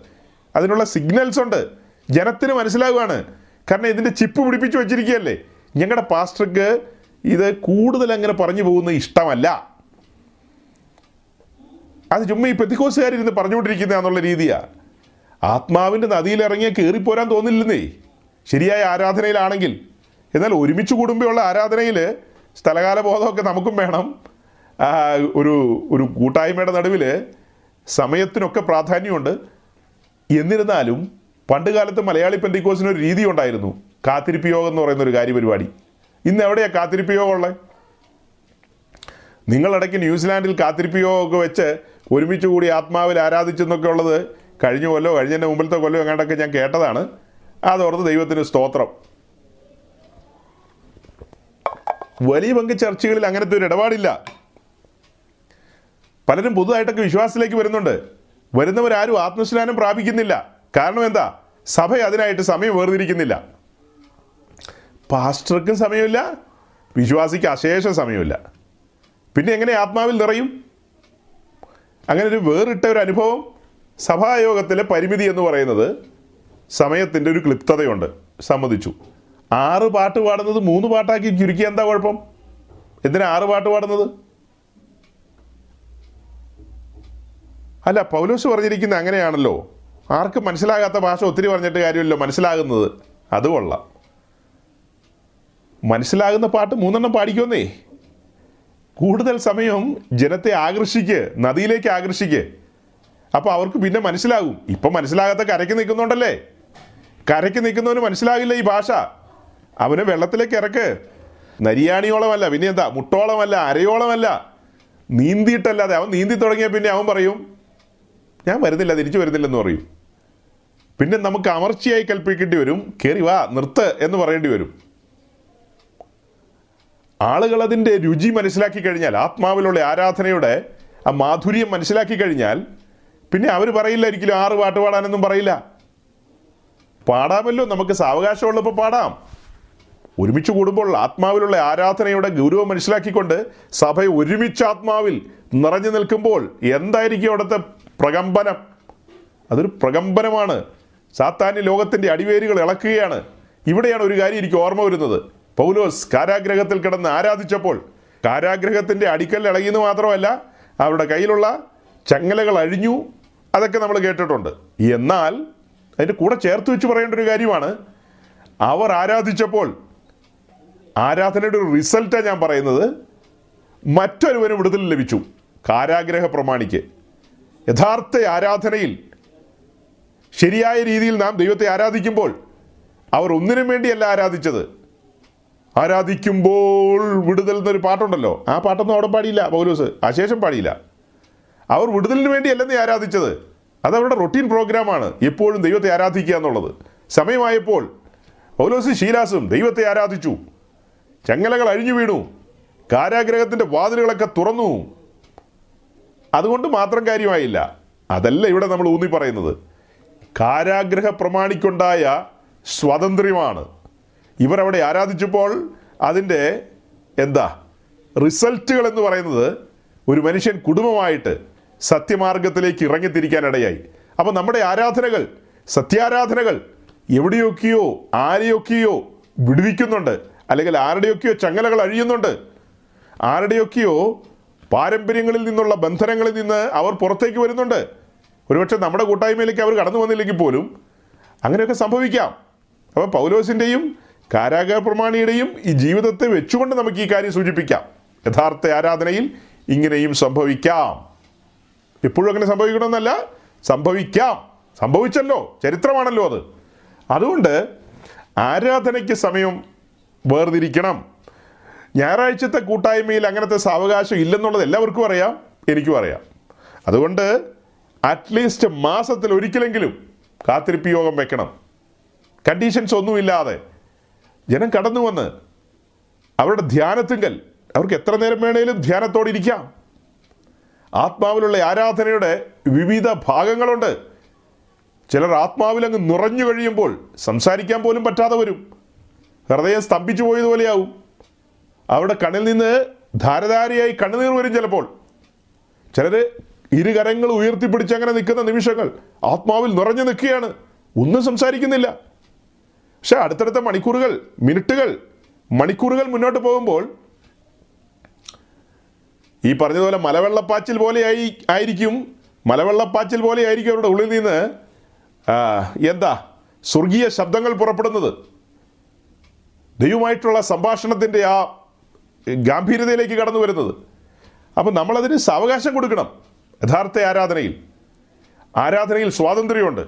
അതിനുള്ള സിഗ്നൽസ് ഉണ്ട് ജനത്തിന് മനസ്സിലാവുകയാണ്. കാരണം ഇതിന്റെ ചിപ്പ് പിടിപ്പിച്ച് വെച്ചിരിക്കുകയല്ലേ. ഞങ്ങളുടെ പാസ്റ്റർക്ക് ഇത് കൂടുതൽ അങ്ങനെ പറഞ്ഞു പോകുന്നത് ഇഷ്ടമല്ല. അത് ചുമ്മാ ഈ പെത്തിക്കോസുകാരിരുന്ന് പറഞ്ഞുകൊണ്ടിരിക്കുന്ന എന്നുള്ള രീതിയാ. ആത്മാവിന്റെ നദിയിൽ ഇറങ്ങിയ കയറിപ്പോരാൻ തോന്നില്ലെന്നേ. ശരിയായ ആരാധനയിലാണെങ്കിൽ. എന്നാൽ ഒരുമിച്ച് കൂടുമ്പോഴുള്ള ആരാധനയിൽ സ്ഥലകാല ബോധമൊക്കെ നമുക്കും വേണം. ഒരു ഒരു കൂട്ടായ്മയുടെ നടുവിൽ സമയത്തിനൊക്കെ പ്രാധാന്യമുണ്ട്. എന്നിരുന്നാലും പണ്ട് കാലത്ത് മലയാളി പെന്തിക്കോസിന് ഒരു രീതി ഉണ്ടായിരുന്നു. കാത്തിരിപ്പ് യോഗം എന്ന് പറയുന്ന ഒരു കാര്യപരിപാടി. ഇന്ന് എവിടെയാണ് കാത്തിരിപ്പ് യോഗം ഉള്ളത് നിങ്ങളിടയ്ക്ക് ന്യൂസിലാൻഡിൽ കാത്തിരിപ്പ് യോഗമൊക്കെ വെച്ച് ഒരുമിച്ച് കൂടി ആത്മാവിൽ ആരാധിച്ചെന്നൊക്കെ ഉള്ളത് കഴിഞ്ഞ കൊല്ലോ കഴിഞ്ഞതിന്റെ മുമ്പിലത്തെ കൊല്ലോ എങ്ങാണ്ടൊക്കെ ഞാൻ കേട്ടതാണ്. അതോർത്ത് ദൈവത്തിന് സ്തോത്രം. വലിയ പങ്ക് ചർച്ചകളിൽ അങ്ങനത്തെ ഒരു ഇടപാടില്ല. പലരും പുതുതായിട്ടൊക്കെ വിശ്വാസത്തിലേക്ക് വരുന്നുണ്ട്. വരുന്നവരാരും ആത്മസ്നാനം പ്രാപിക്കുന്നില്ല. കാരണം എന്താ? സഭ അതിനായിട്ട് സമയം വേർതിരിക്കുന്നില്ല. പാസ്റ്റർക്കും സമയമില്ല വിശ്വാസിക്ക് അശേഷ സമയമില്ല. പിന്നെ എങ്ങനെ ആത്മാവിൽ നിറയും? അങ്ങനെ ഒരു വേറിട്ട ഒരു അനുഭവം സഭായോഗത്തിലെ പരിമിതി എന്ന് പറയുന്നത് സമയത്തിന്റെ ഒരു ക്ലിപ്തതയുണ്ട് സമ്മതിച്ചു. ആറ് പാട്ട് പാടുന്നത് മൂന്ന് പാട്ടാക്കി ചുരുക്കി എന്താ കുഴപ്പം? എന്തിനാ ആറ് പാട്ട് പാടുന്നത്? അല്ല പൗലോസ് പറഞ്ഞിരിക്കുന്നത് അങ്ങനെയാണല്ലോ. ആർക്കും മനസ്സിലാകാത്ത ഭാഷ ഒത്തിരി പറഞ്ഞിട്ട് കാര്യമില്ലല്ലോ മനസ്സിലാകുന്നത്. അത് കൊള്ളാം. മനസ്സിലാകുന്ന പാട്ട് മൂന്നെണ്ണം പാടിക്കോന്നേ. കൂടുതൽ സമയം ജനത്തെ ആകർഷിക്ക് നദിയിലേക്ക് ആകർഷിക്ക്. അപ്പോൾ അവർക്ക് പിന്നെ മനസ്സിലാകും. ഇപ്പം മനസ്സിലാകാത്ത കരയ്ക്ക് നിൽക്കുന്നുണ്ടല്ലേ? കരയ്ക്ക് നിൽക്കുന്നവന് മനസ്സിലാകില്ല ഈ ഭാഷ. അവന് വെള്ളത്തിലേക്ക് ഇറക്ക്. നരിയാണിയോളമല്ല പിന്നെ എന്താ മുട്ടോളമല്ല അരയോളമല്ല. നീന്തിയിട്ടല്ലാതെ അവൻ നീന്തി തുടങ്ങിയ പിന്നെ അവൻ പറയും ഞാൻ വരുന്നില്ല തിരിച്ചു വരുന്നില്ലെന്ന് പറയും. പിന്നെ നമുക്ക് അമർച്ചയായി കൽപ്പിക്കേണ്ടി വരും. കയറി വാ നിർത്ത് എന്ന് പറയേണ്ടി വരും. ആളുകൾ അതിന്റെ രുചി മനസ്സിലാക്കി കഴിഞ്ഞാൽ ആത്മാവിലുള്ള ആരാധനയുടെ ആ മാധുര്യം മനസ്സിലാക്കി കഴിഞ്ഞാൽ പിന്നെ അവർ പറയില്ല ഒരിക്കലും ആറ് പാട്ട് പാടാനൊന്നും പറയില്ല. പാടാമല്ലോ നമുക്ക് സാവകാശമുള്ളപ്പോൾ പാടാം. ഒരുമിച്ച് കൂടുമ്പോൾ ആത്മാവിലുള്ള ആരാധനയുടെ ഗൗരവം മനസ്സിലാക്കിക്കൊണ്ട് സഭ ഒരുമിച്ച് ആത്മാവിൽ നിറഞ്ഞു നിൽക്കുമ്പോൾ എന്തായിരിക്കും അവിടുത്തെ പ്രകമ്പനം? അതൊരു പ്രകമ്പനമാണ്. സാത്താന്യ ലോകത്തിന്റെ അടിവേരുകൾ ഇളക്കുകയാണ്. ഇവിടെയാണ് ഒരു കാര്യം എനിക്ക് ഓർമ്മ വരുന്നത്. പൗലോസ് കാരാഗ്രഹത്തിൽ കിടന്ന് ആരാധിച്ചപ്പോൾ കാരാഗ്രഹത്തിന്റെ അടിക്കൽ ഇളകിയെന്ന് മാത്രമല്ല അവരുടെ കയ്യിലുള്ള ചങ്ങലകൾ അഴിഞ്ഞു. അതൊക്കെ നമ്മൾ കേട്ടിട്ടുണ്ട്. എന്നാൽ അതിന്റെ കൂടെ ചേർത്ത് വെച്ച് പറയേണ്ട ഒരു കാര്യമാണ്. അവർ ആരാധിച്ചപ്പോൾ ആരാധനയുടെ ഒരു റിസൾട്ടാണ് ഞാൻ പറയുന്നത്. മറ്റൊരുവനും വിടുതൽ ലഭിച്ചു. കാരാഗ്രഹ പ്രമാണിക്ക്. യഥാർത്ഥ ആരാധനയിൽ ശരിയായ രീതിയിൽ നാം ദൈവത്തെ ആരാധിക്കുമ്പോൾ അവർ ഒന്നിനും വേണ്ടിയല്ല ആരാധിച്ചത്. ആരാധിക്കുമ്പോൾ വിടുതൽ എന്നൊരു പാട്ടുണ്ടല്ലോ. ആ പാട്ടൊന്നും അവിടെ പാടിയില്ല പൗലോസ്. അശേഷം പാടിയില്ല. അവർ വിടുതലിന് വേണ്ടിയല്ലെന്നേ ആരാധിച്ചത്. അത് അവരുടെ റൊട്ടീൻ പ്രോഗ്രാമാണ് എപ്പോഴും ദൈവത്തെ ആരാധിക്കുക എന്നുള്ളത്. സമയമായപ്പോൾ പൗലോസും ശീലാസും ദൈവത്തെ ആരാധിച്ചു. ചങ്ങലകൾ അഴിഞ്ഞു വീണു. കാരാഗ്രഹത്തിന്റെ വാതിലുകളൊക്കെ തുറന്നു. അതുകൊണ്ട് മാത്രം കാര്യമായില്ല. അതല്ല ഇവിടെ നമ്മൾ ഊന്നി പറയുന്നത് കാരാഗ്രഹ പ്രമാണിക്കുണ്ടായ സ്വാതന്ത്ര്യമാണ്. ഇവരവിടെ ആരാധിച്ചപ്പോൾ അതിന്റെ എന്താ റിസൾട്ടുകൾ എന്ന് പറയുന്നത് ഒരു മനുഷ്യൻ കുടുംബമായിട്ട് സത്യമാർഗത്തിലേക്ക് ഇറങ്ങിത്തിരിക്കാനിടയായി. അപ്പോൾ നമ്മുടെ ആരാധനകൾ സത്യാരാധനകൾ എവിടെയൊക്കെയോ ആരെയൊക്കെയോ വിടുവിക്കുന്നുണ്ട്. അല്ലെങ്കിൽ ആരുടെയൊക്കെയോ ചങ്ങലകൾ അഴിയുന്നുണ്ട്. ആരുടെയൊക്കെയോ പാരമ്പര്യങ്ങളിൽ നിന്നുള്ള ബന്ധനങ്ങളിൽ നിന്ന് അവർ പുറത്തേക്ക് വരുന്നുണ്ട്. ഒരുപക്ഷെ നമ്മുടെ കൂട്ടായ്മയിലേക്ക് അവർ കടന്നു വന്നില്ലെങ്കിൽ പോലും അങ്ങനെയൊക്കെ സംഭവിക്കാം. അപ്പോൾ പൗലോസിന്റെയും കാരാഗ പ്രമാണിയുടെയും ഈ ജീവിതത്തെ വെച്ചുകൊണ്ട് നമുക്ക് ഈ കാര്യം സൂചിപ്പിക്കാം. യഥാർത്ഥ ആരാധനയിൽ ഇങ്ങനെയും സംഭവിക്കാം. എപ്പോഴും അങ്ങനെ സംഭവിക്കണമെന്നല്ല സംഭവിക്കാം. സംഭവിച്ചല്ലോ ചരിത്രമാണല്ലോ അത്. അതുകൊണ്ട് ആരാധനയ്ക്ക് സമയം വേർതിരിക്കണം. ഞായറാഴ്ചത്തെ കൂട്ടായ്മയിൽ അങ്ങനത്തെ സാവകാശം ഇല്ലെന്നുള്ളത് എല്ലാവർക്കും അറിയാം എനിക്കും അറിയാം. അതുകൊണ്ട് അറ്റ്ലീസ്റ്റ് മാസത്തിൽ ഒരിക്കലെങ്കിലും കാത്തിരിപ്പ് യോഗം വെക്കണം. കണ്ടീഷൻസ് ഒന്നുമില്ലാതെ. ജനം കടന്നു വന്ന് അവരുടെ ധ്യാനത്തിങ്കൽ അവർക്ക് എത്ര നേരം വേണേലും ധ്യാനത്തോടെ ഇരിക്കാം. ആത്മാവിലുള്ള ആരാധനയുടെ വിവിധ ഭാഗങ്ങളുണ്ട്. ചിലർ ആത്മാവിൽ അങ്ങ് നിറഞ്ഞു കഴിയുമ്പോൾ സംസാരിക്കാൻ പോലും പറ്റാതെ വരും. ഹൃദയം സ്തംഭിച്ചു പോയതുപോലെയാവും. അവരുടെ കണ്ണിൽ നിന്ന് ധാരധാരയായി കണ്ണുനീർ വരും ചിലപ്പോൾ. ചിലർ ഇരുകരങ്ങൾ ഉയർത്തിപ്പിടിച്ച് അങ്ങനെ നിൽക്കുന്ന നിമിഷങ്ങൾ ആത്മാവിൽ നിറഞ്ഞു നിൽക്കുകയാണ്. ഒന്നും സംസാരിക്കുന്നില്ല. പക്ഷെ അടുത്തടുത്ത മണിക്കൂറുകൾ മിനിറ്റുകൾ മണിക്കൂറുകൾ മുന്നോട്ട് പോകുമ്പോൾ ഈ പറഞ്ഞതുപോലെ മലവെള്ളപ്പാച്ചിൽ പോലെ ആയി ആയിരിക്കും. മലവെള്ളപ്പാച്ചിൽ പോലെ ആയിരിക്കും അവരുടെ ഉള്ളിൽ നിന്ന് എന്താ സ്വർഗീയ ശബ്ദങ്ങൾ പുറപ്പെടുന്നത്. ദൈവമായിട്ടുള്ള സംഭാഷണത്തിന്റെ ആ ഗാംഭീര്യതയിലേക്ക് കടന്നു വരുന്നത്. അപ്പം നമ്മളതിന് സാവകാശം കൊടുക്കണം. യഥാർത്ഥ ആരാധനയിൽ ആരാധനയിൽ സ്വാതന്ത്ര്യമുണ്ട്.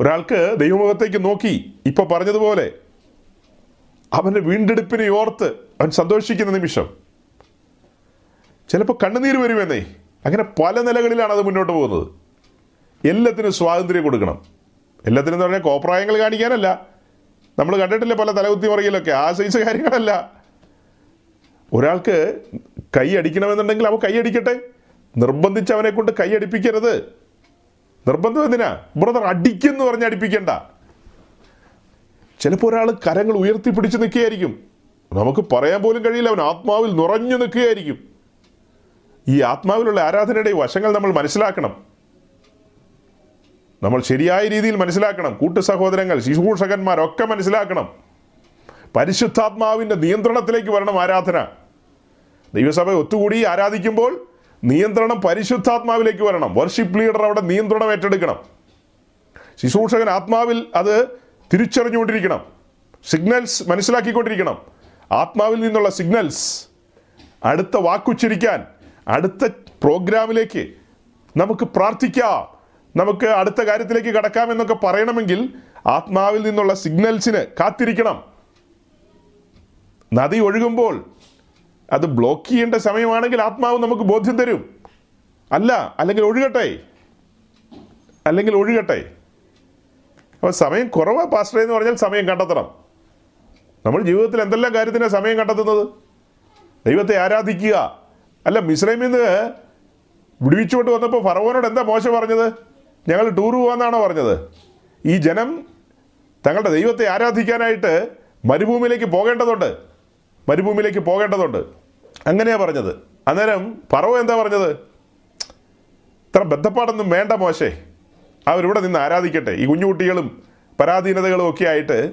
ഒരാൾക്ക് ദൈവമുഖത്തേക്ക് നോക്കി ഇപ്പോൾ പറഞ്ഞതുപോലെ അവന്റെ വീണ്ടെടുപ്പിനെ ഓർത്ത് അവൻ സന്തോഷിക്കുന്ന നിമിഷം. ചിലപ്പോൾ കണ്ണുനീര് വരുമെന്നേ. അങ്ങനെ പല നിലകളിലാണ് അത് മുന്നോട്ട് പോകുന്നത്. എല്ലാത്തിനും സ്വാതന്ത്ര്യം കൊടുക്കണം. എല്ലാത്തിനും എന്ന് പറഞ്ഞാൽ കോപ്രായങ്ങൾ കാണിക്കാനല്ല. നമ്മൾ കണ്ടിട്ടില്ലേ പല തലകുത്തി മറിയലൊക്കെ? ആ സൈസ് കാര്യങ്ങളല്ല. ഒരാൾക്ക് കൈ അടിക്കണമെന്നുണ്ടെങ്കിൽ അവ കൈ അടിക്കട്ടെ. നിർബന്ധിച്ച് അവനെ കൊണ്ട് കൈയടിപ്പിക്കരുത്. നിർബന്ധം എന്തിനാ? ബ്രദർ അടിക്കെന്ന് പറഞ്ഞ് അടിപ്പിക്കണ്ട. ചിലപ്പോൾ ഒരാൾ കരങ്ങൾ ഉയർത്തി പിടിച്ച് നിൽക്കുകയായിരിക്കും. നമുക്ക് പറയാൻ പോലും കഴിയില്ല അവൻ ആത്മാവിൽ നിറഞ്ഞു നിൽക്കുകയായിരിക്കും. ഈ ആത്മാവിലുള്ള ആരാധനയുടെ വശങ്ങൾ നമ്മൾ മനസ്സിലാക്കണം. നമ്മൾ ശരിയായ രീതിയിൽ മനസ്സിലാക്കണം. കൂട്ടു സഹോദരങ്ങൾ ശിശുഭൂഷകന്മാരൊക്കെ മനസ്സിലാക്കണം. പരിശുദ്ധാത്മാവിന്റെ നിയന്ത്രണത്തിലേക്ക് വരണം ആരാധന. ദൈവസഭ ഒത്തുകൂടി ആരാധിക്കുമ്പോൾ നിയന്ത്രണം പരിശുദ്ധാത്മാവിലേക്ക് വരണം. വർഷിപ്പ് ലീഡർ അവിടെ നിയന്ത്രണം ഏറ്റെടുക്കണം. ശുശ്രൂഷകൻ ആത്മാവിൽ അത് തിരിച്ചറിഞ്ഞുകൊണ്ടിരിക്കണം. സിഗ്നൽസ് മനസ്സിലാക്കിക്കൊണ്ടിരിക്കണം. ആത്മാവിൽ നിന്നുള്ള സിഗ്നൽസ് അടുത്ത വാക്കുച്ചരിക്കാൻ അടുത്ത പ്രോഗ്രാമിലേക്ക് നമുക്ക് പ്രാർത്ഥിക്കാം. നമുക്ക് അടുത്ത കാര്യത്തിലേക്ക് കടക്കാമെന്നൊക്കെ പറയണമെങ്കിൽ ആത്മാവിൽ നിന്നുള്ള സിഗ്നൽസിന് കാത്തിരിക്കണം. നദി ഒഴുകുമ്പോൾ അത് ബ്ലോക്ക് ചെയ്യേണ്ട സമയമാണെങ്കിൽ ആത്മാവ് നമുക്ക് ബോധ്യം തരും. അല്ല അല്ലെങ്കിൽ ഒഴുകട്ടെ. അല്ലെങ്കിൽ ഒഴുകട്ടെ. അപ്പോൾ സമയം കുറവാ പാസ്റ്റർ എന്ന് പറഞ്ഞാൽ സമയം കണ്ടെത്തണം. നമ്മൾ ജീവിതത്തിൽ എന്തെല്ലാം കാര്യത്തിനാണ് സമയം കണ്ടെത്തുന്നത്? ദൈവത്തെ ആരാധിക്കുക. അല്ല മിശ്രമിൽ നിന്ന് വിടുവിച്ചുകൊണ്ട് വന്നപ്പോൾ ഫറവോനോട് എന്താ മോശം പറഞ്ഞത്? ഞങ്ങൾ ടൂർ പോകാന്നാണോ പറഞ്ഞത്? ഈ ജനം തങ്ങളുടെ ദൈവത്തെ ആരാധിക്കാനായിട്ട് മരുഭൂമിയിലേക്ക് പോകേണ്ടതുണ്ട്. മരുഭൂമിയിലേക്ക് പോകേണ്ടതുണ്ട്. അങ്ങനെയാ പറഞ്ഞത്. അന്നേരം പറവ് എന്താ പറഞ്ഞത്? ഇത്ര ബന്ധപ്പാടൊന്നും വേണ്ട മോശേ. അവരിവിടെ നിന്ന് ആരാധിക്കട്ടെ. ഈ കുഞ്ഞുകുട്ടികളും പരാധീനതകളും ഒക്കെ ആയിട്ട്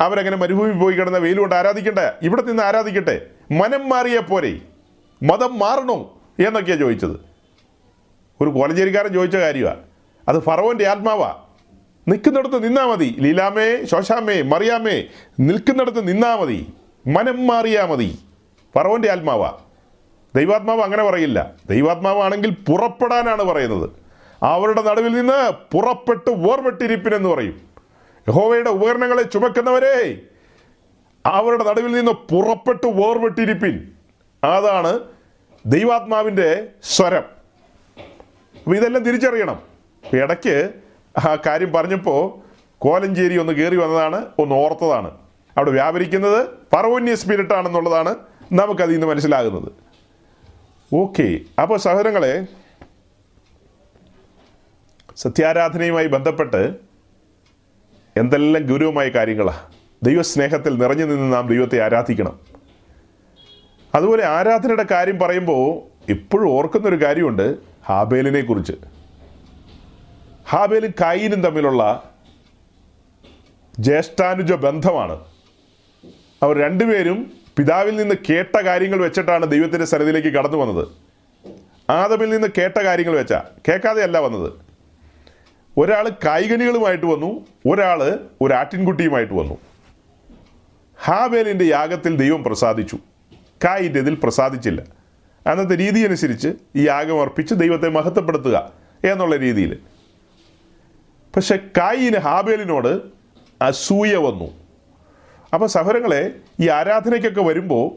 അവരങ്ങനെ മരുഭൂമി പോയി കിടന്ന വെയിൽ കൊണ്ട് ആരാധിക്കണ്ട ഇവിടെ നിന്ന് ആരാധിക്കട്ടെ? മനം മാറിയ പോരെ. മതം മാറണോ എന്നൊക്കെയാണ് ചോദിച്ചത്. ഒരു കോലഞ്ചേരിക്കാരൻ ചോദിച്ച കാര്യമാണ് അത് ഫറവോന്റെ ആത്മാവാ. നിൽക്കുന്നിടത്ത് നിന്നാ മതി. ലീലാമേ ശോശാമേ മറിയാമേ നിൽക്കുന്നിടത്ത് നിന്നാ മതി. മനം മാറിയാ മതി. ഫറവോന്റെ ആത്മാവാ. ദൈവാത്മാവ് അങ്ങനെ പറയില്ല. ദൈവാത്മാവാണെങ്കിൽ പുറപ്പെടാനാണ് പറയുന്നത്. അവരുടെ നടുവിൽ നിന്ന് പുറപ്പെട്ട് ഓർവെട്ടിരിപ്പിനെന്ന് പറയും. യഹോവയുടെ ഉപകരണങ്ങളെ ചുമക്കുന്നവരെ അവരുടെ നടുവിൽ നിന്ന് പുറപ്പെട്ട് ഓർവെട്ടിരിപ്പിൻ അതാണ് ദൈവാത്മാവിന്റെ സ്വരം. അപ്പോൾ ഇതെല്ലാം തിരിച്ചറിയണം. ഇടയ്ക്ക് ആ കാര്യം പറഞ്ഞപ്പോൾ കോലഞ്ചേരി ഒന്ന് കയറി വന്നതാണ് ഒന്ന് ഓർത്തതാണ്. അവിടെ വ്യാപരിക്കുന്നത് പറവന്യ സ്പിരിറ്റ് ആണെന്നുള്ളതാണ് നമുക്കതിൽ നിന്ന് മനസ്സിലാകുന്നത്. ഓക്കെ അപ്പോൾ സഹോദരങ്ങളെ സത്യാരാധനയുമായി ബന്ധപ്പെട്ട് എന്തെല്ലാം ഗൗരവമായ കാര്യങ്ങളാണ് ദൈവസ്നേഹത്തിൽ നിറഞ്ഞു നിന്ന് നാം ദൈവത്തെ ആരാധിക്കണം. അതുപോലെ ആരാധനയുടെ കാര്യം പറയുമ്പോൾ എപ്പോഴും ഓർക്കുന്നൊരു കാര്യമുണ്ട് ഹാബേലിനെ കുറിച്ച് ഹാബേലും കായിനും തമ്മിലുള്ള ജ്യേഷ്ഠാനുജ ബന്ധമാണ്. അവർ രണ്ടുപേരും പിതാവിൽ നിന്ന് കേട്ട കാര്യങ്ങൾ വെച്ചിട്ടാണ് ദൈവത്തിന്റെ സന്നിധിയിലേക്ക് കടന്നു വന്നത്. ആദമിൽ നിന്ന് കേട്ട കാര്യങ്ങൾ വെച്ചാ കേൾക്കാതെയല്ല വന്നത്. ഒരാൾ കായികനികളുമായിട്ട് വന്നു ഒരാൾ ഒരു ആട്ടിൻകുട്ടിയുമായിട്ട് വന്നു. ഹാബേലിന്റെ യാഗത്തിൽ ദൈവം പ്രസാദിച്ചു. കായിന്റെ ഇതിൽ പ്രസാദിച്ചില്ല. അന്നത്തെ രീതി അനുസരിച്ച് ഈ യാഗം അർപ്പിച്ച് ദൈവത്തെ മഹത്വപ്പെടുത്തുക എന്നുള്ള രീതിയിൽ. പക്ഷെ കായിന് ഹാബേലിനോട് അസൂയ വന്നു. അപ്പോൾ സഹോദരങ്ങളെ ഈ ആരാധനയ്ക്കൊക്കെ വരുമ്പോൾ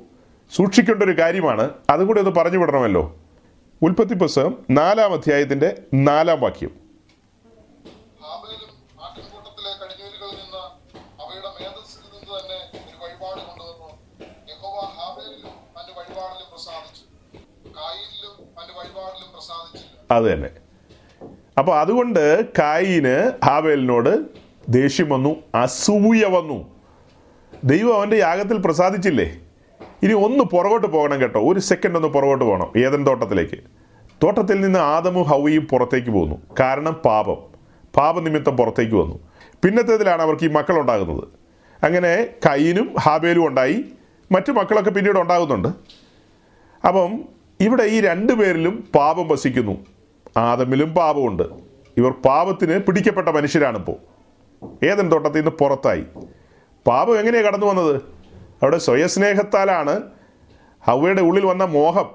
സൂക്ഷിക്കേണ്ട ഒരു കാര്യമാണ്. അതും കൂടി ഒന്ന് പറഞ്ഞു വിടണമല്ലോ. ഉൽപ്പത്തി പുസ്തകം നാലാം അധ്യായത്തിന്റെ നാലാം വാക്യം. അത് തന്നെ. അപ്പോൾ അതുകൊണ്ട് കായിന് ഹാബേലിനോട് ദേഷ്യം വന്നു അസൂയ വന്നു. ദൈവം അവന്റെ യാഗത്തിൽ പ്രസാദിച്ചില്ലേ? ഇനി ഒന്ന് പുറകോട്ട് പോകണം കേട്ടോ. ഒരു സെക്കൻഡ് ഒന്ന് പുറകോട്ട് പോകണം. ഏതൻ തോട്ടത്തിലേക്ക്? തോട്ടത്തിൽ നിന്ന് ആദമും ഹൗവയും പുറത്തേക്ക് പോകുന്നു കാരണം പാപം. പാപനിമിത്തം പുറത്തേക്ക് വന്നു. പിന്നത്തേതിലാണ് അവർക്ക് ഈ മക്കളുണ്ടാകുന്നത് അങ്ങനെ കൈനും ഹാബേലും ഉണ്ടായി. മറ്റു മക്കളൊക്കെ പിന്നീട് ഉണ്ടാകുന്നുണ്ട്. അപ്പം ഇവിടെ ഈ രണ്ടു പേരിലും പാപം വസിക്കുന്നു. ആദമിലും പാപമുണ്ട്. ഇവർ പാപത്തിന് പിടിക്കപ്പെട്ട മനുഷ്യരാണിപ്പോൾ ഏതൻ തോട്ടത്തിൽ നിന്ന് പുറത്തായി. പാപം എങ്ങനെയാണ് കടന്നു വന്നത്? അവിടെ സ്വയസ്നേഹത്താലാണ് ഹവയുടെ ഉള്ളിൽ വന്ന മോഹം.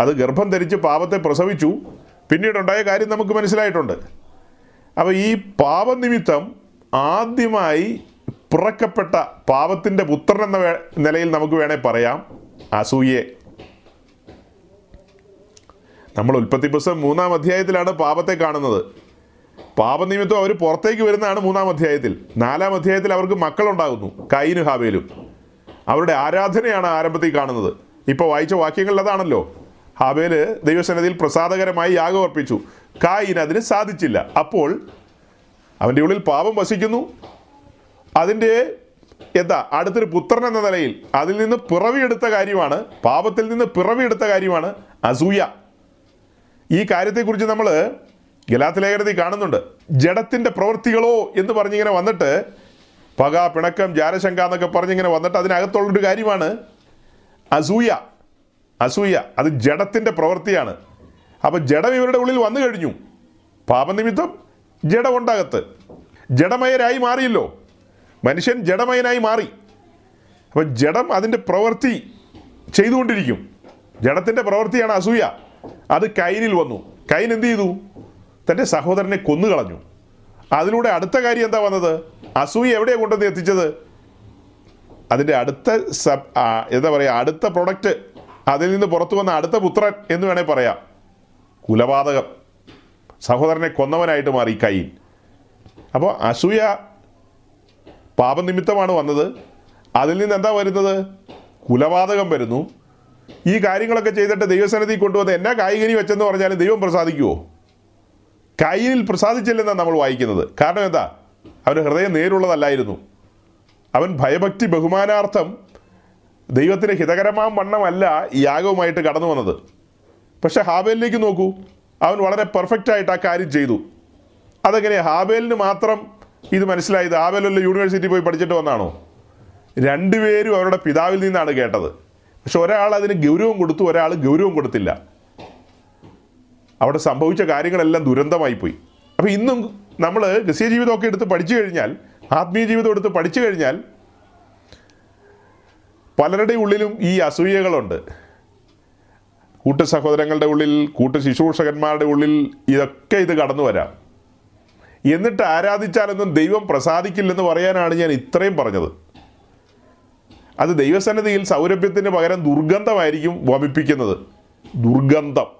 അത് ഗർഭം ധരിച്ച് പാപത്തെ പ്രസവിച്ചു. പിന്നീടുണ്ടായ കാര്യം നമുക്ക് മനസ്സിലായിട്ടുണ്ട്. അപ്പോൾ ഈ പാപനിമിത്തം ആദ്യമായി പിറക്കപ്പെട്ട പാപത്തിന്റെ പുത്രൻ എന്ന നിലയിൽ നമുക്ക് വേണേൽ പറയാം. അസൂയെ നമ്മൾ ഉൽപ്പത്തി പുസ്തകം മൂന്നാം അധ്യായത്തിലാണ് പാപത്തെ കാണുന്നത്. പാപനിമിത്തം അവർ പുറത്തേക്ക് വരുന്നതാണ് മൂന്നാം അധ്യായത്തിൽ. നാലാം അധ്യായത്തിൽ അവർക്ക് മക്കളുണ്ടാകുന്നു കൈനു ഹാബേലും. അവരുടെ ആരാധനയാണ് ആരംഭത്തിൽ കാണുന്നത്. ഇപ്പോൾ വായിച്ച വാക്യങ്ങളിൽ അതാണല്ലോ. ഹാബേൽ ദൈവസന്നിധിയിൽ പ്രസാദകരമായി യാഗം അർപ്പിച്ചു. കായിന് അതിന് സാധിച്ചില്ല. അപ്പോൾ അവന്റെ ഉള്ളിൽ പാപം വസിക്കുന്നു. അതിന്റെ എന്താ അടുത്തൊരു പുത്രൻ എന്ന നിലയിൽ അതിൽ നിന്ന് പിറവിയെടുത്ത കാര്യമാണ് പാപത്തിൽ നിന്ന് പിറവിയെടുത്ത കാര്യമാണ് അസൂയ. ഈ കാര്യത്തെക്കുറിച്ച് നമ്മൾ ഗലാത്ത് ലേഖനത്തിൽ കാണുന്നുണ്ട് ജഡത്തിന്റെ പ്രവൃത്തികളോ എന്ന് പറഞ്ഞിങ്ങനെ വന്നിട്ട് പക പിണക്കം ജാരശങ്ക എന്നൊക്കെ പറഞ്ഞിങ്ങനെ വന്നിട്ട് അതിനകത്തുള്ളൊരു കാര്യമാണ് അസൂയ. അസൂയ അത് ജഡത്തിന്റെ പ്രവൃത്തിയാണ്. അപ്പോൾ ജഡം ഇവരുടെ ഉള്ളിൽ വന്നു കഴിഞ്ഞു. പാപനിമിത്തം ജഡമുണ്ടകത്ത് ജഡമയരായി മാറിയല്ലോ. മനുഷ്യൻ ജഡമയനായി മാറി. അപ്പം ജഡം അതിന്റെ പ്രവൃത്തി ചെയ്തുകൊണ്ടിരിക്കും. ജഡത്തിന്റെ പ്രവൃത്തിയാണ് അസൂയ. അത് കൈനിൽ വന്നു. കൈൻ എന്ത് ചെയ്തു? തന്റെ സഹോദരനെ കൊന്നുകളഞ്ഞു. അതിലൂടെ അടുത്ത കാര്യം എന്താ വന്നത്? അസൂയ എവിടെ കൊണ്ടുവന്ന് എത്തിച്ചത്? അതിന്റെ അടുത്ത സബ് എന്താ പറയുക അടുത്ത പ്രൊഡക്റ്റ് അതിൽ നിന്ന് പുറത്തു വന്ന അടുത്ത പുത്രൻ എന്ന് വേണേൽ പറയാം. കുലപാതകം സഹോദരനെ കൊന്നവനായിട്ട് മാറി കൈൻ അപ്പോൾ അസൂയ പാപനിമിത്തമാണ് വന്നത്. അതിൽ നിന്ന് എന്താ വരുന്നത്? കുലപാതകം വരുന്നു. ഈ കാര്യങ്ങളൊക്കെ ചെയ്തിട്ട് ദൈവസന്നിധി കൊണ്ടുവന്ന് എന്നാ കായികനി വെച്ചെന്ന് പറഞ്ഞാലും ദൈവം പ്രസാദിക്കുമോ കയ്യിൽ പ്രസാദിച്ചില്ലെന്നാണ് നമ്മൾ വായിക്കുന്നത്. കാരണം എന്താ? അവന്റെ ഹൃദയം നേരുള്ളതല്ലായിരുന്നു. അവൻ ഭയഭക്തി ബഹുമാനാർത്ഥം ദൈവത്തിന് ഹിതകരമാം വണ്ണമല്ല ഈ യാഗവുമായിട്ട് കടന്നു വന്നത്. പക്ഷെ ഹാബേലിലേക്ക് നോക്കൂ. അവൻ വളരെ പെർഫെക്റ്റ് ആയിട്ട് ആ കാര്യം ചെയ്തു. അതെങ്ങനെ? ഹാബേലിന് മാത്രം ഇത് മനസ്സിലായത് ഹാബേലല്ല യൂണിവേഴ്സിറ്റി പോയി പഠിച്ചിട്ട് വന്നാണോ? രണ്ടുപേരും അവരുടെ പിതാവിൽ നിന്നാണ് കേട്ടത്. പക്ഷെ ഒരാൾ അതിന് ഗൗരവം കൊടുത്തു ഒരാൾ ഗൗരവം കൊടുത്തില്ല. അവിടെ സംഭവിച്ച കാര്യങ്ങളെല്ലാം ദുരന്തമായി പോയി. അപ്പോൾ ഇന്നും നമ്മൾ ഗസ്യ ജീവിതമൊക്കെ എടുത്ത് പഠിച്ചു കഴിഞ്ഞാൽ ആത്മീയ ജീവിതം എടുത്ത് പഠിച്ചു കഴിഞ്ഞാൽ പലരുടെ ഉള്ളിലും ഈ അസൂയകളുണ്ട്. കൂട്ട സഹോദരങ്ങളുടെ ഉള്ളിൽ കൂട്ട ശുശ്രൂഷകന്മാരുടെ ഉള്ളിൽ ഇതൊക്കെ ഇത് കടന്നു വരാം. എന്നിട്ട് ആരാധിച്ചാലൊന്നും ദൈവം പ്രസാദിക്കില്ലെന്ന് പറയാനാണ് ഞാൻ ഇത്രയും പറഞ്ഞത്. അത് ദൈവസന്നിധിയിൽ സൗരഭ്യത്തിന് പകരം ദുർഗന്ധമായിരിക്കും വമിപ്പിക്കുന്നത്. ദുർഗന്ധം.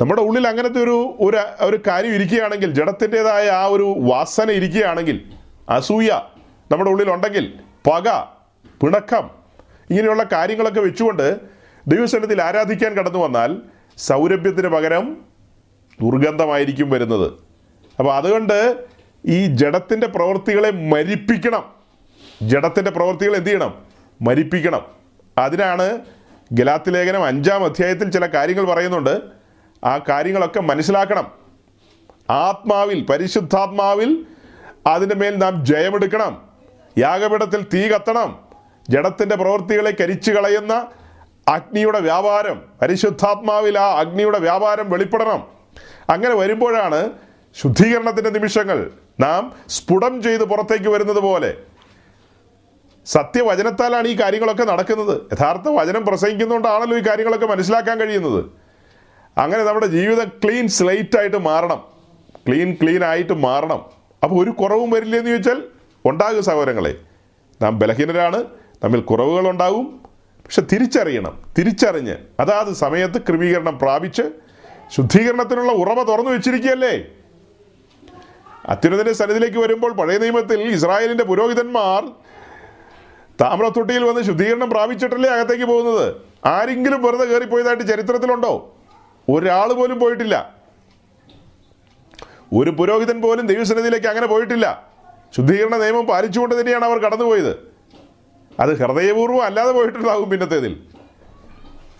നമ്മുടെ ഉള്ളിൽ അങ്ങനത്തെ ഒരു ഒരു ഒരു കാര്യം ഇരിക്കുകയാണെങ്കിൽ ജഡത്തിന്റെതായ ആ ഒരു വാസന ഇരിക്കുകയാണെങ്കിൽ അസൂയ നമ്മുടെ ഉള്ളിൽ ഉണ്ടെങ്കിൽ പക പിണക്കം ഇങ്ങനെയുള്ള കാര്യങ്ങളൊക്കെ വെച്ചുകൊണ്ട് ദൈവസ്ഥലത്തിൽ ആരാധിക്കാൻ കടന്നു വന്നാൽ സൗരഭ്യത്തിന് പകരം ദുർഗന്ധമായിരിക്കും വരുന്നത്. അപ്പോൾ അതുകൊണ്ട് ഈ ജഡത്തിന്റെ പ്രവൃത്തികളെ മരിപ്പിക്കണം. ജഡത്തിന്റെ പ്രവൃത്തികൾ എന്ത് ചെയ്യണം? മരിപ്പിക്കണം. അതിനാണ് ഗലാത്തി ലേഖനം അഞ്ചാം അധ്യായത്തിൽ ചില കാര്യങ്ങൾ പറയുന്നുണ്ട്. ആ കാര്യങ്ങളൊക്കെ മനസ്സിലാക്കണം. ആത്മാവിൽ പരിശുദ്ധാത്മാവിൽ അതിന്റെ മേൽ നാം ജയമെടുക്കണം. യാഗപീഠത്തിൽ തീ കത്തണം. ജഡത്തിന്റെ പ്രവൃത്തികളെ കരിച്ചു കളയുന്ന അഗ്നിയുടെ വ്യാപാരം പരിശുദ്ധാത്മാവിൽ ആ അഗ്നിയുടെ വ്യാപാരം വെളിപ്പെടണം. അങ്ങനെ വരുമ്പോഴാണ് ശുദ്ധീകരണത്തിന്റെ നിമിഷങ്ങൾ. നാം സ്ഫുടം ചെയ്ത് പുറത്തേക്ക് വരുന്നത് പോലെ. സത്യവചനത്താലാണ് ഈ കാര്യങ്ങളൊക്കെ നടക്കുന്നത്. യഥാർത്ഥ വചനം പ്രസംഗിക്കുന്നതുകൊണ്ടാണല്ലോ ഈ കാര്യങ്ങളൊക്കെ മനസ്സിലാക്കാൻ കഴിയുന്നത്. അങ്ങനെ നമ്മുടെ ജീവിതം ക്ലീൻ സ്ലേറ്റ് ആയിട്ട് മാറണം. ക്ലീൻ ക്ലീൻ ആയിട്ട് മാറണം. അപ്പോൾ ഒരു കുറവും വരില്ല എന്ന് ചോദിച്ചാൽ ഉണ്ടാകും സഹോദരങ്ങളെ. നാം ബലഹീനരാണ് തമ്മിൽ കുറവുകളുണ്ടാകും പക്ഷെ തിരിച്ചറിയണം തിരിച്ചറിഞ്ഞ്. അതാത് സമയത്ത് ക്രമീകരണം പ്രാപിച്ച് ശുദ്ധീകരണത്തിനുള്ള ഉറവ തുറന്നു വെച്ചിരിക്കുകയല്ലേ? അത്യുന്നതിന്റെ സന്നിധിയിലേക്ക് വരുമ്പോൾ പഴയ നിയമത്തിൽ ഇസ്രായേലിന്റെ പുരോഹിതന്മാർ താമ്രത്തൊട്ടിയിൽ വന്ന് ശുദ്ധീകരണം പ്രാപിച്ചിട്ടല്ലേ അകത്തേക്ക് പോകുന്നത്? ആരെങ്കിലും വെറുതെ കയറിപ്പോയതായിട്ട് ചരിത്രത്തിലുണ്ടോ? ഒരാൾ പോലും പോയിട്ടില്ല. ഒരു പുരോഹിതൻ പോലും ദൈവസന്നിധിയിലേക്ക് അങ്ങനെ പോയിട്ടില്ല. ശുദ്ധീകരണ നിയമം പാലിച്ചുകൊണ്ട് തന്നെയാണ് അവർ കടന്നുപോയത്. അത് ഹൃദയപൂർവം അല്ലാതെ പോയിട്ടുണ്ടാകും പിന്നത്തേതിൽ.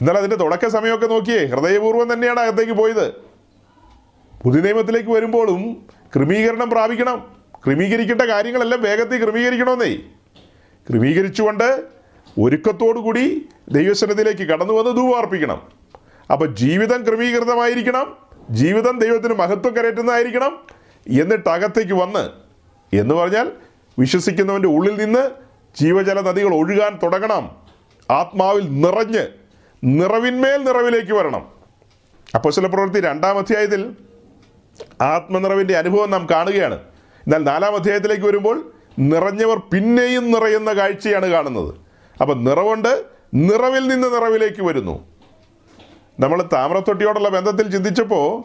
എന്നാൽ അതിന്റെ തുടക്ക സമയമൊക്കെ നോക്കിയേ ഹൃദയപൂർവം തന്നെയാണ് അകത്തേക്ക് പോയത്. പുതിയ നിയമത്തിലേക്ക് വരുമ്പോഴും ക്രമീകരണം പ്രാപിക്കണം. ക്രമീകരിക്കേണ്ട കാര്യങ്ങളെല്ലാം വേഗത്തിൽ ക്രമീകരിക്കണമെന്നേ. ക്രമീകരിച്ചുകൊണ്ട് ഒരുക്കത്തോടു കൂടി ദൈവസന്നിധിയിലേക്ക് കടന്നു വന്ന് ധൂവാർപ്പിക്കണം അപ്പോൾ ജീവിതം ക്രമീകൃതമായിരിക്കണം. ജീവിതം ദൈവത്തിന് മഹത്വം കരയറ്റുന്നതായിരിക്കണം. എന്നിട്ട് അകത്തേക്ക് വന്ന് എന്ന് പറഞ്ഞാൽ വിശ്വസിക്കുന്നവന്റെ ഉള്ളിൽ നിന്ന് ജീവജല നദികൾ ഒഴുകാൻ തുടങ്ങണം. ആത്മാവിൽ നിറഞ്ഞ് നിറവിന്മേൽ നിറവിലേക്ക് വരണം. അപ്പോസ്തല പ്രവൃത്തി രണ്ടാം അധ്യായത്തിൽ ആത്മനിറവിന്റെ അനുഭവം നാം കാണുകയാണ്. എന്നാൽ നാലാം അധ്യായത്തിലേക്ക് വരുമ്പോൾ നിറഞ്ഞവർ പിന്നെയും നിറയുന്ന കാഴ്ചയാണ് കാണുന്നത്. അപ്പം നിറവുണ്ട് നിറവിൽ നിന്ന് നിറവിലേക്ക് വരുന്നു. നമ്മൾ താമ്രത്തൊട്ടിയോടുള്ള ബന്ധത്തിൽ ചിന്തിച്ചപ്പോൾ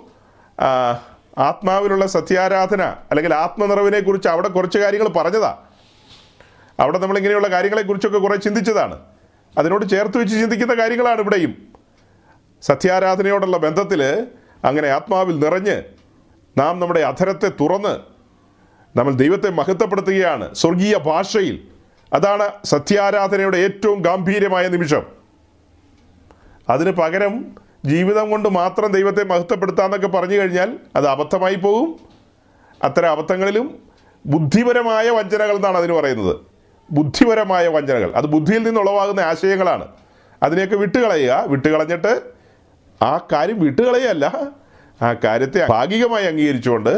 ആത്മാവിലുള്ള സത്യാരാധന അല്ലെങ്കിൽ ആത്മനിറവിനെ കുറിച്ച് അവിടെ കുറച്ച് കാര്യങ്ങൾ പറഞ്ഞതാ. അവിടെ നമ്മൾ ഇങ്ങനെയുള്ള കാര്യങ്ങളെക്കുറിച്ചൊക്കെ കുറേ ചിന്തിച്ചതാണ്. അതിനോട് ചേർത്ത് വെച്ച് ചിന്തിക്കുന്ന കാര്യങ്ങളാണ് ഇവിടെയും. സത്യാരാധനയോടുള്ള ബന്ധത്തിൽ അങ്ങനെ ആത്മാവിൽ നിറഞ്ഞ് നാം നമ്മുടെ അധരത്തെ തുറന്ന് നമ്മൾ ദൈവത്തെ മഹത്വപ്പെടുത്തുകയാണ് സ്വർഗീയ ഭാഷയിൽ. അതാണ് സത്യാരാധനയുടെ ഏറ്റവും ഗാംഭീര്യമായ നിമിഷം. അതിന് പകരം ജീവിതം കൊണ്ട് മാത്രം ദൈവത്തെ മഹത്വപ്പെടുത്താമെന്നൊക്കെ പറഞ്ഞു കഴിഞ്ഞാൽ അത് അബദ്ധമായി പോകും. അത്തരം അബദ്ധങ്ങളിലും ബുദ്ധിപരമായ വഞ്ചനകൾ എന്നാണ് അതിന് പറയുന്നത്. ബുദ്ധിപരമായ വഞ്ചനകൾ. അത് ബുദ്ധിയിൽ നിന്ന് ഉളവാകുന്ന ആശയങ്ങളാണ്. അതിനെയൊക്കെ വിട്ടുകളയുക. വിട്ടുകളഞ്ഞിട്ട് ആ കാര്യം വിട്ടുകളയല്ല ആ കാര്യത്തെ ഭാഗികമായി അംഗീകരിച്ചുകൊണ്ട്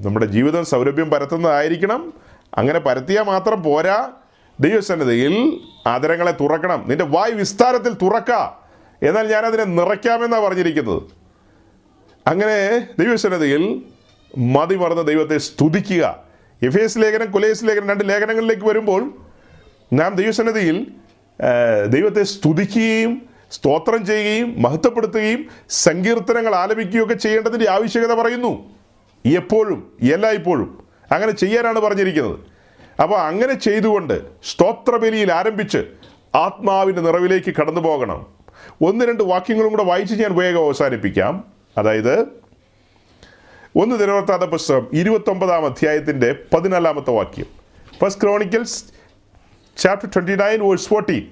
നമ്മുടെ ജീവിതം സൗരഭ്യം പരത്തുന്നതായിരിക്കണം. അങ്ങനെ പരത്തിയാൽ മാത്രം പോരാ. ദൈവസന്നതയിൽ ആദരങ്ങളെ തുറക്കണം. നിന്റെ വായ് വിസ്താരത്തിൽ തുറക്ക. എന്നാൽ ഞാനതിനെ നിറയ്ക്കാമെന്നാണ് പറഞ്ഞിരിക്കുന്നത്. അങ്ങനെ ദൈവസന്നതയിൽ മതി മറന്ന് ദൈവത്തെ സ്തുതിക്കുക. എഫ് എസ് ലേഖനം കൊലേസ് ലേഖനം രണ്ട് ലേഖനങ്ങളിലേക്ക് വരുമ്പോൾ നാം ദൈവസന്നതിയിൽ ദൈവത്തെ സ്തുതിക്കുകയും സ്തോത്രം ചെയ്യുകയും മഹത്വപ്പെടുത്തുകയും സങ്കീർത്തനങ്ങൾ ആലപിക്കുകയൊക്കെ ചെയ്യേണ്ടതിന്റെ ആവശ്യകത പറയുന്നു. എപ്പോഴും എല്ലായ്പ്പോഴും. അങ്ങനെ ചെയ്യാനാണ് പറഞ്ഞിരിക്കുന്നത്. അപ്പോൾ അങ്ങനെ ചെയ്തുകൊണ്ട് സ്തോത്രബലിയിൽ ആരംഭിച്ച് ആത്മാവിന്റെ നിറവിലേക്ക് കടന്നു പോകണം. ഒന്ന് രണ്ട് വാക്യങ്ങളും കൂടെ വായിച്ച് ഞാൻ വേഗം അവസാനിപ്പിക്കാം. അതായത് ഒന്ന് ദിനവർത്താത പുസ്തകം ഇരുപത്തൊമ്പതാം അധ്യായത്തിന്റെ പതിനാലാമത്തെ വാക്യം. First Chronicles chapter twenty nine verse fourteen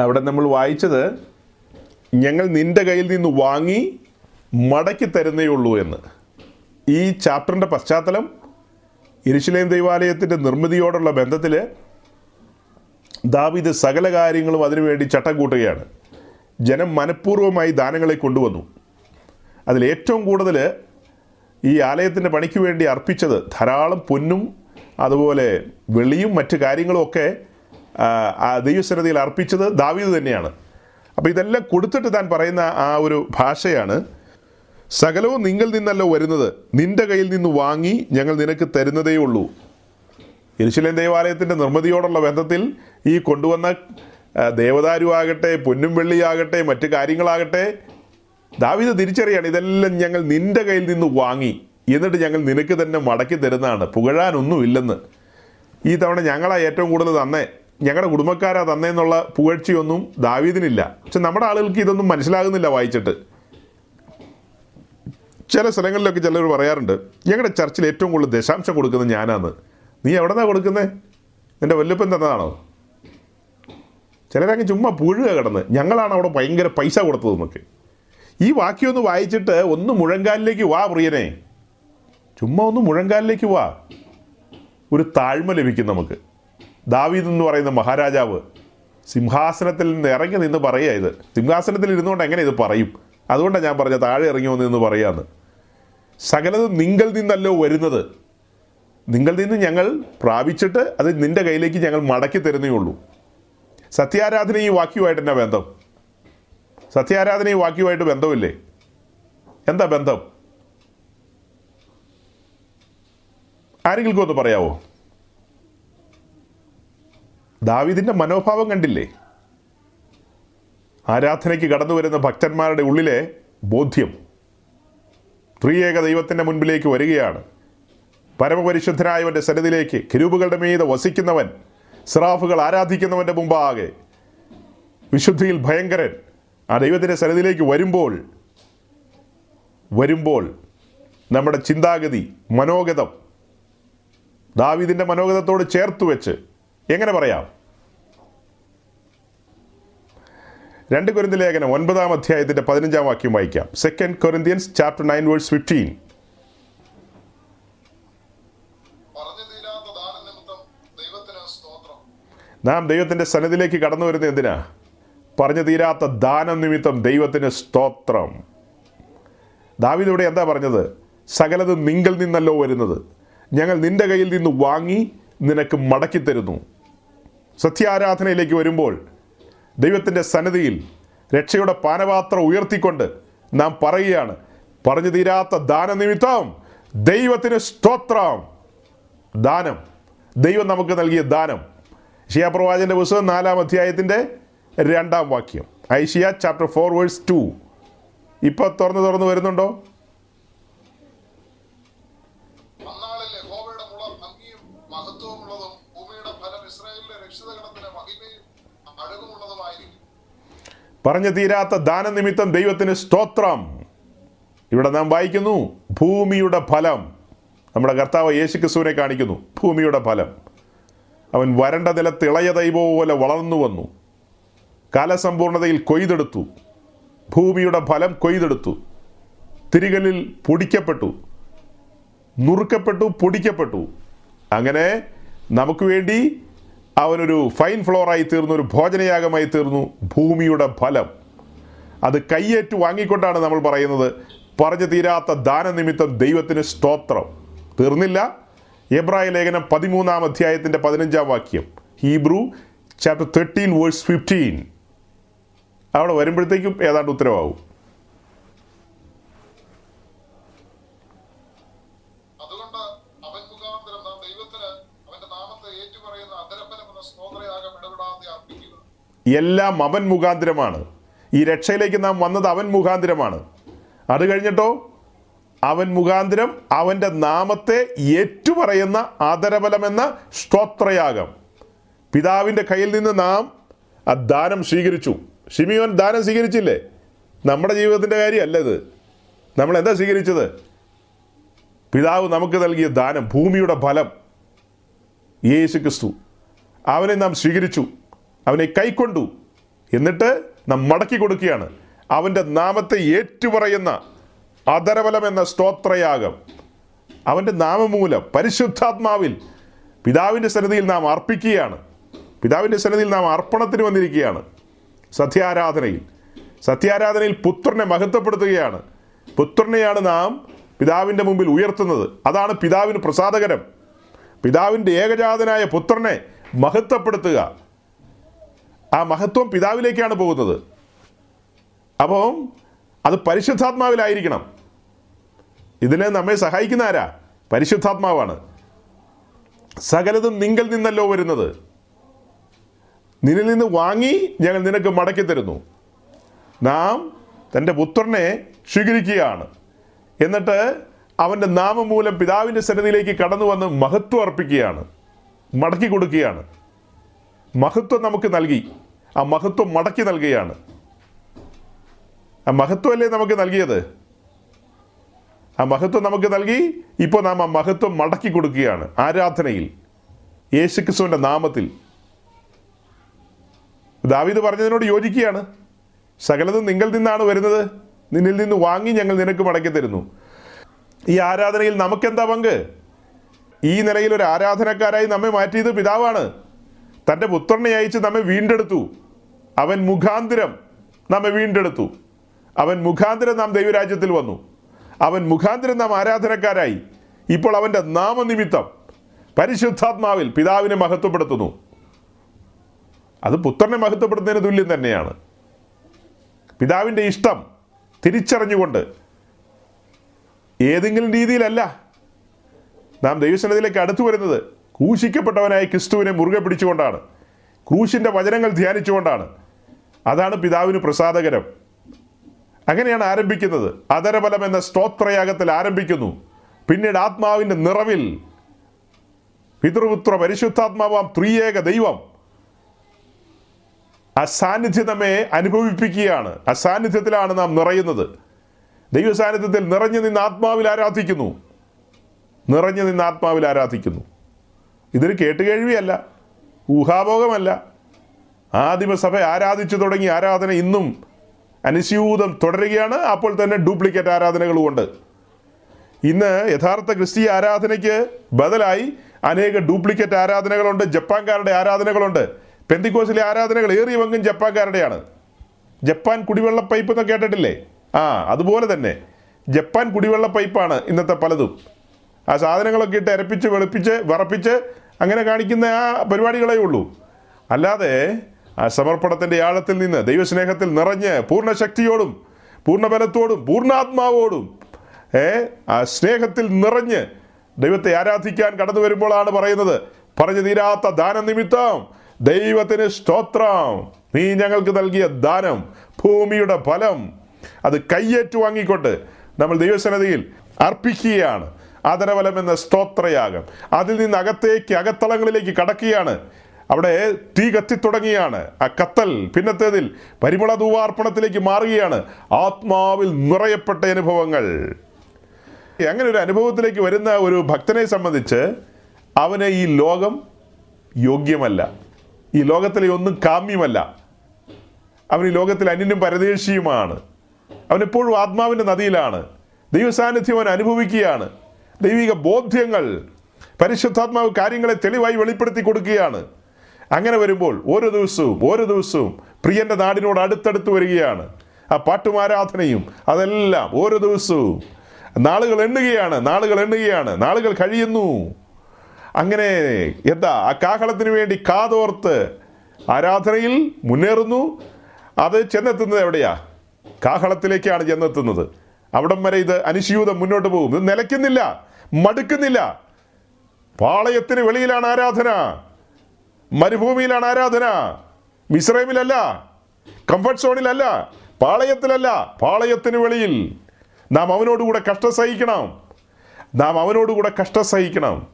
അവിടെ നമ്മൾ വായിച്ചത് ഞങ്ങൾ നിന്റെ കയ്യിൽ നിന്ന് വാങ്ങി മടക്കി തരുന്നേ ഉള്ളൂ എന്ന്. ഈ ചാപ്റ്ററിന്റെ പശ്ചാത്തലം ഇരിശിലേം ദൈവാലയത്തിന്റെ നിർമ്മിതിയോടുള്ള ബന്ധത്തിൽ ദാവിദ് സകല കാര്യങ്ങളും അതിനുവേണ്ടി ചട്ടം കൂട്ടുകയാണ്. ജനം മനഃപൂർവമായി ദാനങ്ങളെ കൊണ്ടുവന്നു. അതിൽ ഏറ്റവും കൂടുതൽ ഈ ആലയത്തിന്റെ പണിക്ക് വേണ്ടി അർപ്പിച്ചത് ധാരാളം പൊന്നും അതുപോലെ വെളിയും മറ്റു കാര്യങ്ങളും ഒക്കെ ആ അർപ്പിച്ചത് ദാവീദ് തന്നെയാണ്. അപ്പോൾ ഇതെല്ലാം കൊടുത്തിട്ട് താൻ പറയുന്ന ആ ഒരു ഭാഷയാണ് സകലവും നിങ്ങൾ നിന്നല്ലോ വരുന്നത്. നിന്റെ കയ്യിൽ നിന്ന് വാങ്ങി ഞങ്ങൾ നിനക്ക് തരുന്നതേ ഉള്ളൂ. യരിശിലേൻ ദേവാലയത്തിന്റെ നിർമ്മിതിയോടുള്ള ബന്ധത്തിൽ ഈ കൊണ്ടുവന്ന ദേവദാരുവാകട്ടെ പൊന്നും വെള്ളിയാകട്ടെ മറ്റ് കാര്യങ്ങളാകട്ടെ ദാവിത് തിരിച്ചറിയാണ് ഇതെല്ലാം ഞങ്ങൾ നിന്റെ കയ്യിൽ നിന്ന് വാങ്ങി. എന്നിട്ട് ഞങ്ങൾ നിനക്ക് തന്നെ മടക്കി തരുന്നതാണ്. പുകഴാനൊന്നുമില്ലെന്ന് ഈ തവണ ഞങ്ങളാണ് ഏറ്റവും കൂടുതൽ തന്നേ. ഞങ്ങളുടെ കുടുംബക്കാരാ തന്നേന്നുള്ള പുകഴ്ചയൊന്നും ദാവീദിനില്ല. പക്ഷെ നമ്മുടെ ആളുകൾക്ക് ഇതൊന്നും മനസ്സിലാകുന്നില്ല വായിച്ചിട്ട്. ചില സ്ഥലങ്ങളിലൊക്കെ ചിലർ പറയാറുണ്ട് ഞങ്ങളുടെ ചർച്ചിൽ ഏറ്റവും കൂടുതൽ ദശാംശം കൊടുക്കുന്നത് ഞാനാണ് നീ എവിടെ നിന്നാണ് കൊടുക്കുന്നത് നിന്റെ വല്ലപ്പൻ തന്നതാണോ? ചിലരങ്ങ് ചുമ്മാ പുഴുക കിടന്ന് ഞങ്ങളാണ് അവിടെ ഭയങ്കര പൈസ കൊടുത്തത് എന്നൊക്കെ. ഈ വാക്യം ഒന്ന് വായിച്ചിട്ട് ഒന്ന് മുഴങ്കാലിലേക്ക് വാ പ്രിയനെ. ചുമ്മാ ഒന്ന് മുഴങ്കാലിലേക്ക് വാ. ഒരു താഴ്മ ലഭിക്കും നമുക്ക്. ദാവീദ് എന്ന് പറയുന്ന മഹാരാജാവ് സിംഹാസനത്തിൽ നിന്ന് ഇറങ്ങി നിന്ന് പറയുക ഇത്. സിംഹാസനത്തിൽ ഇരുന്നുകൊണ്ട് എങ്ങനെ ഇത് പറയും? അതുകൊണ്ടാണ് ഞാൻ പറഞ്ഞത് താഴെ ഇറങ്ങി വന്ന് എന്ന് പറയാന്ന്. സകലതും നിങ്ങൾ നിന്നല്ലോ വരുന്നത്. നിങ്ങൾ നിന്ന് ഞങ്ങൾ പ്രാപിച്ചിട്ട് അത് നിന്റെ കയ്യിലേക്ക് ഞങ്ങൾ മടക്കി തരുന്നേ ഉള്ളൂ. സത്യാരാധന ഈ വാക്യമായിട്ട് എന്നാ ബന്ധം? സത്യാരാധന ഈ വാക്യമായിട്ട് ബന്ധമില്ലേ? എന്താ ബന്ധം? ആരെങ്കിലും ഒന്ന് പറയാവോ? ദാവീദിന്റെ മനോഭാവം കണ്ടില്ലേ? ആരാധനയ്ക്ക് കടന്നു വരുന്ന ഭക്തന്മാരുടെ ഉള്ളിലെ ബോധ്യം ത്രിയേക ദൈവത്തിന്റെ മുൻപിലേക്ക് വരികയാണ്. പരമപരിശുദ്ധനായവന്റെ സന്നിധിയിലേക്ക് കിരൂപുകളുടെ മീതെ വസിക്കുന്നവൻ സിറാഫുകൾ ആരാധിക്കുന്നവന്റെ മുമ്പാകെ വിശുദ്ധിയിൽ ഭയങ്കരൻ ആ ദൈവത്തിന്റെ സന്നിധിയിലേക്ക് വരുമ്പോൾ വരുമ്പോൾ നമ്മുടെ ചിന്താഗതി മനോഗതം ദാവീദിന്റെ മനോഗതത്തോട് ചേർത്ത് വെച്ച് എങ്ങനെ പറയാം? രണ്ട് കൊരിന്തി ലേഖനം ഒൻപതാം അധ്യായത്തിന്റെ പതിനഞ്ചാം വാക്യം വായിക്കാം. Second Corinthians chapter nine verse fifteen നാം ദൈവത്തിന്റെ സന്നിധിയിലേക്ക് കടന്നു വരുന്നത് എന്തിനാ? പറഞ്ഞു തീരാത്ത ദാനം നിമിത്തം ദൈവത്തിന് സ്തോത്രം. ദാവിദ് ഇവിടെ എന്താ പറഞ്ഞത്? സകലത് നിങ്കൽ നിന്നല്ലോ വരുന്നത്. ഞങ്ങൾ നിന്റെ കയ്യിൽ നിന്ന് വാങ്ങി നിനക്ക് മടക്കി തരുന്നു. സത്യാരാധനയിലേക്ക് വരുമ്പോൾ ദൈവത്തിന്റെ സന്നിധിയിൽ രക്ഷയുടെ പാനപാത്രം ഉയർത്തിക്കൊണ്ട് നാം പറയുകയാണ് പറഞ്ഞു തീരാത്ത ദാനനിമിത്തം ദൈവത്തിന് സ്തോത്രം. ദാനം. ദൈവം നമുക്ക് നൽകിയ ദാനം. ഷിയാപ്രവാചന്റെ പുസ്തകം നാലാം അധ്യായത്തിന്റെ രണ്ടാം വാക്യം. Isaiah chapter four verse two ഇപ്പോൾ തുറന്ന് തുറന്ന് വരുന്നുണ്ടോ? പറഞ്ഞു തീരാത്ത ദാനനിമിത്തം ദൈവത്തിന് സ്തോത്രം. ഇവിടെ നാം വായിക്കുന്നു ഭൂമിയുടെ ഫലം. നമ്മുടെ കർത്താവ് യേശുക്രിസ്തുവിനെ കാണിക്കുന്നു ഭൂമിയുടെ ഫലം. അവൻ വരണ്ട നിലത്ത് ഇളയ ദൈവം പോലെ വളർന്നു വന്നു. കാലസമ്പൂർണതയിൽ കൊയ്തെടുത്തു. ഭൂമിയുടെ ഫലം കൊയ്തെടുത്തു. തിരികലിൽ പൊടിക്കപ്പെട്ടു. നുറുക്കപ്പെട്ടു പൊടിക്കപ്പെട്ടു. അങ്ങനെ നമുക്ക് വേണ്ടി അവനൊരു ഫൈൻ ഫ്ലോറായി തീർന്നു ഒരു ഭോജനയാഗമായി തീർന്നു ഭൂമിയുടെ ഫലം. അത് കയ്യേറ്റു വാങ്ങിക്കൊണ്ടാണ് നമ്മൾ പറയുന്നത്. പറഞ്ഞു തീരാത്ത ദാനനിമിത്തം ദൈവത്തിന് സ്തോത്രം. തീർന്നില്ല. എബ്രായ ലേഖനം പതിമൂന്നാം അധ്യായത്തിന്റെ പതിനഞ്ചാം വാക്യം. Hebrew chapter thirteen verse fifteen അവിടെ വരുമ്പോഴത്തേക്കും ഏതാണ്ട് ഉത്തരവാകും അതുകൊണ്ട് അവൻ മുഖാന്തരം നാം ദൈവത്തിന് അവന്റെ നാമത്തെ ഏറ്റുപറയുന്ന അതരഫലം എന്ന സ്തോത്രയാഗം ഇടപെടാതെ അർപ്പിക്കുക എല്ലാം അവൻ മുഖാന്തരമാണ്. ഈ രക്ഷയിലേക്ക് നാം വന്നത് അവൻ മുഖാന്തരമാണ്. അത് കഴിഞ്ഞിട്ടോ? അവൻ മുഖാന്തരം അവന്റെ നാമത്തെ ഏറ്റുപറയുന്ന ആദരബലമെന്ന സ്തോത്രയാഗം. പിതാവിന്റെ കയ്യിൽ നിന്ന് നാം ആ ദാനം സ്വീകരിച്ചു. ഷിമിയോൻ ദാനം സ്വീകരിച്ചില്ലേ? നമ്മുടെ ജീവിതത്തിന്റെ കാര്യമല്ല ഇത്. നമ്മൾ എന്താ സ്വീകരിച്ചത്? പിതാവ് നമുക്ക് നൽകിയ ദാനം ഭൂമിയുടെ ഫലം. യേശു ക്രിസ്തു അവനെ നാം സ്വീകരിച്ചു. അവനെ കൈക്കൊണ്ടു. എന്നിട്ട് നാം മടക്കി കൊടുക്കുകയാണ്. അവന്റെ നാമത്തെ ഏറ്റുപറയുന്ന അതരബലം എന്ന സ്തോത്രയാഗം. അവന്റെ നാമമൂലം പരിശുദ്ധാത്മാവിൽ പിതാവിന്റെ സന്നിധിയിൽ നാം അർപ്പിക്കുകയാണ്. പിതാവിന്റെ സന്നിധിയിൽ നാം അർപ്പണത്തിന് വന്നിരിക്കുകയാണ്. സത്യാരാധനയിൽ. സത്യാരാധനയിൽ പുത്രനെ മഹത്വപ്പെടുത്തുകയാണ്. പുത്രനെയാണ് നാം പിതാവിന്റെ മുമ്പിൽ ഉയർത്തുന്നത്. അതാണ് പിതാവിന് പ്രസാദകരം. പിതാവിന്റെ ഏകജാതനായ പുത്രനെ മഹത്വപ്പെടുത്തുക. ആ മഹത്വം പിതാവിലേക്കാണ് പോകുന്നത്. അപ്പോൾ അത് പരിശുദ്ധാത്മാവിലായിരിക്കണം. ഇതിനെ നമ്മെ സഹായിക്കുന്ന ആരാ പരിശുദ്ധാത്മാവാണ്. സകലതും നിങ്കൽ നിന്നല്ലോ വരുന്നത്. നിന്നിൽ നിന്ന് വാങ്ങി ഞങ്ങൾ നിനക്ക് മടക്കി തരുന്നു. നാം തന്റെ പുത്രനെ സ്വീകരിക്കുകയാണ്. എന്നിട്ട് അവന്റെ നാമം മൂലം പിതാവിന്റെ സന്നിധിയിലേക്ക് കടന്നു വന്ന് മഹത്വം അർപ്പിക്കുകയാണ്. മടക്കി കൊടുക്കുകയാണ്. മഹത്വം നമുക്ക് നൽകി. ആ മഹത്വം മടക്കി നൽകുകയാണ്. ആ മഹത്വമല്ലേ നമുക്ക് നൽകിയത്? ആ മഹത്വം നമുക്ക് നൽകി ഇപ്പോൾ നാം ആ മഹത്വം മടക്കി കൊടുക്കുകയാണ് ആരാധനയിൽ. യേശുക്രിസ്തുവിന്റെ നാമത്തിൽ. ദാവീദ് പറഞ്ഞതിനോട് യോജിക്കുകയാണ്. സകലതും നിങ്ങൾ നിന്നാണ് വരുന്നത്. നിന്നിൽ നിന്ന് വാങ്ങി ഞങ്ങൾ നിനക്ക് മടക്കി തരുന്നു. ഈ ആരാധനയിൽ നമുക്കെന്താ പങ്ക്? ഈ നിലയിൽ ഒരു ആരാധനക്കാരായി നമ്മെ മാറ്റിയത് പിതാവാണ്. തന്റെ പുത്രനെ അയച്ച് നമ്മെ വീണ്ടെടുത്തു. അവൻ മുഖാന്തരം നമ്മെ വീണ്ടെടുത്തു. അവൻ മുഖാന്തരം നാം ദൈവരാജ്യത്തിൽ വന്നു. അവൻ മുഖാന്തരം നാം ആരാധനക്കാരായി. ഇപ്പോൾ അവന്റെ നാമനിമിത്തം പരിശുദ്ധാത്മാവിൽ പിതാവിനെ മഹത്വപ്പെടുത്തുന്നു. അത് പുത്രനെ മഹത്വപ്പെടുത്തുന്നതിന് തുല്യം തന്നെയാണ്. പിതാവിന്റെ ഇഷ്ടം തിരിച്ചറിഞ്ഞുകൊണ്ട് ഏതെങ്കിലും രീതിയിലല്ല നാം ദൈവസനത്തിലേക്ക് അടുത്തു വരുന്നത്. ക്രൂശിക്കപ്പെട്ടവനായ ക്രിസ്തുവിനെ മുറുകെ പിടിച്ചുകൊണ്ടാണ്. ക്രൂശിന്റെ വചനങ്ങൾ ധ്യാനിച്ചുകൊണ്ടാണ്. അതാണ് പിതാവിന് പ്രസാദകരം. അങ്ങനെയാണ് ആരംഭിക്കുന്നത്. അതരബലം എന്ന സ്തോത്രയാഗത്തിൽ ആരംഭിക്കുന്നു. പിന്നീട് ആത്മാവിന്റെ നിറവിൽ പിതൃപുത്ര പരിശുദ്ധാത്മാവാം ത്രിയേക ദൈവം ആ സാന്നിധ്യം നമ്മെ അനുഭവിപ്പിക്കുകയാണ്. ആ സാന്നിധ്യത്തിലാണ് നാം നിറയുന്നത്. ദൈവസാന്നിധ്യത്തിൽ നിറഞ്ഞു നിന്ന് ആത്മാവിൽ ആരാധിക്കുന്നു. നിറഞ്ഞു നിന്ന് ആത്മാവിൽ ആരാധിക്കുന്നു. ഇതൊരു കേട്ടുകേഴ്വിയല്ല ഊഹാഭോഗമല്ല ആദിമസഭ ആരാധിച്ചു തുടങ്ങി ആരാധന ഇന്നും അനുസ്യൂതം തുടരുകയാണ്. അപ്പോൾ തന്നെ ഡ്യൂപ്ലിക്കേറ്റ് ആരാധനകളുമുണ്ട്. ഇന്ന് യഥാർത്ഥ ക്രിസ്തീയ ആരാധനയ്ക്ക് ബദലായി അനേക ഡ്യൂപ്ലിക്കേറ്റ് ആരാധനകളുണ്ട്. ജപ്പാൻകാരുടെ ആരാധനകളുണ്ട്. പെന്തിക്കോസിലെ ആരാധനകൾ ഏറിയ പങ്കും ജപ്പാൻകാരുടെയാണ്. ജപ്പാൻ കുടിവെള്ള പൈപ്പ് എന്ന് കേട്ടിട്ടില്ലേ? ആ അതുപോലെ തന്നെ. ജപ്പാൻ കുടിവെള്ള പൈപ്പാണ് ഇന്നത്തെ പലതും. ആ സാധനങ്ങളൊക്കെ ഇട്ട് അരപ്പിച്ച് വെളുപ്പിച്ച് വറപ്പിച്ച് അങ്ങനെ കാണിക്കുന്ന ആ പരിപാടികളേ ഉള്ളൂ. അല്ലാതെ ആ സമർപ്പണത്തിന്റെ ആഴത്തിൽ നിന്ന് ദൈവസ്നേഹത്തിൽ നിറഞ്ഞ് പൂർണ ശക്തിയോടും പൂർണ ബലത്തോടും പൂർണാത്മാവോടും ഏ ആ സ്നേഹത്തിൽ നിറഞ്ഞ് ദൈവത്തെ ആരാധിക്കാൻ കടന്നു വരുമ്പോഴാണ് പറയുന്നത്. പറഞ്ഞു തീരാത്ത ദാനനിമിത്തം ദൈവത്തിന് സ്തോത്രം. നീ ഞങ്ങൾക്ക് നൽകിയ ദാനം ഭൂമിയുടെ ഫലം അത് കയ്യേറ്റു വാങ്ങിക്കൊണ്ട് നമ്മൾ ദൈവസന്നതിയിൽ അർപ്പിക്കുകയാണ്. ആദരഫലം എന്ന സ്തോത്രയാഗം. അതിൽ നിന്ന് അകത്തേക്ക് അകത്തളങ്ങളിലേക്ക് കടക്കുകയാണ്. അവിടെ തീ കത്തിത്തുടങ്ങിയാണ് ആ കത്തൽ പിന്നത്തേതിൽ പരിമള ധൂവാർപ്പണത്തിലേക്ക് മാറുകയാണ്. ആത്മാവിൽ നിറയപ്പെട്ട അനുഭവങ്ങൾ. അങ്ങനെ ഒരു അനുഭവത്തിലേക്ക് വരുന്ന ഒരു ഭക്തനെ സംബന്ധിച്ച് അവന് ഈ ലോകം യോഗ്യമല്ല. ഈ ലോകത്തിലെ ഒന്നും കാമ്യമല്ല. അവൻ ഈ ലോകത്തിൽ അന്യനും പരദേശിയുമാണ്. അവനെപ്പോഴും ആത്മാവിന്റെ നദിയിലാണ്. ദൈവസാന്നിധ്യം അവൻ അനുഭവിക്കുകയാണ്. ദൈവിക ബോധ്യങ്ങൾ പരിശുദ്ധാത്മാവ് കാര്യങ്ങളെ തെളിവായി വെളിപ്പെടുത്തി കൊടുക്കുകയാണ്. അങ്ങനെ വരുമ്പോൾ ഓരോ ദിവസവും ഓരോ ദിവസവും പ്രിയന്റെ നാടിനോട് അടുത്തടുത്ത് വരികയാണ്. ആ പാട്ടുമാരാധനയും അതെല്ലാം ഓരോ ദിവസവും നാളുകൾ എണ്ണുകയാണ് നാളുകൾ എണ്ണുകയാണ് നാളുകൾ കഴിയുന്നു. അങ്ങനെ എന്താ ആ കാഹളത്തിന് വേണ്ടി കാതോർത്ത് ആരാധനയിൽ മുന്നേറുന്നു. അത് ചെന്നെത്തുന്നത് എവിടെയാ? കാഹളത്തിലേക്കാണ് ചെന്നെത്തുന്നത്. അവിടം വരെ ഇത് അനുസ്യൂതം മുന്നോട്ട് പോകും. ഇത് നിലയ്ക്കുന്നില്ല. മടുക്കുന്നില്ല. പാളയത്തിന് വെളിയിലാണ് ആരാധന. മരുഭൂമിയിലാണ് ആരാധന. മിശ്രൈമിലല്ല കംഫർട്ട് സോണിലല്ല പാളയത്തിലല്ല. പാളയത്തിന് വെളിയിൽ. നാം അവനോടുകൂടെ കഷ്ടം സഹിക്കണം. നാം അവനോടുകൂടെ കഷ്ടം സഹിക്കണം.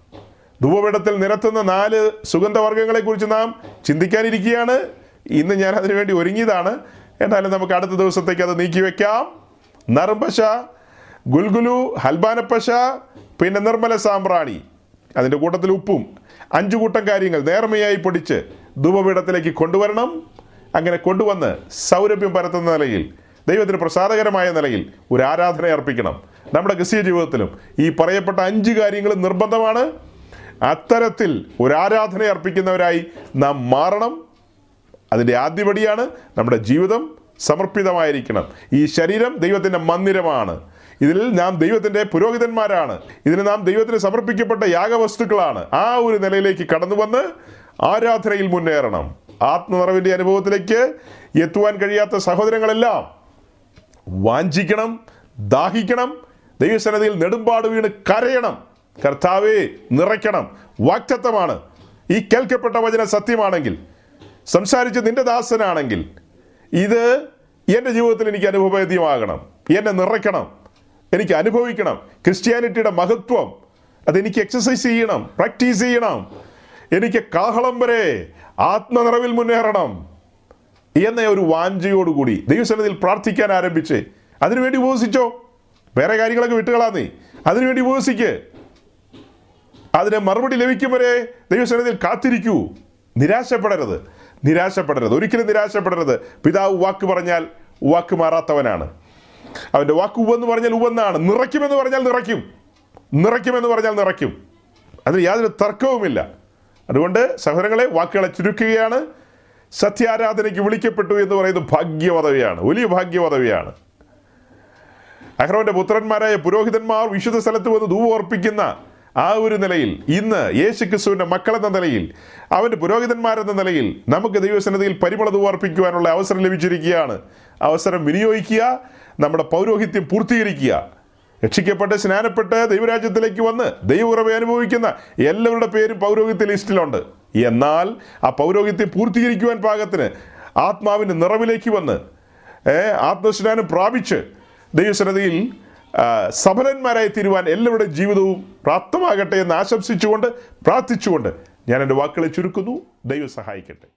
ധൂപപീഠത്തിൽ നിരത്തുന്ന നാല് സുഗന്ധവർഗങ്ങളെക്കുറിച്ച് നാം ചിന്തിക്കാനിരിക്കുകയാണ്. ഇന്ന് ഞാൻ അതിനുവേണ്ടി ഒരുങ്ങിയതാണ്. എന്നാലും നമുക്ക് അടുത്ത ദിവസത്തേക്ക് അത് നീക്കി നറുംപശ ഗുൽഗുലു ഹൽബാനപ്പശ പിന്നെ നിർമ്മല സാമ്പ്രാണി അതിന്റെ കൂട്ടത്തിൽ ഉപ്പും. അഞ്ചു കൂട്ടം കാര്യങ്ങൾ നേർമയായി പൊടിച്ച് ധൂപപീഠത്തിലേക്ക് കൊണ്ടുവരണം. അങ്ങനെ കൊണ്ടുവന്ന് സൗരഭ്യം പരത്തുന്ന നിലയിൽ ദൈവത്തിന് പ്രസാദകരമായ നിലയിൽ ഒരു ആരാധന അർപ്പിക്കണം. നമ്മുടെ ക്രിസ്തീയ ജീവിതത്തിലും ഈ പറയപ്പെട്ട അഞ്ച് കാര്യങ്ങളും നിർബന്ധമാണ്. അത്തരത്തിൽ ഒരു ആരാധന അർപ്പിക്കുന്നവരായി നാം മാറണം. അതിന്റെ ആദ്യപടിയാണ് നമ്മുടെ ജീവിതം സമർപ്പിതമായിരിക്കണം. ഈ ശരീരം ദൈവത്തിന്റെ മന്ദിരമാണ്. ഇതിൽ നാം ദൈവത്തിന്റെ പുരോഹിതന്മാരാണ്. ഇതിന് നാം ദൈവത്തിന് സമർപ്പിക്കപ്പെട്ട യാഗവസ്തുക്കളാണ്. ആ ഒരു നിലയിലേക്ക് കടന്നു വന്ന് ആരാധനയിൽ മുന്നേറണം. ആത്മനിറവിന്റെ അനുഭവത്തിലേക്ക് എത്തുവാൻ കഴിയാത്ത സഹോദരങ്ങളെല്ലാം വാഞ്ചിക്കണം ദാഹിക്കണം ദൈവസന്നതിയിൽ നെടുമ്പാട് വീണ് കരയണം. കർത്താവെ നിറയ്ക്കണം. വാക്തത്വമാണ്. ഈ കേൾക്കപ്പെട്ട വചന സത്യമാണെങ്കിൽ സംസാരിച്ച് നിന്റെ ദാസനാണെങ്കിൽ ഇത് എന്റെ ജീവിതത്തിൽ എനിക്ക് അനുഭവവേദ്യമാകണം. എന്നെ നിറയ്ക്കണം. എനിക്ക് അനുഭവിക്കണം. ക്രിസ്ത്യാനിറ്റിയുടെ മഹത്വം. അതെനിക്ക് എക്സസൈസ് ചെയ്യണം. പ്രാക്ടീസ് ചെയ്യണം. എനിക്ക് കാഹളം വരെ ആത്മനിറവിൽ മുന്നേറണം. എന്ന ഒരു വാഞ്ചയോടുകൂടി ദൈവസന്നിധിയിൽ പ്രാർത്ഥിക്കാൻ ആരംഭിച്ച്. അതിനുവേണ്ടി ഉപവസിച്ചോ വേറെ കാര്യങ്ങളൊക്കെ വിട്ടുകളാന്നേ അതിനുവേണ്ടി ഉപവസിക്ക് അതിന് മറുപടി ലഭിക്കും വരെ ദൈവസന്നിധിയിൽ കാത്തിരിക്കൂ. നിരാശപ്പെടരുത്. നിരാശപ്പെടരുത്. ഒരിക്കലും നിരാശപ്പെടരുത്. പിതാവ് വാക്ക് പറഞ്ഞാൽ വാക്ക് മാറാത്തവനാണ്. അവന്റെ വാക്ക് ഉവെന്ന് പറഞ്ഞാൽ ഉവെന്നാണ് നിറയ്ക്കുമെന്ന് പറഞ്ഞാൽ നിറയ്ക്കും. നിറയ്ക്കുമെന്ന് പറഞ്ഞാൽ നിറയ്ക്കും. അതിന് യാതൊരു തർക്കവുമില്ല. അതുകൊണ്ട് സഹോദരങ്ങളെ വാക്കുകളെ ചുരുക്കുകയാണ്. സത്യാരാധനയ്ക്ക് വിളിക്കപ്പെട്ടു എന്ന് പറയുന്നത് ഭാഗ്യപദവിയാണ് വലിയ ഭാഗ്യപദവിയാണ് അഹ്റോന്റെ പുത്രന്മാരായ പുരോഹിതന്മാർ വിശുദ്ധ സ്ഥലത്ത് വന്ന് ധൂപം അർപ്പിക്കുന്ന ആ ഒരു നിലയിൽ ഇന്ന് യേശു ക്രിസ്തുവിന്റെ മക്കളെന്ന നിലയിൽ അവന്റെ പുരോഹിതന്മാരെന്ന നിലയിൽ നമുക്ക് ദൈവസന്നതിയിൽ പരിമള അർപ്പിക്കുവാനുള്ള അവസരം ലഭിച്ചിരിക്കുകയാണ്. അവസരം വിനിയോഗിക്കുക. നമ്മുടെ പൗരോഹിത്യം പൂർത്തീകരിക്കുക. രക്ഷിക്കപ്പെട്ട് സ്നാനപ്പെട്ട് ദൈവരാജ്യത്തിലേക്ക് വന്ന് ദൈവകുറവെ അനുഭവിക്കുന്ന എല്ലാവരുടെ പേരും പൗരോഹിത്യ ലിസ്റ്റിലുണ്ട്. എന്നാൽ ആ പൗരോഹിത്യം പൂർത്തീകരിക്കുവാൻ പാകത്തിന് ആത്മാവിന്റെ നിറവിലേക്ക് വന്ന് ആത്മസ്നാനം പ്രാപിച്ച് ദൈവസന്നതിയിൽ സഫലന്മാരായി തീരുവാൻ എല്ലാവരുടെ ജീവിതവും പ്രാപ്തമാകട്ടെ എന്ന് ആശംസിച്ചുകൊണ്ട് പ്രാർത്ഥിച്ചുകൊണ്ട് ഞാൻ എന്റെ വാക്കുകളെ ചുരുക്കുന്നു. ദൈവം സഹായിക്കട്ടെ.